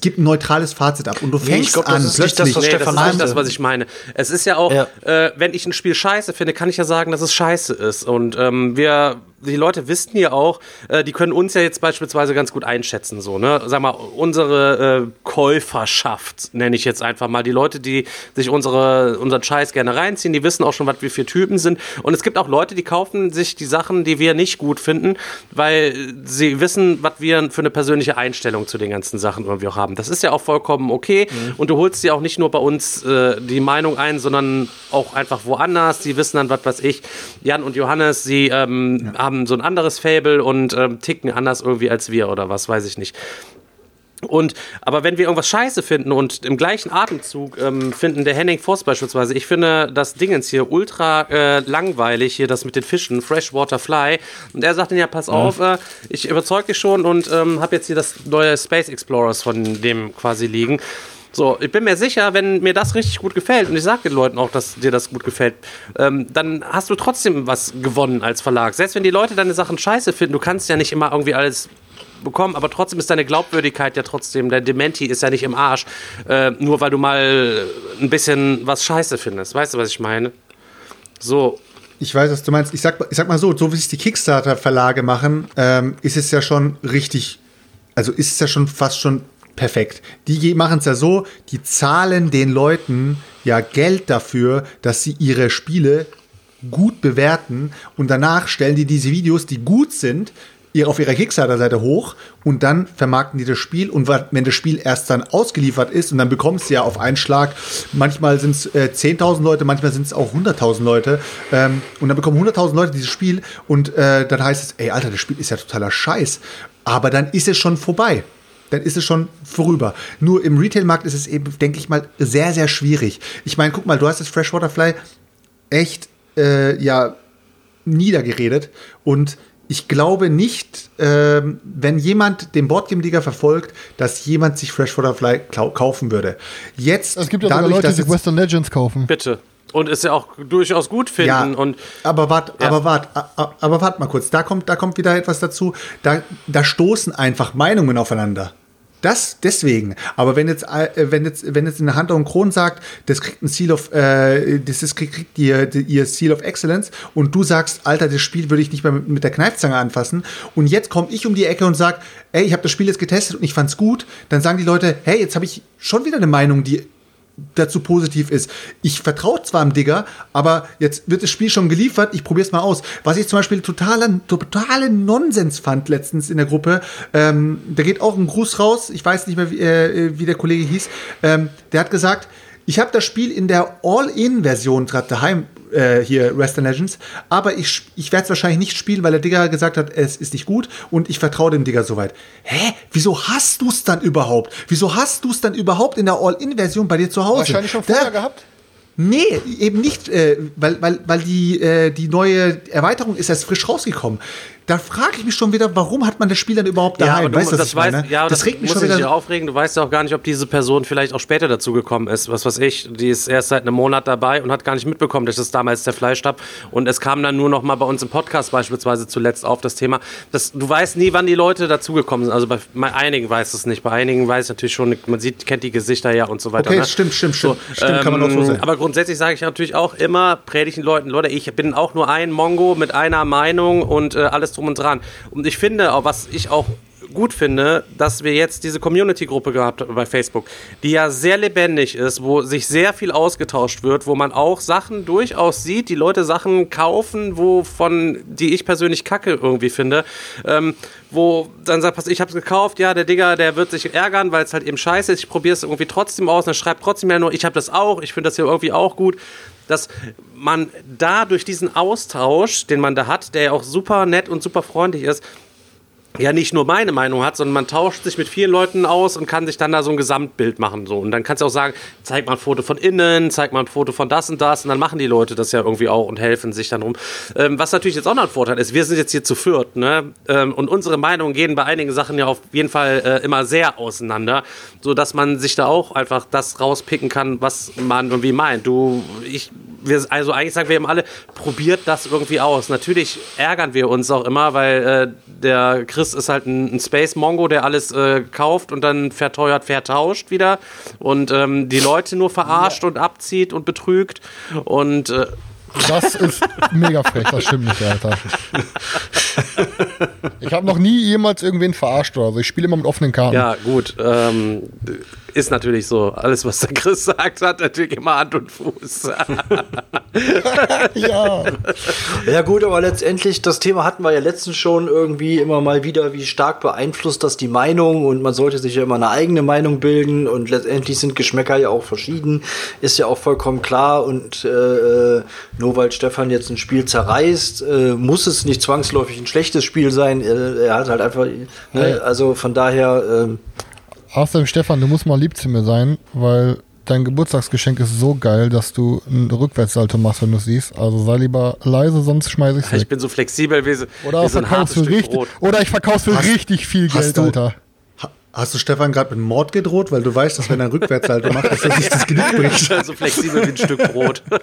gib ein neutrales Fazit ab und du Nee, ich fängst glaub, das an, ist nicht das, was Nee, das ist das, was ich meine. Es ist ja auch, Ja. Äh, wenn ich ein Spiel scheiße finde, kann ich ja sagen, dass es scheiße ist. Und ähm, wir, die Leute wissen ja auch, äh, die können uns ja jetzt beispielsweise ganz gut einschätzen, so, ne? Sag mal, unsere äh, Käuferschaft, nenne ich jetzt einfach mal. Die Leute, die sich unsere, unseren Scheiß gerne reinziehen, die wissen auch schon, was wir für Typen sind. Und es gibt auch Leute, die kaufen sich die Sachen, die wir nicht gut finden, weil sie wissen, was wir für eine persönliche Einstellung zu den ganzen Sachen irgendwie auch haben. Das ist ja auch vollkommen okay. Und du holst dir auch nicht nur bei uns äh, die Meinung ein, sondern auch einfach woanders. Die wissen dann, was weiß ich. Jan und Johannes, sie ähm, haben so ein anderes Fable und ähm, ticken anders irgendwie als wir oder was, weiß ich nicht. Und, aber wenn wir irgendwas scheiße finden und im gleichen Atemzug ähm, finden der Henning Voss beispielsweise, ich finde das Dingens hier ultra äh, langweilig, hier das mit den Fischen, Freshwater Fly. Und er sagt dann ja, pass auf, äh, ich überzeug dich schon und ähm, habe jetzt hier das neue Space Explorers von dem quasi liegen. So, ich bin mir sicher, wenn mir das richtig gut gefällt und ich sage den Leuten auch, dass dir das gut gefällt, ähm, dann hast du trotzdem was gewonnen als Verlag. Selbst wenn die Leute deine Sachen scheiße finden, du kannst ja nicht immer irgendwie alles bekommen, aber trotzdem ist deine Glaubwürdigkeit ja trotzdem, der Dementi ist ja nicht im Arsch, äh, nur weil du mal ein bisschen was scheiße findest. Weißt du, was ich meine? So, Ich weiß, was du meinst. Ich sag, ich sag mal so, so wie es die Kickstarter-Verlage machen, ähm, ist es ja schon richtig, also ist es ja schon fast schon perfekt. Die machen es ja so, die zahlen den Leuten ja Geld dafür, dass sie ihre Spiele gut bewerten und danach stellen die diese Videos, die gut sind, ihr auf ihrer Kickstarter-Seite hoch und dann vermarkten die das Spiel und wenn das Spiel erst dann ausgeliefert ist und dann bekommst du ja auf einen Schlag, manchmal sind es äh, 10.000 Leute, manchmal sind es auch 100.000 Leute ähm, und dann bekommen 100.000 Leute dieses Spiel und äh, dann heißt es, ey Alter, das Spiel ist ja totaler Scheiß, aber dann ist es schon vorbei. Dann ist es schon vorüber. Nur im Retailmarkt ist es eben, denke ich mal, sehr, sehr schwierig. Ich meine, guck mal, du hast das Freshwater Fly echt äh, ja niedergeredet und ich glaube nicht, ähm, wenn jemand den Boardgame Digger verfolgt, dass jemand sich Freshwater Fly kaufen würde. Jetzt Es gibt ja dadurch, Leute, die sich Western Legends kaufen. bitte. Und es ja auch durchaus gut finden ja, und aber wart, Ja. aber wart, a- a- aber wart mal kurz. Da kommt, da kommt wieder etwas dazu. Da, da stoßen einfach Meinungen aufeinander. Das deswegen. Aber wenn jetzt, äh, wenn jetzt, wenn jetzt eine Hunter und Kron sagt, das kriegt ein Seal of, äh, das ist, kriegt, ihr, ihr Seal of Excellence und du sagst, Alter, das Spiel würde ich nicht mehr mit, mit der Kneifzange anfassen. Und jetzt komme ich um die Ecke und sag, ey, ich habe das Spiel jetzt getestet und ich fand's gut. Dann sagen die Leute, hey, jetzt habe ich schon wieder eine Meinung, die dazu positiv ist. Ich vertraue zwar dem Digger, aber jetzt wird das Spiel schon geliefert, ich probiere es mal aus. Was ich zum Beispiel totalen, totalen Nonsens fand letztens in der Gruppe, ähm, da geht auch ein Gruß raus, ich weiß nicht mehr, wie, äh, wie der Kollege hieß, ähm, der hat gesagt, ich habe das Spiel in der All-In-Version gerade daheim, äh, hier Western Legends, aber ich, ich werde es wahrscheinlich nicht spielen, weil der Digger gesagt hat, es ist nicht gut und ich vertraue dem Digger soweit. Hä? Wieso hast du es dann überhaupt? Wieso hast du es dann überhaupt in der All-In-Version bei dir zu Hause? Wahrscheinlich schon Da- vorher gehabt. Nee, eben nicht, äh, weil, weil, weil die, äh, die neue Erweiterung ist erst frisch rausgekommen. Da frage ich mich schon wieder, warum hat man das Spiel dann überhaupt daheim? aber du, weißt das, ich weiß, ja, das, das regt mich schon dich wieder. aufregen. Du weißt ja auch gar nicht, ob diese Person vielleicht auch später dazu gekommen ist. Was weiß ich, die ist erst seit einem Monat dabei und hat gar nicht mitbekommen, dass das damals der Fleisch gab. Und es kam dann nur noch mal bei uns im Podcast beispielsweise zuletzt auf das Thema. Das, du weißt nie, wann die Leute dazugekommen sind. Also bei, bei einigen weiß es nicht. Bei einigen weiß ich natürlich schon, man sieht, kennt die Gesichter ja und so weiter. Okay, ne? stimmt, stimmt, stimmt. Stimmt, kann man auch so Ähm, sehen. Aber grundsätzlich sage ich natürlich auch immer, predige ich den Leuten, Leute, ich bin auch nur ein Mongo mit einer Meinung und äh, alles drum und dran. Und ich finde, was ich auch gut finde, dass wir jetzt diese Community-Gruppe gehabt haben bei Facebook, die ja sehr lebendig ist, wo sich sehr viel ausgetauscht wird, wo man auch Sachen durchaus sieht, die Leute Sachen kaufen, wovon die ich persönlich kacke irgendwie finde, ähm, wo dann sagt, pass, ich habe es gekauft, ja, der Digger, der wird sich ärgern, weil es halt eben scheiße ist, ich probiere es irgendwie trotzdem aus, dann schreibt trotzdem ja nur, ich habe das auch, ich finde das hier irgendwie auch gut dass man da durch diesen Austausch, den man da hat, der ja auch super nett und super freundlich ist, ja nicht nur meine Meinung hat, sondern man tauscht sich mit vielen Leuten aus und kann sich dann da so ein Gesamtbild machen. So. Und dann kannst du auch sagen, zeig mal ein Foto von innen, zeig mal ein Foto von das und das und dann machen die Leute das ja irgendwie auch und helfen sich dann rum. Ähm, was natürlich jetzt auch noch ein Vorteil ist, wir sind jetzt hier zu viert, ne? Ähm, und unsere Meinungen gehen bei einigen Sachen ja auf jeden Fall äh, immer sehr auseinander, sodass man sich da auch einfach das rauspicken kann, was man irgendwie meint. Du, ich, wir, also eigentlich sagen wir eben alle, probiert das irgendwie aus. Natürlich ärgern wir uns auch immer, weil äh, der Chris ist halt ein, ein Space Mongo, der alles äh, kauft und dann verteuert, vertauscht wieder und ähm, die Leute nur verarscht und abzieht und betrügt und äh, Das ist mega frech, das stimmt nicht, Alter. Ich habe noch nie jemals irgendwen verarscht oder so. Ich spiele immer mit offenen Karten. ja gut, ähm, ist natürlich so. Alles, was der Chris sagt, hat natürlich immer Hand und Fuß. ja. Ja gut, aber letztendlich, das Thema hatten wir ja letztens schon irgendwie immer mal wieder, wie stark beeinflusst das die Meinung und man sollte sich ja immer eine eigene Meinung bilden und letztendlich sind Geschmäcker ja auch verschieden, ist ja auch vollkommen klar und äh, nur weil Stefan jetzt ein Spiel zerreißt, äh, muss es nicht zwangsläufig ein schlechtes Spiel sein, äh, er hat halt einfach, ne, also von daher, ähm, Außerdem, Stefan, du musst mal lieb zu mir sein, weil dein Geburtstagsgeschenk ist so geil, dass du ein Rückwärtssalto machst, wenn du es siehst. Also sei lieber leise, sonst schmeiße ich es Ich bin so flexibel wie, so- Oder wie so ein hartes Stück richtig, Brot. oder ich verkauf's für richtig viel Geld, du- Alter. Ha- Hast du Stefan gerade mit Mord gedroht, weil du weißt, dass wenn er Rückwärtssalto macht, dass er sich das Genick bricht? so flexibel wie ein Stück Brot. du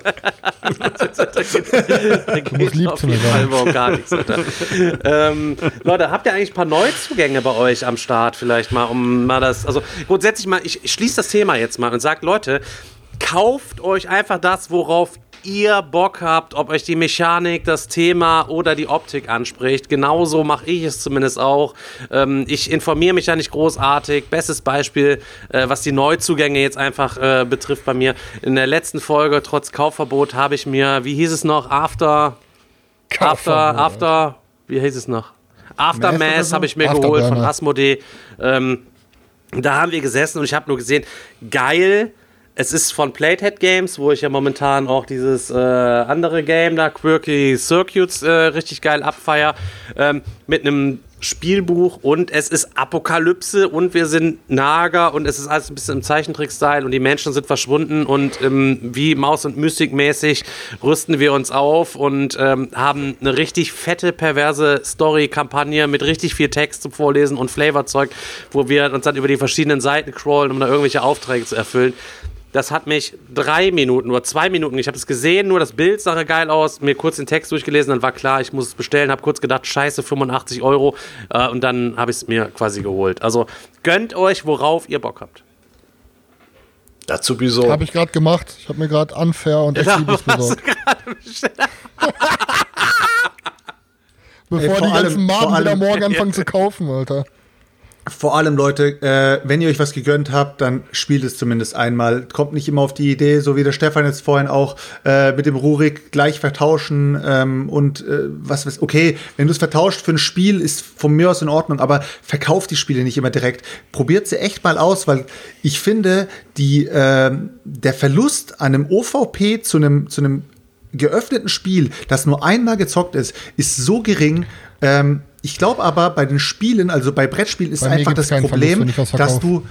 musst lieb zu mir sein. Gar nichts, ähm, Leute, habt ihr eigentlich ein paar Neuzugänge bei euch am Start vielleicht mal, um mal das, also grundsätzlich mal, ich, ich schließe das Thema jetzt mal und sage, Leute, kauft euch einfach das, worauf ihr Bock habt, ob euch die Mechanik, das Thema oder die Optik anspricht. Genauso mache ich es zumindest auch. Ähm, ich informiere mich ja nicht großartig. Bestes Beispiel, äh, was die Neuzugänge jetzt einfach äh, betrifft bei mir. In der letzten Folge, trotz Kaufverbot, habe ich mir, wie hieß es noch, After, After, After, wie hieß es noch? Aftermath habe ich mir geholt von Asmodee. Ähm, da haben wir gesessen und ich habe nur gesehen, geil, es ist von Platehead Games, wo ich ja momentan auch dieses äh, andere Game da, Quirky Circuits, äh, richtig geil abfeier, ähm, mit einem Spielbuch und es ist Apokalypse und wir sind Nager und es ist alles ein bisschen im Zeichentrick-Style und die Menschen sind verschwunden und ähm, wie Maus und Mystik mäßig rüsten wir uns auf und ähm, haben eine richtig fette, perverse Story-Kampagne mit richtig viel Text zum Vorlesen und Flavorzeug, wo wir uns dann über die verschiedenen Seiten crawlen, um da irgendwelche Aufträge zu erfüllen. Das hat mich drei Minuten oder zwei Minuten, ich habe es gesehen, nur das Bild sah geil aus, mir kurz den Text durchgelesen, dann war klar, ich muss es bestellen, habe kurz gedacht, scheiße, 85 Euro äh, und dann habe ich es mir quasi geholt. Also gönnt euch, worauf ihr Bock habt. Dazu wieso? Habe ich gerade gemacht. Ich habe mir gerade Unfair und Exhibis besorgt. Bevor Ey, die ganzen allem- Maden wieder morgen anfangen zu kaufen, Alter. Vor allem, Leute, äh, wenn ihr euch was gegönnt habt, dann spielt es zumindest einmal. Kommt nicht immer auf die Idee, so wie der Stefan jetzt vorhin auch äh, mit dem Rurik gleich vertauschen ähm, und äh, was weiß okay, wenn du es vertauscht für ein Spiel, ist von mir aus in Ordnung, aber verkauft die Spiele nicht immer direkt. Probiert sie echt mal aus, weil ich finde, die, ähm, der Verlust an einem OVP zu einem, zu einem geöffneten Spiel, das nur einmal gezockt ist, ist so gering. Ähm, ich glaube aber bei den Spielen, also bei Brettspielen, ist Bei einfach das Problem, Verlust, was dass du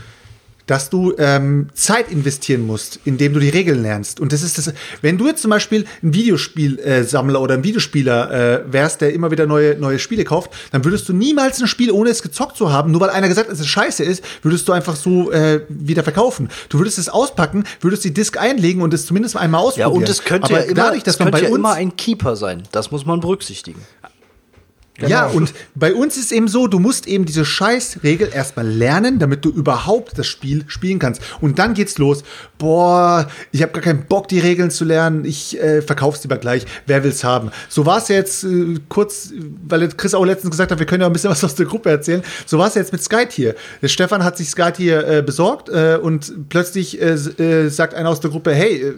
dass du ähm, Zeit investieren musst, indem du die Regeln lernst. Und das ist das, wenn du jetzt zum Beispiel ein Videospielsammler oder ein Videospieler äh, wärst, der immer wieder neue, neue Spiele kauft, dann würdest du niemals ein Spiel, ohne es gezockt zu haben, nur weil einer gesagt hat, dass es scheiße ist, würdest du einfach so äh, wieder verkaufen. Du würdest es auspacken, würdest die Disk einlegen und es zumindest einmal Ja, ausprobieren. und es könnte Aber ja immer, dadurch, dass es man könnte bei ja uns immer ein Keeper sein. Das muss man berücksichtigen. Ja, und bei uns ist eben so, du musst eben diese Scheißregel erstmal lernen, damit du überhaupt das Spiel spielen kannst. Und dann geht's los. Boah, ich habe gar keinen Bock, die Regeln zu lernen. Ich äh, verkauf's lieber gleich. Wer will's haben? So war es jetzt äh, kurz, weil Chris auch letztens gesagt hat, wir können ja ein bisschen was aus der Gruppe erzählen. So war es jetzt mit Skytier. Stefan hat sich Skytier äh, besorgt äh, und plötzlich äh, äh, sagt einer aus der Gruppe, hey, äh,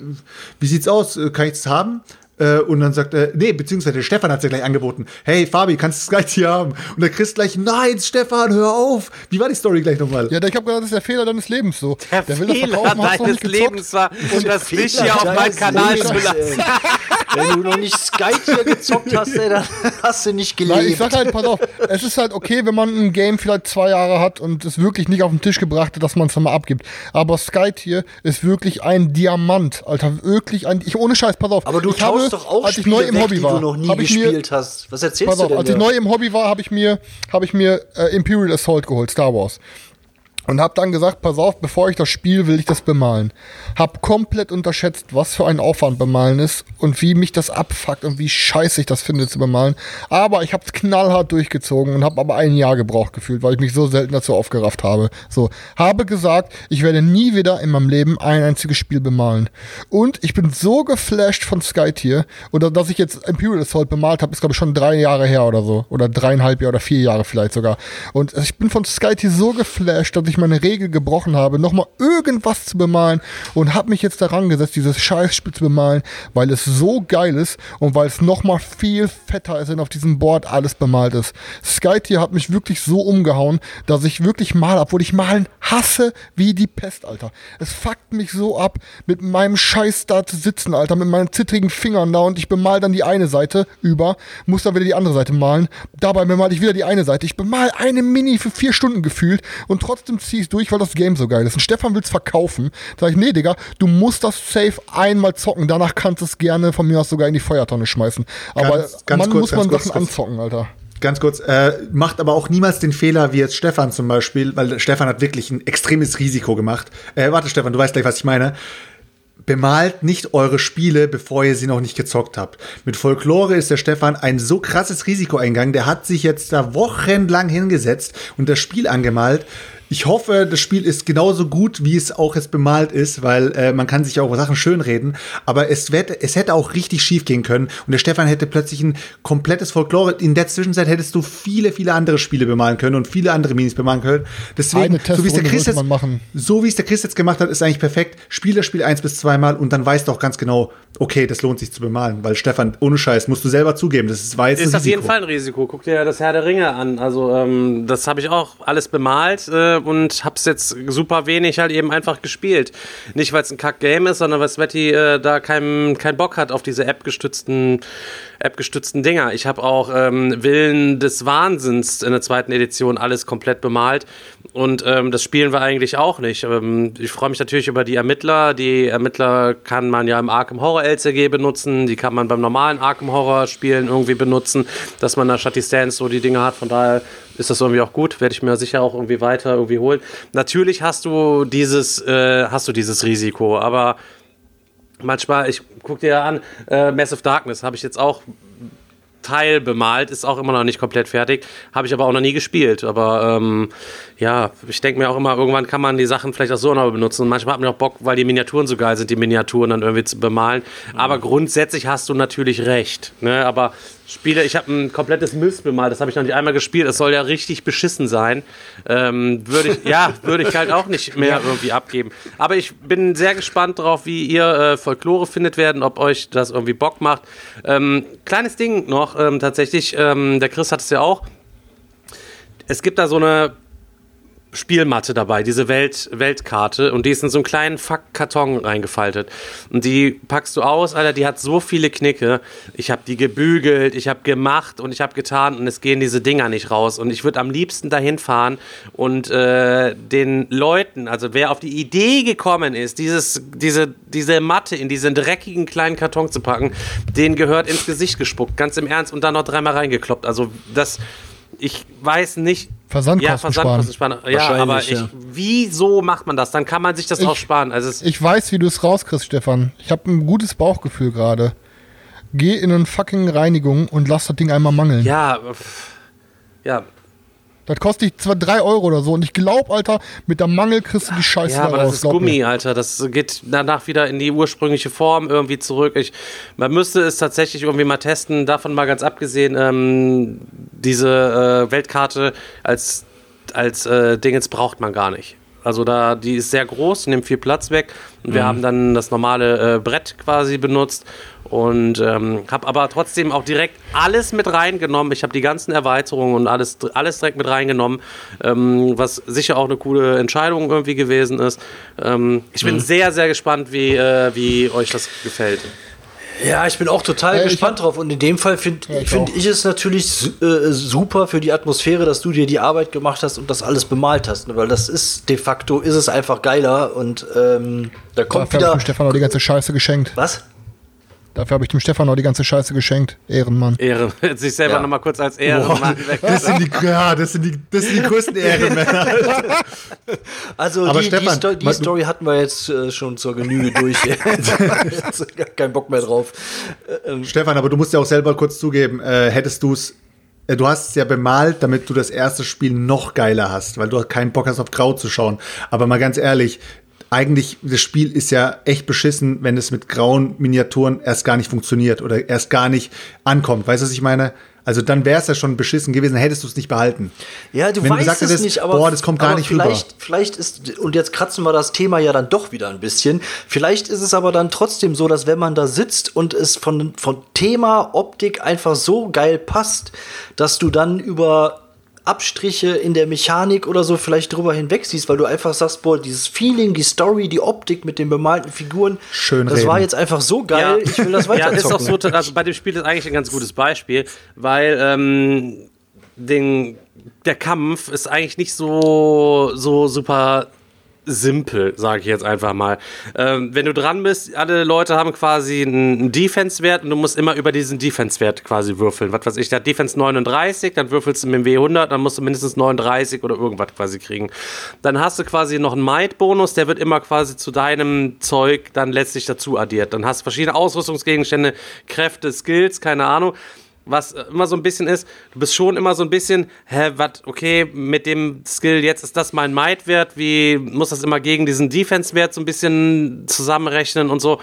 wie sieht's aus? Kann ich das haben? Äh, und dann sagt er, nee, beziehungsweise der Stefan hat es ja gleich angeboten. Hey, Fabi, kannst du das gleich hier haben? Und der Chris gleich, nein, Stefan, hör auf. Wie war die Story gleich nochmal? Ja, ich habe gedacht, das ist der Fehler deines Lebens so. Der, will das Fehler noch deines. Lebens war, das Fisch hier auf meinen Kanal zu lassen. Wenn du noch nicht Sky hier gezockt hast, ey, dann hast du nicht gelebt. Nein, ich sag halt, pass auf, es ist halt okay, wenn man ein Game vielleicht zwei Jahre hat und es wirklich nicht auf den Tisch gebracht hat, dass man es nochmal abgibt. Aber Skytier ist wirklich ein Diamant, Alter, wirklich ein, ich ohne Scheiß, pass auf. aber du ich taust habe, doch auch als ich Spiele neu im weg, Hobby die war, du noch nie hab ich mir, gespielt hast. Was erzählst du auf, denn als ich neu im Hobby war, habe ich mir, habe ich mir äh, Imperial Assault geholt, Star Wars. Und hab dann gesagt, pass auf, bevor ich das spiele, will ich das bemalen. Hab komplett unterschätzt, was für ein Aufwand bemalen ist und wie mich das abfuckt und wie scheiße ich das finde zu bemalen. Aber ich hab's knallhart durchgezogen und hab aber ein Jahr gebraucht gefühlt, weil ich mich so selten dazu aufgerafft habe. So, habe gesagt, ich werde nie wieder in meinem Leben ein einziges Spiel bemalen. Und ich bin so geflasht von Skytier oder dass ich jetzt Imperial Assault bemalt habe, ist glaube ich schon drei Jahre her oder so. Oder dreieinhalb Jahre oder vier Jahre vielleicht sogar. Und ich bin von Skytier so geflasht, dass ich meine Regel gebrochen habe, nochmal irgendwas zu bemalen und habe mich jetzt daran gesetzt, dieses Scheißspiel zu bemalen, weil es so geil ist und weil es nochmal viel fetter ist, wenn auf diesem Board alles bemalt ist. Skytier hat mich wirklich so umgehauen, dass ich wirklich mal, obwohl ich malen hasse wie die Pest, Alter. Es fuckt mich so ab, mit meinem Scheiß da zu sitzen, Alter, mit meinen zittrigen Fingern da und ich bemal dann die eine Seite über, muss dann wieder die andere Seite malen. Dabei bemal ich wieder die eine Seite. Ich bemal eine Mini für vier Stunden gefühlt und trotzdem zieh ich durch, weil das Game so geil ist. Und Stefan will's verkaufen. Sag ich, nee, Digga, du musst das safe einmal zocken. Danach kannst du es gerne von mir aus sogar in die Feuertonne schmeißen. Aber Ganz- ganz man kurz, muss ganz man kurz, Sachen kurz. anzocken, Alter. Ganz kurz, äh, macht aber auch niemals den Fehler wie jetzt Stefan zum Beispiel, weil Stefan hat wirklich ein extremes Risiko gemacht. Äh, warte, Stefan, du weißt gleich, was ich meine. Bemalt nicht eure Spiele, bevor ihr sie noch nicht gezockt habt. Mit Folklore ist der Stefan ein so krasses Risiko eingegangen. Der hat sich jetzt da wochenlang hingesetzt und das Spiel angemalt. Ich hoffe, das Spiel ist genauso gut, wie es auch jetzt bemalt ist, weil äh, man kann sich auch Sachen schönreden. Aber es, wird, es hätte auch richtig schief gehen können. Und der Stefan hätte plötzlich ein komplettes Folklore. In der Zwischenzeit hättest du viele, viele andere Spiele bemalen können und viele andere Minis bemalen können. Deswegen, so wie es der Chris jetzt, so wie es der Chris jetzt gemacht hat, ist eigentlich perfekt. Spiel das Spiel eins bis zweimal und dann weißt du auch ganz genau, okay, das lohnt sich zu bemalen. Weil Stefan, ohne Scheiß, musst du selber zugeben, das ist weiß. Ist auf jeden Fall ein Risiko. Guck dir das Herr der Ringe an. Also ähm, das habe ich auch alles bemalt. Äh, und hab's jetzt super wenig halt eben einfach gespielt. Nicht, weil es ein Kack-Game ist, sondern weil Sweaty äh, da keinen kein Bock hat auf diese App-gestützten App-gestützten Dinger. Ich habe auch ähm, Willen des Wahnsinns in der zweiten Edition alles komplett bemalt und ähm, das spielen wir eigentlich auch nicht. Ähm, ich freue mich natürlich über die Ermittler. Die Ermittler kann man ja im Arkham Horror LCG benutzen, die kann man beim normalen Arkham Horror Spielen irgendwie benutzen, dass man da die Stands so die Dinge hat. Von daher ist das irgendwie auch gut, werde ich mir sicher auch irgendwie weiter irgendwie holen. Natürlich hast du dieses, äh, hast du dieses Risiko, aber manchmal, ich gucke dir ja an, äh, Massive Darkness habe ich jetzt auch Teil bemalt, ist auch immer noch nicht komplett fertig, habe ich aber auch noch nie gespielt. Aber ähm, ja, ich denke mir auch immer, irgendwann kann man die Sachen vielleicht auch so noch benutzen. Und manchmal hat man auch Bock, weil die Miniaturen so geil sind, die Miniaturen dann irgendwie zu bemalen. Mhm. Aber grundsätzlich hast du natürlich recht. Ne? Aber Spiele, ich habe ein komplettes Mist bemalt, das habe ich noch nicht einmal gespielt. Es soll ja richtig beschissen sein. Ähm, würde ich, ja, würde ich halt auch nicht mehr irgendwie abgeben. Aber ich bin sehr gespannt darauf, wie ihr äh, Folklore findet werden, ob euch das irgendwie Bock macht. Ähm, kleines Ding noch, ähm, tatsächlich, ähm, der Chris hat es ja auch. Es gibt da so eine Spielmatte dabei, diese Welt, Weltkarte. Und die ist in so einen kleinen Fuck-Karton reingefaltet. Und die packst du aus, Alter, die hat so viele Knicke. Ich habe die gebügelt, ich habe gemacht und ich habe getan und es gehen diese Dinger nicht raus. Und ich würde am liebsten dahin fahren und äh, den Leuten, also wer auf die Idee gekommen ist, dieses, diese, diese Matte in diesen dreckigen kleinen Karton zu packen, den gehört ins Gesicht gespuckt, ganz im Ernst, und dann noch dreimal reingekloppt. Also das ich weiß nicht. Versandkosten, ja, Versandkosten sparen. sparen. Ja, aber ich, ja. wieso macht man das? Dann kann man sich das ich, auch sparen. Also ich weiß, wie du es rauskriegst, Stefan. Ich habe ein gutes Bauchgefühl gerade. Geh in eine fucking Reinigung und lass das Ding einmal mangeln. Ja, ja, das kostet zwar 3 Euro oder so und ich glaube, Alter, mit der Mangel kriegst du die Scheiße Ja, aber das ist Gummi, mir. Alter. Das geht danach wieder in die ursprüngliche Form irgendwie zurück. Ich, man müsste es tatsächlich irgendwie mal testen. Davon mal ganz abgesehen, ähm, diese äh, Weltkarte als, als äh, Ding jetzt braucht man gar nicht. Also da, die ist sehr groß, nimmt viel Platz weg. Und wir mhm. haben dann das normale äh, Brett quasi benutzt und ähm, habe aber trotzdem auch direkt alles mit reingenommen. Ich habe die ganzen Erweiterungen und alles, alles direkt mit reingenommen, ähm, was sicher auch eine coole Entscheidung irgendwie gewesen ist. Ähm, ich bin mhm. sehr, sehr gespannt, wie, äh, wie euch das gefällt. Ja, ich bin auch total ja, gespannt drauf. Und in dem Fall finde ja, ich, find ich es natürlich äh, super für die Atmosphäre, dass du dir die Arbeit gemacht hast und das alles bemalt hast. Ne? Weil das ist de facto ist es einfach geiler. Und ähm, da kommt Dafür wieder. Ich Stefan auch die ganze Scheiße geschenkt. Was? Dafür habe ich dem Stefan noch die ganze Scheiße geschenkt. Ehrenmann. Ehren. Sich selber ja. nochmal kurz als Ehrenmann weg. Das sind die, ja, das sind die, das sind die größten Ehrenmänner. also Aber die, Stefan, die, Sto die Story hatten wir jetzt äh, schon zur Genüge durch. Kein Bock mehr drauf. Äh, ähm. Stefan, aber du musst ja auch selber kurz zugeben, äh, hättest du es äh, Du hast es ja bemalt, damit du das erste Spiel noch geiler hast, weil du keinen Bock hast, auf Grau zu schauen. Aber mal ganz ehrlich, eigentlich, das Spiel ist ja echt beschissen, wenn es mit grauen Miniaturen erst gar nicht funktioniert oder erst gar nicht ankommt. Weißt du, was ich meine? Also dann wäre es ja schon beschissen gewesen, hättest du es nicht behalten. Ja, du Wenn weißt du es hättest, nicht, aber, boah, das kommt gar nicht vielleicht, rüber. Vielleicht ist, und jetzt kratzen wir das Thema ja dann doch wieder ein bisschen, vielleicht ist es aber dann trotzdem so, dass wenn man da sitzt und es von, von Thema Optik einfach so geil passt, dass du dann über Abstriche in der Mechanik oder so vielleicht drüber hinweg siehst, weil du einfach sagst, boah, dieses Feeling, die Story, die Optik mit den bemalten Figuren, Schön das reden. war jetzt einfach so geil, ja. ich will das weiter Ja, ist auch so, also bei dem Spiel ist eigentlich ein ganz gutes Beispiel, weil ähm, den, der Kampf ist eigentlich nicht so, so super simpel, sage ich jetzt einfach mal. Ähm, wenn du dran bist, alle Leute haben quasi einen Defense-Wert und du musst immer über diesen Defense-Wert quasi würfeln. Was weiß ich, der hat Defense 39, dann würfelst du mit dem W100, dann musst du mindestens 39 oder irgendwas quasi kriegen. Dann hast du quasi noch einen Might-Bonus, der wird immer quasi zu deinem Zeug dann letztlich dazu addiert. Dann hast du verschiedene Ausrüstungsgegenstände, Kräfte, Skills, keine Ahnung was immer so ein bisschen ist, du bist schon immer so ein bisschen, hä, was, okay, mit dem Skill jetzt ist das mein Might-Wert, wie muss das immer gegen diesen Defense-Wert so ein bisschen zusammenrechnen und so.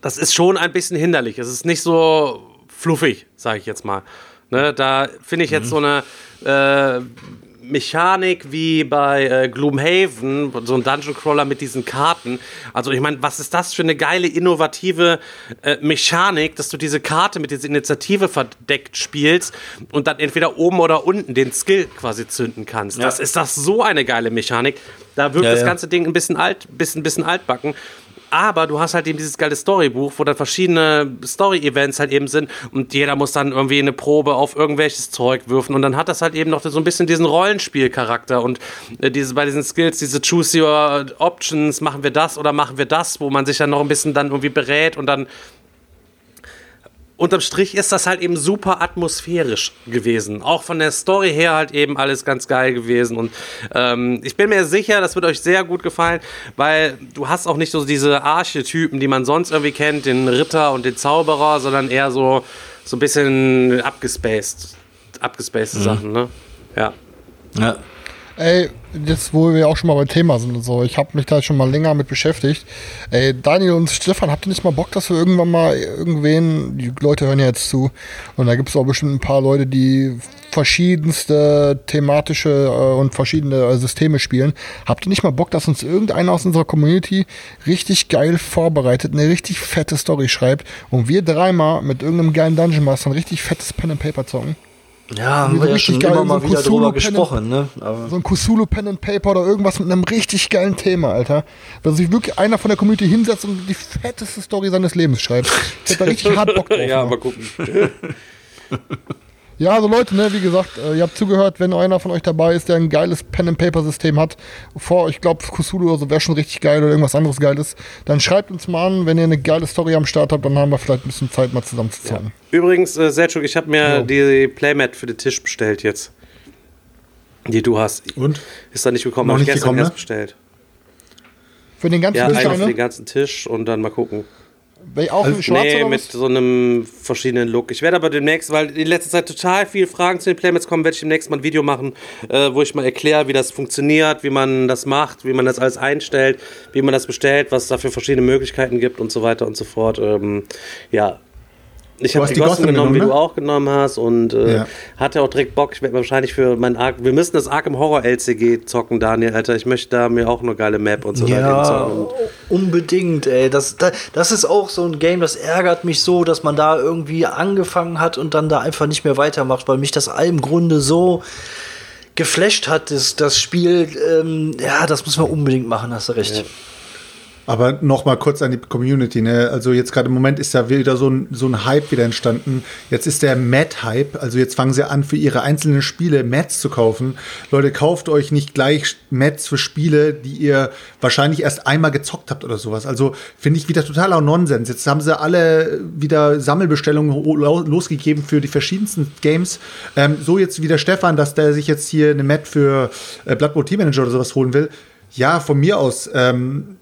Das ist schon ein bisschen hinderlich. Es ist nicht so fluffig, sage ich jetzt mal. Ne, da finde ich jetzt mhm. so eine äh, Mechanik wie bei äh, Gloomhaven, so ein Dungeon Crawler mit diesen Karten. Also ich meine, was ist das für eine geile, innovative äh, Mechanik, dass du diese Karte mit dieser Initiative verdeckt spielst und dann entweder oben oder unten den Skill quasi zünden kannst. Ja. Das ist das so eine geile Mechanik. Da wirkt ja, das ganze Ding ein bisschen alt, bisschen, bisschen altbacken aber du hast halt eben dieses geile Storybuch, wo dann verschiedene Story-Events halt eben sind und jeder muss dann irgendwie eine Probe auf irgendwelches Zeug würfen und dann hat das halt eben noch so ein bisschen diesen Rollenspielcharakter und äh, bei diesen Skills, diese Choose Your Options, machen wir das oder machen wir das, wo man sich dann noch ein bisschen dann irgendwie berät und dann unterm Strich ist das halt eben super atmosphärisch gewesen. Auch von der Story her halt eben alles ganz geil gewesen. Und ähm, ich bin mir sicher, das wird euch sehr gut gefallen, weil du hast auch nicht so diese Archetypen, die man sonst irgendwie kennt, den Ritter und den Zauberer, sondern eher so, so ein bisschen abgespaced, abgespaced mhm. Sachen, ne? Ja. Ja. Ey, jetzt wo wir auch schon mal beim Thema sind und so, ich habe mich da schon mal länger mit beschäftigt. Ey, Daniel und Stefan, habt ihr nicht mal Bock, dass wir irgendwann mal irgendwen, die Leute hören ja jetzt zu, und da gibt es auch bestimmt ein paar Leute, die verschiedenste thematische äh, und verschiedene äh, Systeme spielen. Habt ihr nicht mal Bock, dass uns irgendeiner aus unserer Community richtig geil vorbereitet, eine richtig fette Story schreibt und wir dreimal mit irgendeinem geilen Dungeon Master ein richtig fettes Pen and Paper zocken? Ja, haben wir ja schon geil, immer mal so wieder drüber gesprochen, ne? Aber so ein Kusulu Pen and Paper oder irgendwas mit einem richtig geilen Thema, Alter. Dass sich wirklich einer von der Community hinsetzt und die fetteste Story seines Lebens schreibt. Ich hab da richtig hart Bock drauf. ja, mal gucken. Ja, also Leute, ne, wie gesagt, äh, ihr habt zugehört, wenn einer von euch dabei ist, der ein geiles Pen-and-Paper-System hat, vor, ich glaube, Kusulu oder so wäre schon richtig geil oder irgendwas anderes Geiles, dann schreibt uns mal an, wenn ihr eine geile Story am Start habt, dann haben wir vielleicht ein bisschen Zeit, mal zusammen zu zocken. Ja. Übrigens, äh, Sergio, ich habe mir jo. die Playmat für den Tisch bestellt jetzt. Die du hast. Und? Ist da nicht gekommen, habe ich gestern gekommen, erst ne? bestellt. Für den ganzen ja, Tisch? Ja, für den ganzen Tisch und dann mal gucken. Auch also, schwarz nee, mit so einem verschiedenen Look. Ich werde aber demnächst, weil in letzter Zeit total viele Fragen zu den Playmates kommen, werde ich demnächst mal ein Video machen, äh, wo ich mal erkläre, wie das funktioniert, wie man das macht, wie man das alles einstellt, wie man das bestellt, was es da für verschiedene Möglichkeiten gibt und so weiter und so fort. Ähm, ja, ich habe die, die Gossen genommen, wie ne? du auch genommen hast und äh, ja. hatte auch direkt Bock. Ich werde wahrscheinlich für mein Ark. Wir müssen das Arkham Horror LCG zocken, Daniel, Alter. Ich möchte da mir auch eine geile Map und so ja, zocken. Unbedingt, ey. Das, das, das ist auch so ein Game, das ärgert mich so, dass man da irgendwie angefangen hat und dann da einfach nicht mehr weitermacht, weil mich das im Grunde so geflasht hat, das, das Spiel. Ähm, ja, das müssen wir unbedingt machen, hast du recht. Ja. Aber noch mal kurz an die Community. Ne? Also jetzt gerade im Moment ist ja wieder so ein, so ein Hype wieder entstanden. Jetzt ist der Mad-Hype. Also jetzt fangen sie an, für ihre einzelnen Spiele Mads zu kaufen. Leute, kauft euch nicht gleich Mads für Spiele, die ihr wahrscheinlich erst einmal gezockt habt oder sowas. Also finde ich wieder totaler Nonsens. Jetzt haben sie alle wieder Sammelbestellungen losgegeben für die verschiedensten Games. Ähm, so jetzt wieder Stefan, dass der sich jetzt hier eine Mad für äh, Blood Bowl Team Manager oder sowas holen will. Ja, von mir aus. Ähm,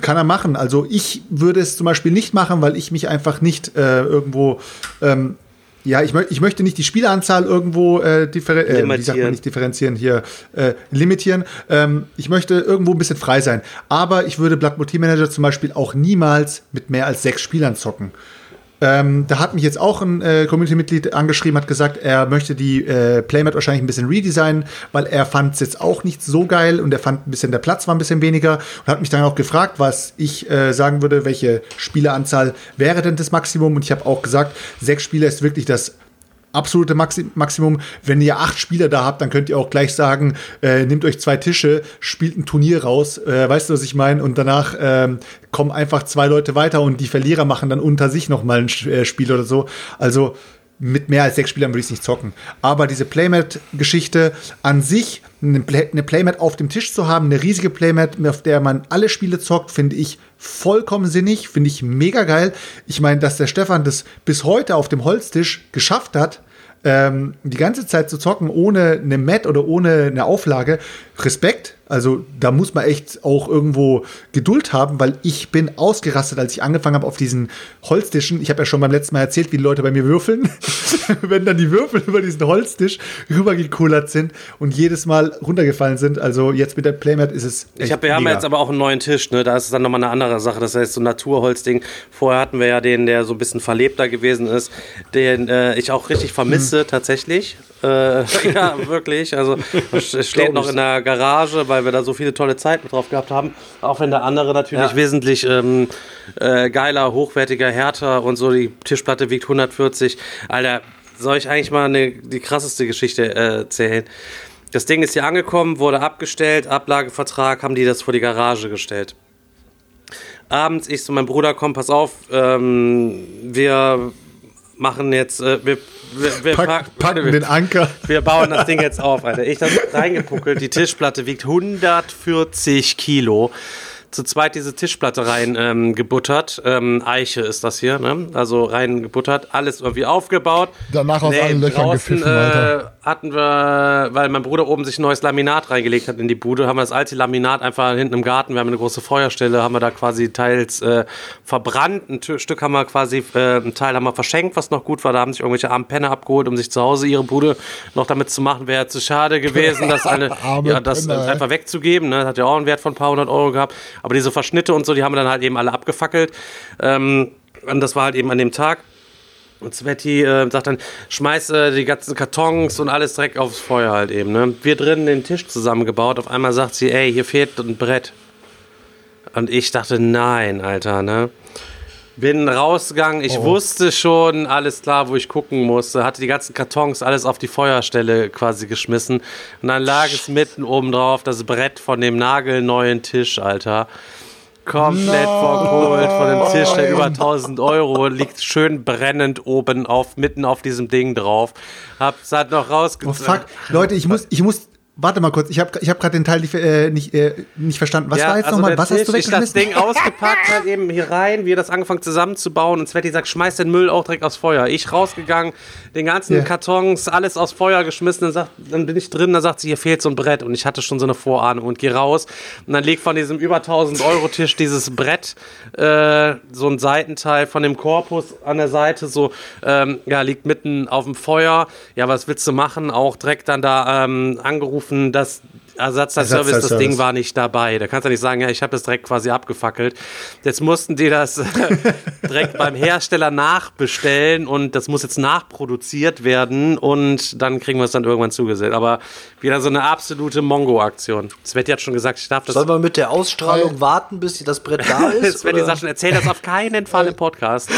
kann er machen. Also ich würde es zum Beispiel nicht machen, weil ich mich einfach nicht äh, irgendwo ähm, ja, ich, mö ich möchte nicht die Spieleranzahl irgendwo äh, differen äh, wie sagt man nicht differenzieren hier äh, limitieren. Ähm, ich möchte irgendwo ein bisschen frei sein. Aber ich würde Blood Motiv Manager zum Beispiel auch niemals mit mehr als sechs Spielern zocken. Ähm, da hat mich jetzt auch ein äh, Community-Mitglied angeschrieben, hat gesagt, er möchte die äh, Playmat wahrscheinlich ein bisschen redesignen, weil er fand es jetzt auch nicht so geil und er fand ein bisschen, der Platz war ein bisschen weniger und hat mich dann auch gefragt, was ich äh, sagen würde, welche Spieleranzahl wäre denn das Maximum und ich habe auch gesagt, sechs Spieler ist wirklich das absolute Maxi Maximum. Wenn ihr acht Spieler da habt, dann könnt ihr auch gleich sagen, äh, nehmt euch zwei Tische, spielt ein Turnier raus, äh, weißt du, was ich meine? Und danach ähm, kommen einfach zwei Leute weiter und die Verlierer machen dann unter sich noch mal ein äh, Spiel oder so. Also mit mehr als sechs Spielern würde ich es nicht zocken. Aber diese Playmat-Geschichte an sich, eine, Play eine Playmat auf dem Tisch zu haben, eine riesige Playmat, auf der man alle Spiele zockt, finde ich vollkommen sinnig, finde ich mega geil. Ich meine, dass der Stefan das bis heute auf dem Holztisch geschafft hat, ähm, die ganze Zeit zu zocken ohne eine Mat oder ohne eine Auflage, Respekt. Also da muss man echt auch irgendwo Geduld haben, weil ich bin ausgerastet, als ich angefangen habe auf diesen Holztischen. Ich habe ja schon beim letzten Mal erzählt, wie die Leute bei mir würfeln. Wenn dann die Würfel über diesen Holztisch rübergekullert sind und jedes Mal runtergefallen sind. Also jetzt mit der Playmat ist es. Ich hab, wir haben jetzt aber auch einen neuen Tisch, ne? Da ist es dann nochmal eine andere Sache. Das heißt, so ein Naturholzding. Vorher hatten wir ja den, der so ein bisschen verlebter gewesen ist, den äh, ich auch richtig vermisse, tatsächlich. Äh, ja, wirklich. Also es steht noch in der Garage, weil wir da so viele tolle Zeiten drauf gehabt haben. Auch wenn der andere natürlich Ja. wesentlich ähm, äh, geiler, hochwertiger, härter und so. Die Tischplatte wiegt 140. Alter, soll ich eigentlich mal eine, die krasseste Geschichte äh, erzählen? Das Ding ist hier angekommen, wurde abgestellt, Ablagevertrag, haben die das vor die Garage gestellt. Abends, ich zu meinem Bruder, komm, pass auf, ähm, wir machen jetzt, äh, wir, wir, wir Pack, packen den Anker. wir bauen das Ding jetzt auf, Alter. Ich da reingepuckelt. Die Tischplatte wiegt 140 Kilo. Zu zweit diese Tischplatte rein ähm, gebuttert. Ähm, Eiche ist das hier, ne? Also rein gebuttert, alles irgendwie aufgebaut. Danach aus allen Löchern draußen, gepfiffen, Alter. Äh, hatten wir, weil mein Bruder oben sich ein neues Laminat reingelegt hat in die Bude, haben wir das alte Laminat einfach hinten im Garten, wir haben eine große Feuerstelle, haben wir da quasi teils äh, verbrannt. Ein Tü- Stück haben wir quasi, äh, ein Teil haben wir verschenkt, was noch gut war. Da haben sich irgendwelche armen Penner abgeholt, um sich zu Hause ihre Bude noch damit zu machen. Wäre zu schade gewesen, das, eine, ja, das Penner, einfach wegzugeben. Ne? Hat ja auch einen Wert von ein paar hundert Euro gehabt. Aber diese Verschnitte und so, die haben wir dann halt eben alle abgefackelt. Ähm, und das war halt eben an dem Tag. Und Sveti äh, sagt dann, schmeiß äh, die ganzen Kartons und alles direkt aufs Feuer halt eben. Ne? Wir drinnen den Tisch zusammengebaut. Auf einmal sagt sie, ey, hier fehlt ein Brett. Und ich dachte, nein, Alter, ne? Bin rausgegangen, ich wusste schon, alles klar, wo ich gucken musste. Hatte die ganzen Kartons alles auf die Feuerstelle quasi geschmissen. Und dann lag es mitten oben drauf, das Brett von dem nagelneuen Tisch, Alter. Komplett verkohlt von dem Tisch, der über 1000 Euro liegt schön brennend oben auf, mitten auf diesem Ding drauf. Hab's halt noch Oh rausgezogen. fuck. Leute, ich muss, ich muss, warte mal kurz, ich habe ich hab gerade den Teil nicht, äh, nicht, äh, nicht verstanden. Was war jetzt nochmal? der Was hast du Tisch, Ich das weggeschmissen? Ding ausgepackt, halt eben hier rein, wir das angefangen zusammenzubauen und Sveti sagt, schmeiß den Müll auch direkt aufs Feuer. Ich rausgegangen, den ganzen Ja. Kartons, alles aufs Feuer geschmissen, dann, sagt, dann bin ich drin, dann sagt sie, hier fehlt so ein Brett und ich hatte schon so eine Vorahnung und geh raus und dann liegt von diesem über 1000 Euro Tisch dieses Brett, äh, so ein Seitenteil von dem Korpus an der Seite, so, ähm, ja, liegt mitten auf dem Feuer. Ja, was willst du machen? Auch direkt dann da ähm, angerufen, dass Ersatzteilservice, das Ersatzteilservice. Ding war nicht dabei. Da kannst du nicht sagen, ja, ich habe das direkt quasi abgefackelt. Jetzt mussten die das direkt beim Hersteller nachbestellen und das muss jetzt nachproduziert werden und dann kriegen wir es dann irgendwann zugesetzt. Aber wieder so eine absolute Mongo-Aktion. Sveti hat schon gesagt, ich darf das. Sollen wir mit der Ausstrahlung warten, bis das Brett da ist? Oder? sagt schon, erzähl das auf keinen Fall im Podcast.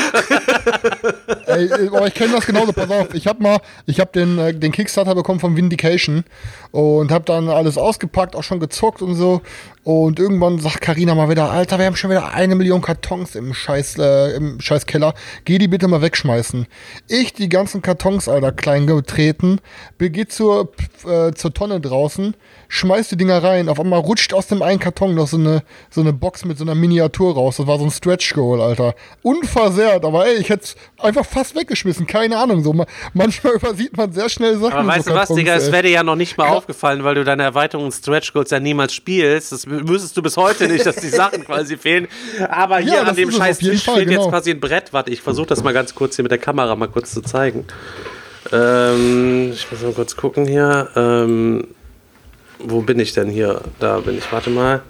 Ey, aber ich kenne das genauso. Pass auf, ich habe mal, ich habe den, äh, den Kickstarter bekommen von Vindication und habe dann alles ausgepackt, auch schon gezockt und so. Und irgendwann sagt Karina mal wieder, Alter, wir haben schon wieder eine Million Kartons im Scheiß, äh, im Scheißkeller. Geh die bitte mal wegschmeißen. Ich die ganzen Kartons, Alter, klein getreten, begeh zur, äh, zur Tonne draußen, schmeiß die Dinger rein. Auf einmal rutscht aus dem einen Karton noch so eine, so eine Box mit so einer Miniatur raus. Das war so ein Stretch Goal, Alter. Unversehrt, aber ey, ich hätte einfach fast weggeschmissen. Keine Ahnung. So, ma- manchmal übersieht man sehr schnell Sachen. Aber weißt so du was, Digga, es wäre dir ja noch nicht mal aufgefallen, weil du deine Erweiterung Stretch Goals ja niemals spielst. Das wüsstest du bis heute nicht, dass die Sachen quasi fehlen. Aber hier Ja, an dem scheiß Tisch Fall, fehlt genau. jetzt quasi ein Brett. Warte, ich versuche das mal ganz kurz hier mit der Kamera mal kurz zu zeigen. Ähm, ich muss mal kurz gucken hier. Ähm, wo bin ich denn hier? Da bin ich, warte mal.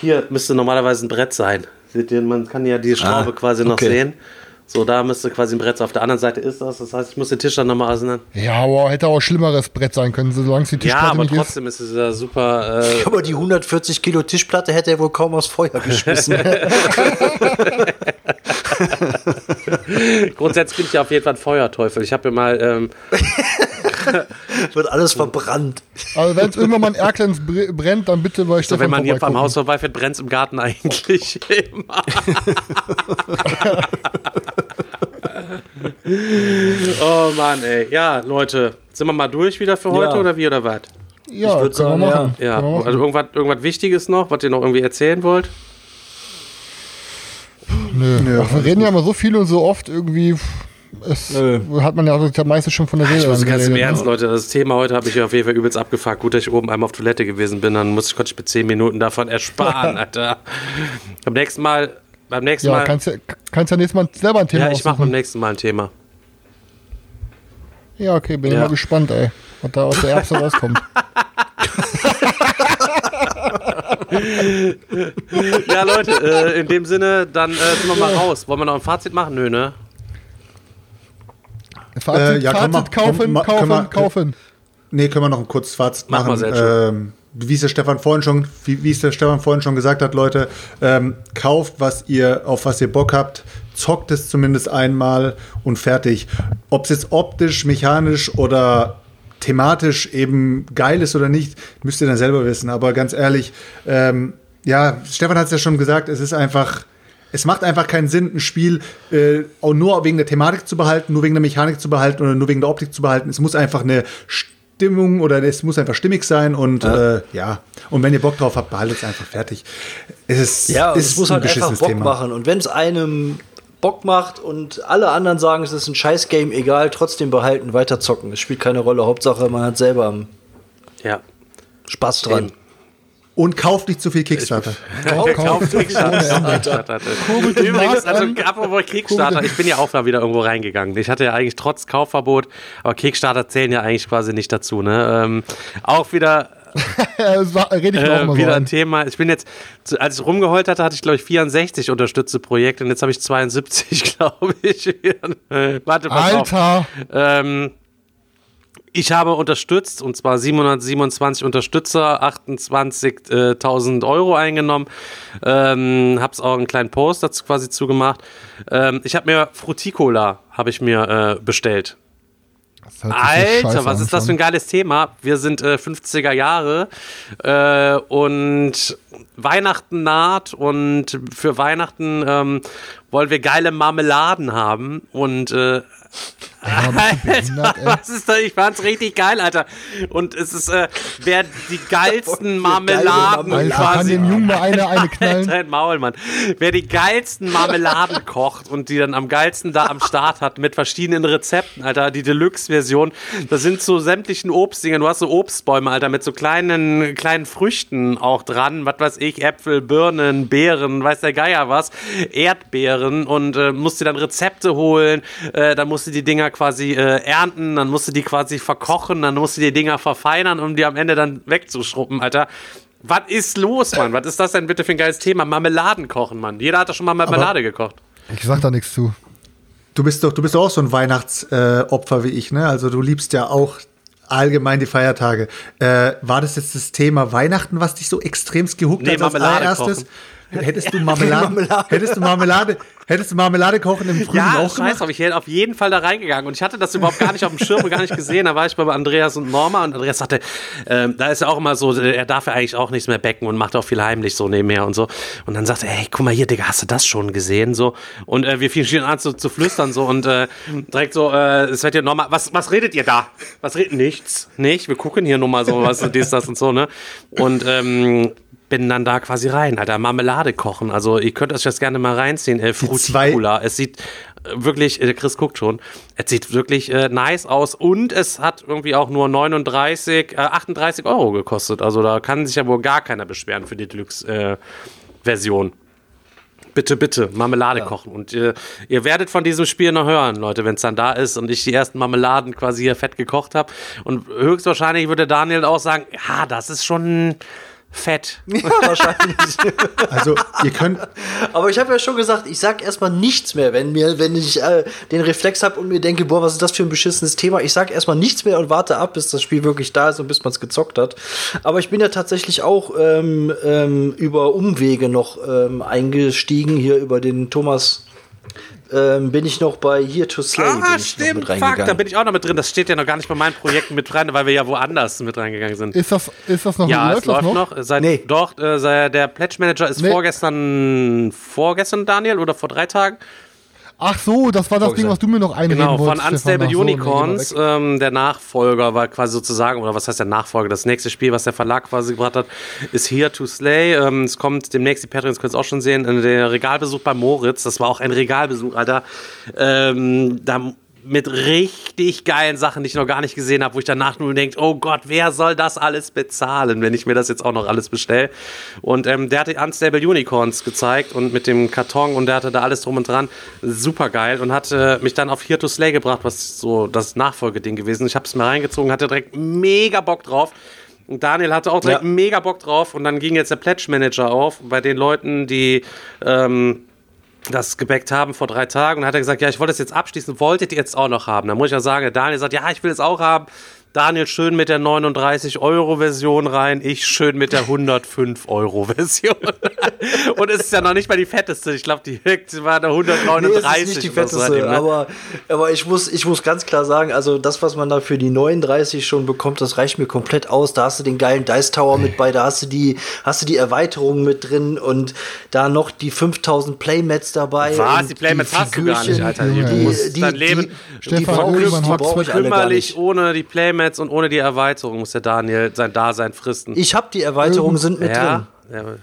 Hier müsste normalerweise ein Brett sein. Seht ihr, man kann ja die Schraube Ah, quasi noch okay. sehen. So, da müsste quasi ein Brett sein. Auf der anderen Seite ist das. Das heißt, ich muss den Tisch dann nochmal auseinander. Ja, aber hätte auch schlimmeres Brett sein können, solange es die Ja, Tischplatte aber nicht trotzdem ist es ja super. Äh, Aber die 140 Kilo Tischplatte hätte er wohl kaum aufs Feuer geschmissen. grundsätzlich bin ich ja auf jeden Fall ein Feuerteufel. Ich habe mir mal. Ähm, Wird alles verbrannt. Also wenn es irgendwann mal ein Erklens br- brennt, dann bitte bei so, Stefan wenn man hier am vorbeigucken. Haus vorbeifährt, brennt es im Garten eigentlich immer. Oh Mann, ey. Ja, Leute, sind wir mal durch wieder für heute Ja. oder wie oder was? Ja, würd können sagen, wir machen. Ja, machen. also irgendwas, irgendwas Wichtiges noch, was ihr noch irgendwie erzählen wollt? Nö. Ach, wir reden ja immer so viel und so oft irgendwie. Es Nö. hat man ja auch das meiste schon von der Ich Seele muss ganz im Ernst, ne? Leute, das Thema heute habe ich auf jeden Fall übelst abgefuckt. Gut, dass ich oben einmal auf Toilette gewesen bin, dann muss ich, konnte ich mir 10 Minuten davon ersparen, Alter. Beim nächsten Mal, beim nächsten Ja, Mal. kannst ja, kannst ja nächstes Mal selber ein Thema ja, ich mache beim nächsten Mal ein Thema. Ja, okay, bin Ja. ich mal gespannt, ey. Was da aus der Erbse rauskommt. Ja, Leute, äh, in dem Sinne, dann äh, sind wir mal raus. Wollen wir noch ein Fazit machen? Nö, ne? Fazit, ja, komm Fazit mal, kaufen, mal, kaufen, können wir- kaufen. Nee, können wir noch ein kurzes Fazit Mach mal, machen. Sergio. ähm, wie es der Stefan vorhin schon, wie, wie es der Stefan vorhin schon gesagt hat, Leute, ähm, kauft, was ihr, auf was ihr Bock habt, zockt es zumindest einmal und fertig. Ob es jetzt optisch, mechanisch oder thematisch eben geil ist oder nicht, müsst ihr dann selber wissen. Aber ganz ehrlich, ähm, ja, Stefan hat es ja schon gesagt, es ist einfach. Es macht einfach keinen Sinn, ein Spiel äh, auch nur wegen der Thematik zu behalten, nur wegen der Mechanik zu behalten oder nur wegen der Optik zu behalten. Es muss einfach eine Stimmung oder es muss einfach stimmig sein und ja, äh, ja. und wenn ihr Bock drauf habt, behaltet es einfach fertig. Es ist, Ja, es muss ein halt einfach Bock Thema. machen. Und wenn es einem Bock macht und alle anderen sagen, es ist ein Scheiß-Game, egal, trotzdem behalten, weiter zocken. Es spielt keine Rolle. Hauptsache, man hat selber Ja. Spaß dran. Eben. Und kauft nicht zu viel Kickstarter. Kauft Kickstarter. Kurbelt Übrigens, also apropos Kickstarter, ich bin ja auch da wieder irgendwo reingegangen. Ich hatte ja eigentlich trotz Kaufverbot, aber Kickstarter zählen ja eigentlich quasi nicht dazu. Ne? Ähm, auch wieder Ja, das war- rede ich äh, mal so wieder ein. ein Thema. Ich bin jetzt, als ich rumgeheult hatte, hatte ich glaube ich 64 unterstützte Projekte und jetzt habe ich 72, glaube ich. Äh, Warte, pass auf. Alter, Ähm, ich habe unterstützt, und zwar 727 Unterstützer, 28.000 Euro eingenommen. Ähm, hab's auch einen kleinen Post dazu quasi zugemacht. Ähm, ich habe mir Fruticola habe ich mir äh, bestellt. Alter, was ist das für ein geiles Thema? Wir sind äh, 50er Jahre äh, und Weihnachten naht und für Weihnachten ähm, wollen wir geile Marmeladen haben und äh, ey. was ist da? Ich fand's richtig geil, Alter. Und es ist, äh, wer die geilsten Marmeladen. Alter, kann quasi dem Jungen mal eine, eine knallen? Dein Maul, Mann. Wer die geilsten Marmeladen kocht und die dann am geilsten da am Start hat mit verschiedenen Rezepten, Alter, die Deluxe-Version, da sind so sämtlichen Obstdinger, du hast so Obstbäume, Alter, mit so kleinen, kleinen Früchten auch dran, was weiß ich, Äpfel, Birnen, Beeren, weiß der Geier was, Erdbeeren und äh, musst dir dann Rezepte holen, äh, dann musst du die Dinger quasi äh, ernten, dann musst du die quasi verkochen, dann musst du die Dinger verfeinern, um die am Ende dann wegzuschruppen, Alter. Was ist los, Mann? Was ist das denn bitte für ein geiles Thema? Marmeladen kochen, Mann. Jeder hat doch schon mal Marmelade gekocht. Ich sag da nichts zu. Du bist doch, du bist doch auch so ein Weihnachtsopfer äh, wie ich, ne? Also du liebst ja auch allgemein die Feiertage. Äh, war das jetzt das Thema Weihnachten, was dich so extremst gehuckt Nee, hat als Marmelade allererstes? kochen. Hättest du Marmelade, Marmelade. hättest du Marmelade, hättest du Marmelade kochen im Frühling Ja, auch gemacht? drauf. Ich wäre auf jeden Fall da reingegangen. Und ich hatte das überhaupt gar nicht auf dem Schirm und gar nicht gesehen. Da war ich bei Andreas und Norma und Andreas sagte, ähm, da ist ja auch immer so, er darf ja eigentlich auch nichts mehr becken und macht auch viel heimlich so nebenher und so. Und dann sagte er, hey, guck mal hier, Digga, hast du das schon gesehen? So. Und äh, wir fingen an zu, zu flüstern so und äh, direkt so, äh, es wird ja Norma, was, was redet ihr da? Was redet? Nichts. Nicht? Wir gucken hier nur mal so, was ist dies, das und so, ne? Und ähm, bin dann da quasi rein, Alter, Marmelade kochen. Also ihr könnt euch das gerne mal reinziehen. Äh, Fruticola. Es sieht äh, wirklich, äh, Chris guckt schon, es sieht wirklich äh, nice aus und es hat irgendwie auch nur 39, äh, 38 Euro gekostet. Also da kann sich ja wohl gar keiner beschweren für die Deluxe-Version. Bitte, bitte, Marmelade kochen. Und äh, ihr werdet von diesem Spiel noch hören, Leute, wenn es dann da ist und ich die ersten Marmeladen quasi hier fett gekocht habe. Und höchstwahrscheinlich würde Daniel auch sagen, ja, das ist schon fett. Ja, wahrscheinlich. Also ihr könnt, Aber ich habe ja schon gesagt, ich sag erstmal nichts mehr, wenn mir, wenn ich äh, den Reflex habe und mir denke, boah, was ist das für ein beschissenes Thema? Ich sag erstmal nichts mehr und warte ab, bis das Spiel wirklich da ist und bis man es gezockt hat. Aber ich bin ja tatsächlich auch ähm, ähm, über Umwege noch ähm, eingestiegen, hier über den Thomas. Ähm, bin ich noch bei Here to Slay Ah, noch stimmt, mit fuck, reingegangen. da bin ich auch noch mit drin. Das steht ja noch gar nicht bei meinen Projekten mit rein, weil wir ja woanders mit reingegangen sind. Ist das, ist das noch Ja, es läuft läuft noch. Seit, Nee. Doch, äh, sei- der Pledge Manager ist Nee. vorgestern, vorgestern, Daniel, oder vor drei Tagen? Ach so, das war das Ding, was du mir noch einreden Genau, von wolltest. Stefan. Unstable Ach so, nee, Unicorns. weg. ähm, der Nachfolger war quasi sozusagen, oder was heißt der Nachfolger? Das nächste Spiel, was der Verlag quasi gebracht hat, ist Here to Slay. Ähm, es kommt demnächst, die Patreons können es auch schon sehen, der Regalbesuch bei Moritz. Das war auch ein Regalbesuch, Alter. Ähm, da mit richtig geilen Sachen, die ich noch gar nicht gesehen habe, wo ich danach nur denke, oh Gott, wer soll das alles bezahlen, wenn ich mir das jetzt auch noch alles bestelle? Und ähm, der hatte Unstable Unicorns gezeigt und mit dem Karton und der hatte da alles drum und dran. Super geil und hat äh, mich dann auf Here to Slay gebracht, was so das Nachfolgeding gewesen ist. Ich habe es mir reingezogen, hatte direkt mega Bock drauf. Und Daniel hatte auch direkt Ja. mega Bock drauf und dann ging jetzt der Pledge Manager auf bei den Leuten, die ähm, das gebackt haben vor drei Tagen und hat er gesagt, ja, ich wollte das jetzt abschließen, wolltet ihr jetzt auch noch haben? Da muss ich ja sagen, der Daniel sagt, ja, ich will es auch haben. Daniel schön mit der 39-Euro-Version rein, ich schön mit der 105-Euro-Version. und es ist ja noch nicht mal die fetteste. Ich glaube, die war der Nee, 139 es ist nicht die fetteste, seitdem, ne? aber, aber ich, muss, ich muss ganz klar sagen, also das, was man da für die 39 schon bekommt, das reicht mir komplett aus. Da hast du den geilen Dice Tower mit bei, da hast du die, hast du die Erweiterungen mit drin und da noch die 5000 Playmats dabei. Was? Die Playmats hast du gar nicht. Alter. Die, Die- die- die- Leben die Stefan, die brauche ich alle gar kümmerlich nicht. ohne die Playmats und ohne die Erweiterung muss der Daniel sein Dasein fristen. Ich habe die Erweiterungen sind mit ja, drin. ja.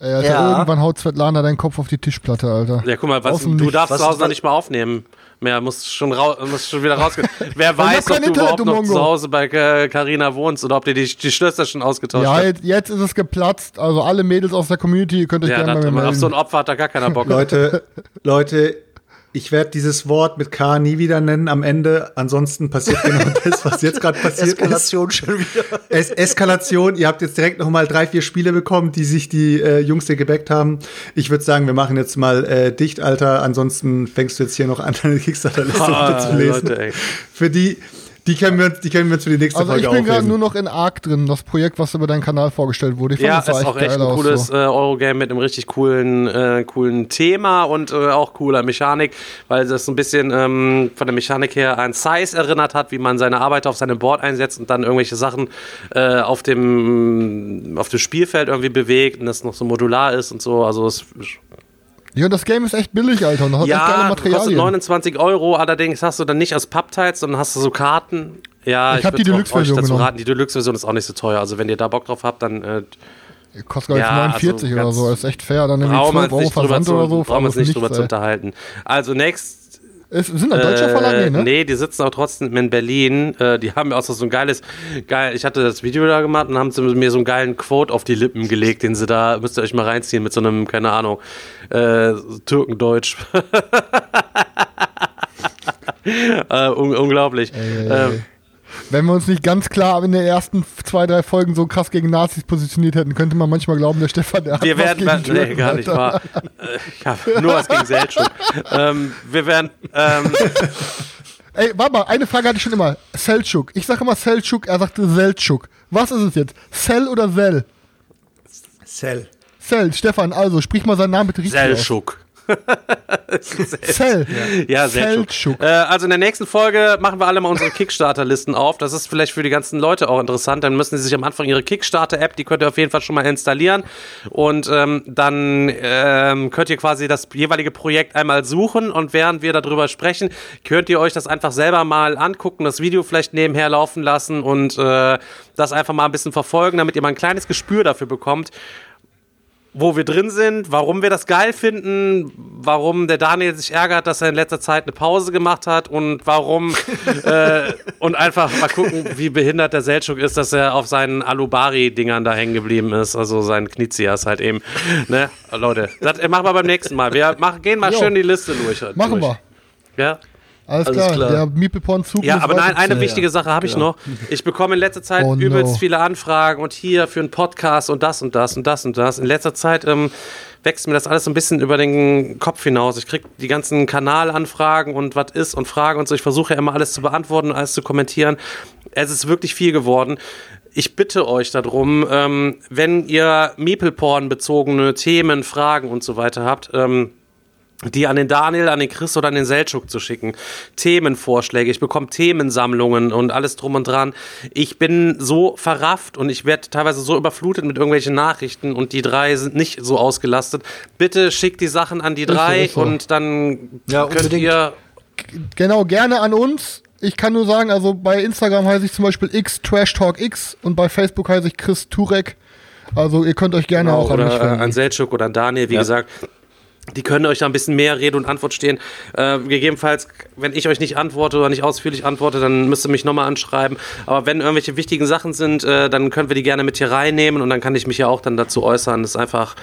Ey, Alter, Ja. irgendwann haut Svetlana deinen Kopf auf die Tischplatte, Alter. Ja, guck mal, was, du darfst Was- zu Hause noch nicht mal aufnehmen. Mehr, musst schon, schon wieder rausgehen. Wer weiß, ob du Internet, überhaupt du noch zu Hause bei äh, Carina wohnst oder ob dir die, die Schlösser schon ausgetauscht Ja, hast. jetzt, jetzt ist es geplatzt. Also alle Mädels aus der Community, ihr könnt euch Ja, gerne das, bei mir auf so ein melden. Opfer hat da gar keiner Bock. Leute, Leute, ich werde dieses Wort mit K nie wieder nennen am Ende. Ansonsten passiert genau das, was jetzt gerade passiert ist. Eskalation schon wieder. Es Eskalation. Ihr habt jetzt direkt noch mal drei, vier Spiele bekommen, die sich die äh, Jungs hier gebackt haben. Ich würde sagen, wir machen jetzt mal äh, dicht, Alter. Ansonsten fängst du jetzt hier noch an, deine Kickstarter-Liste Ah, zu lesen. Leute. Für die, die können wir die können wir für die nächste Also ich Folge bin gerade nur noch in Arc drin, das Projekt, was über deinen Kanal vorgestellt wurde. Ich fand Ja, das sah ist auch echt ein cooles so. äh, Eurogame mit einem richtig coolen, äh, coolen Thema und äh, auch cooler Mechanik, weil das so ein bisschen ähm, von der Mechanik her an Size erinnert hat, wie man seine Arbeiter auf seinem Board einsetzt und dann irgendwelche Sachen äh, auf, dem, auf dem Spielfeld irgendwie bewegt und das noch so modular ist und so. Also es Ja, das Game ist echt billig, Alter. Und das hat echt geile ja, kostet Materialien. 29 Euro, allerdings hast du dann nicht als Pappteils, sondern hast du so Karten. Ja, Ich hab würd die Deluxe-Version dazu raten. Die Deluxe-Version ist auch nicht so teuer. Also wenn ihr da Bock drauf habt, dann äh, Kostet glaube ich Ja, 49 also oder so. Ist echt fair. Dann irgendwie brauchen wir 12 uns Euro nicht drüber Versand zu, oder so. brauchen wir uns nicht nichts, drüber zu unterhalten. Also next Es sind ein deutscher Verlag, nee, ne? nee, die sitzen auch trotzdem in Berlin. Äh, die haben mir auch so ein geiles, geil, ich hatte das Video da gemacht und haben mir so einen geilen Quote auf die Lippen gelegt, den sie da, müsst ihr euch mal reinziehen, mit so einem, keine Ahnung, äh, Türkendeutsch. äh, un unglaublich. Ähm, Wenn wir uns nicht ganz klar in den ersten zwei, drei Folgen so krass gegen Nazis positioniert hätten, könnte man manchmal glauben, der Stefan, der hat wir was werden, gegen nee, Türken, gar nicht wahr. Äh, ich habe nur was gegen Seltschuk. ähm, wir werden, ähm, Ey, warte mal, eine Frage hatte ich schon immer. Seltschuk. Ich sage immer Seltschuk, er sagte Seltschuk. Was ist es jetzt? Sel oder Sel? Cell. Sel, Stefan, also sprich mal seinen Namen bitte richtig aus. Sel. Ja, Seltschuk. Seltschuk. Äh, also in der nächsten Folge machen wir alle mal unsere Kickstarter-Listen auf. Das ist vielleicht für die ganzen Leute auch interessant. Dann müssen sie sich am Anfang ihre Kickstarter-App, die könnt ihr auf jeden Fall schon mal installieren. Und ähm, dann ähm, könnt ihr quasi das jeweilige Projekt einmal suchen. Und während wir darüber sprechen, könnt ihr euch das einfach selber mal angucken, das Video vielleicht nebenher laufen lassen und äh, das einfach mal ein bisschen verfolgen, damit ihr mal ein kleines Gespür dafür bekommt, wo wir drin sind, warum wir das geil finden, warum der Daniel sich ärgert, dass er in letzter Zeit eine Pause gemacht hat und warum äh, und einfach mal gucken, wie behindert der Seltschuk ist, dass er auf seinen Alubari-Dingern da hängen geblieben ist, also seinen Knizias halt eben. Ne? Leute, das machen wir beim nächsten Mal. Wir machen, gehen mal Jo. schön die Liste durch. Machen durch. wir. Ja? Alles, Alles klar. klar. Der Miepelporn-Zug Ja, aber nein, eine wichtige Sache habe ich noch. Ich bekomme in letzter Zeit Oh, no. übelst viele Anfragen und hier für einen Podcast und das und das und das und das. In letzter Zeit ähm, wächst mir das alles so ein bisschen über den Kopf hinaus. Ich kriege die ganzen Kanalanfragen und was ist und Fragen und so. Ich versuche ja immer alles zu beantworten und alles zu kommentieren. Es ist wirklich viel geworden. Ich bitte euch darum, ähm, wenn ihr Meeple-Porn-bezogene Themen, Fragen und so weiter habt, ähm, die an den Daniel, an den Chris oder an den Seltschuk zu schicken. Themenvorschläge, ich bekomme Themensammlungen und alles drum und dran. Ich bin so verrafft und ich werde teilweise so überflutet mit irgendwelchen Nachrichten und die drei sind nicht so ausgelastet. Bitte schickt die Sachen an die drei ist so. und dann Ja, könnt unbedingt. ihr Genau, gerne an uns. Ich kann nur sagen, also bei Instagram heiße ich zum Beispiel X Trash Talk X und bei Facebook heiße ich Chris Turek. Also ihr könnt euch gerne auch an mich oder äh, wenden. an Seltschuk oder an Daniel, wie gesagt. Die können euch da ein bisschen mehr Rede und Antwort stehen. Äh, gegebenenfalls, wenn ich euch nicht antworte oder nicht ausführlich antworte, dann müsst ihr mich nochmal anschreiben. Aber wenn irgendwelche wichtigen Sachen sind, äh, dann können wir die gerne mit hier reinnehmen und dann kann ich mich ja auch dann dazu äußern. Das ist einfach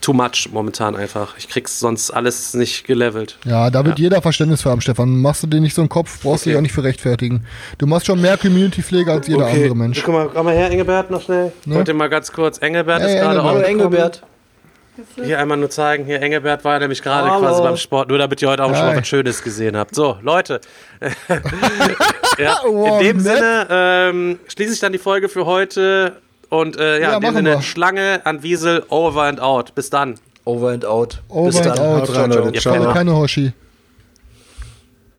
too much momentan einfach. Ich krieg's sonst alles nicht gelevelt. Ja, da wird jeder Verständnis für haben, Stefan. Machst du dir nicht so einen Kopf, brauchst du dich auch nicht für rechtfertigen. Du machst schon mehr Community-Pflege als jeder andere Mensch. Guck mal, komm mal her, Engelbert, noch schnell. Ne? Wollte mal ganz kurz. Engelbert Hey, ist gerade auch Engelbert. Hier einmal nur zeigen. Hier, Engelbert war nämlich gerade quasi beim Sport, nur damit ihr heute auch schon mal was Schönes gesehen habt. So, Leute. ja, Wow, in dem nett. Sinne ähm, schließe ich dann die Folge für heute. Und äh, ja, Ja, in dem Sinne, wir. Schlange an Wiesel, over and out. Bis dann. Over and out. Over Bis and dann. out. Haut rein, Leute. Ciao. Keine, keine Hoshi.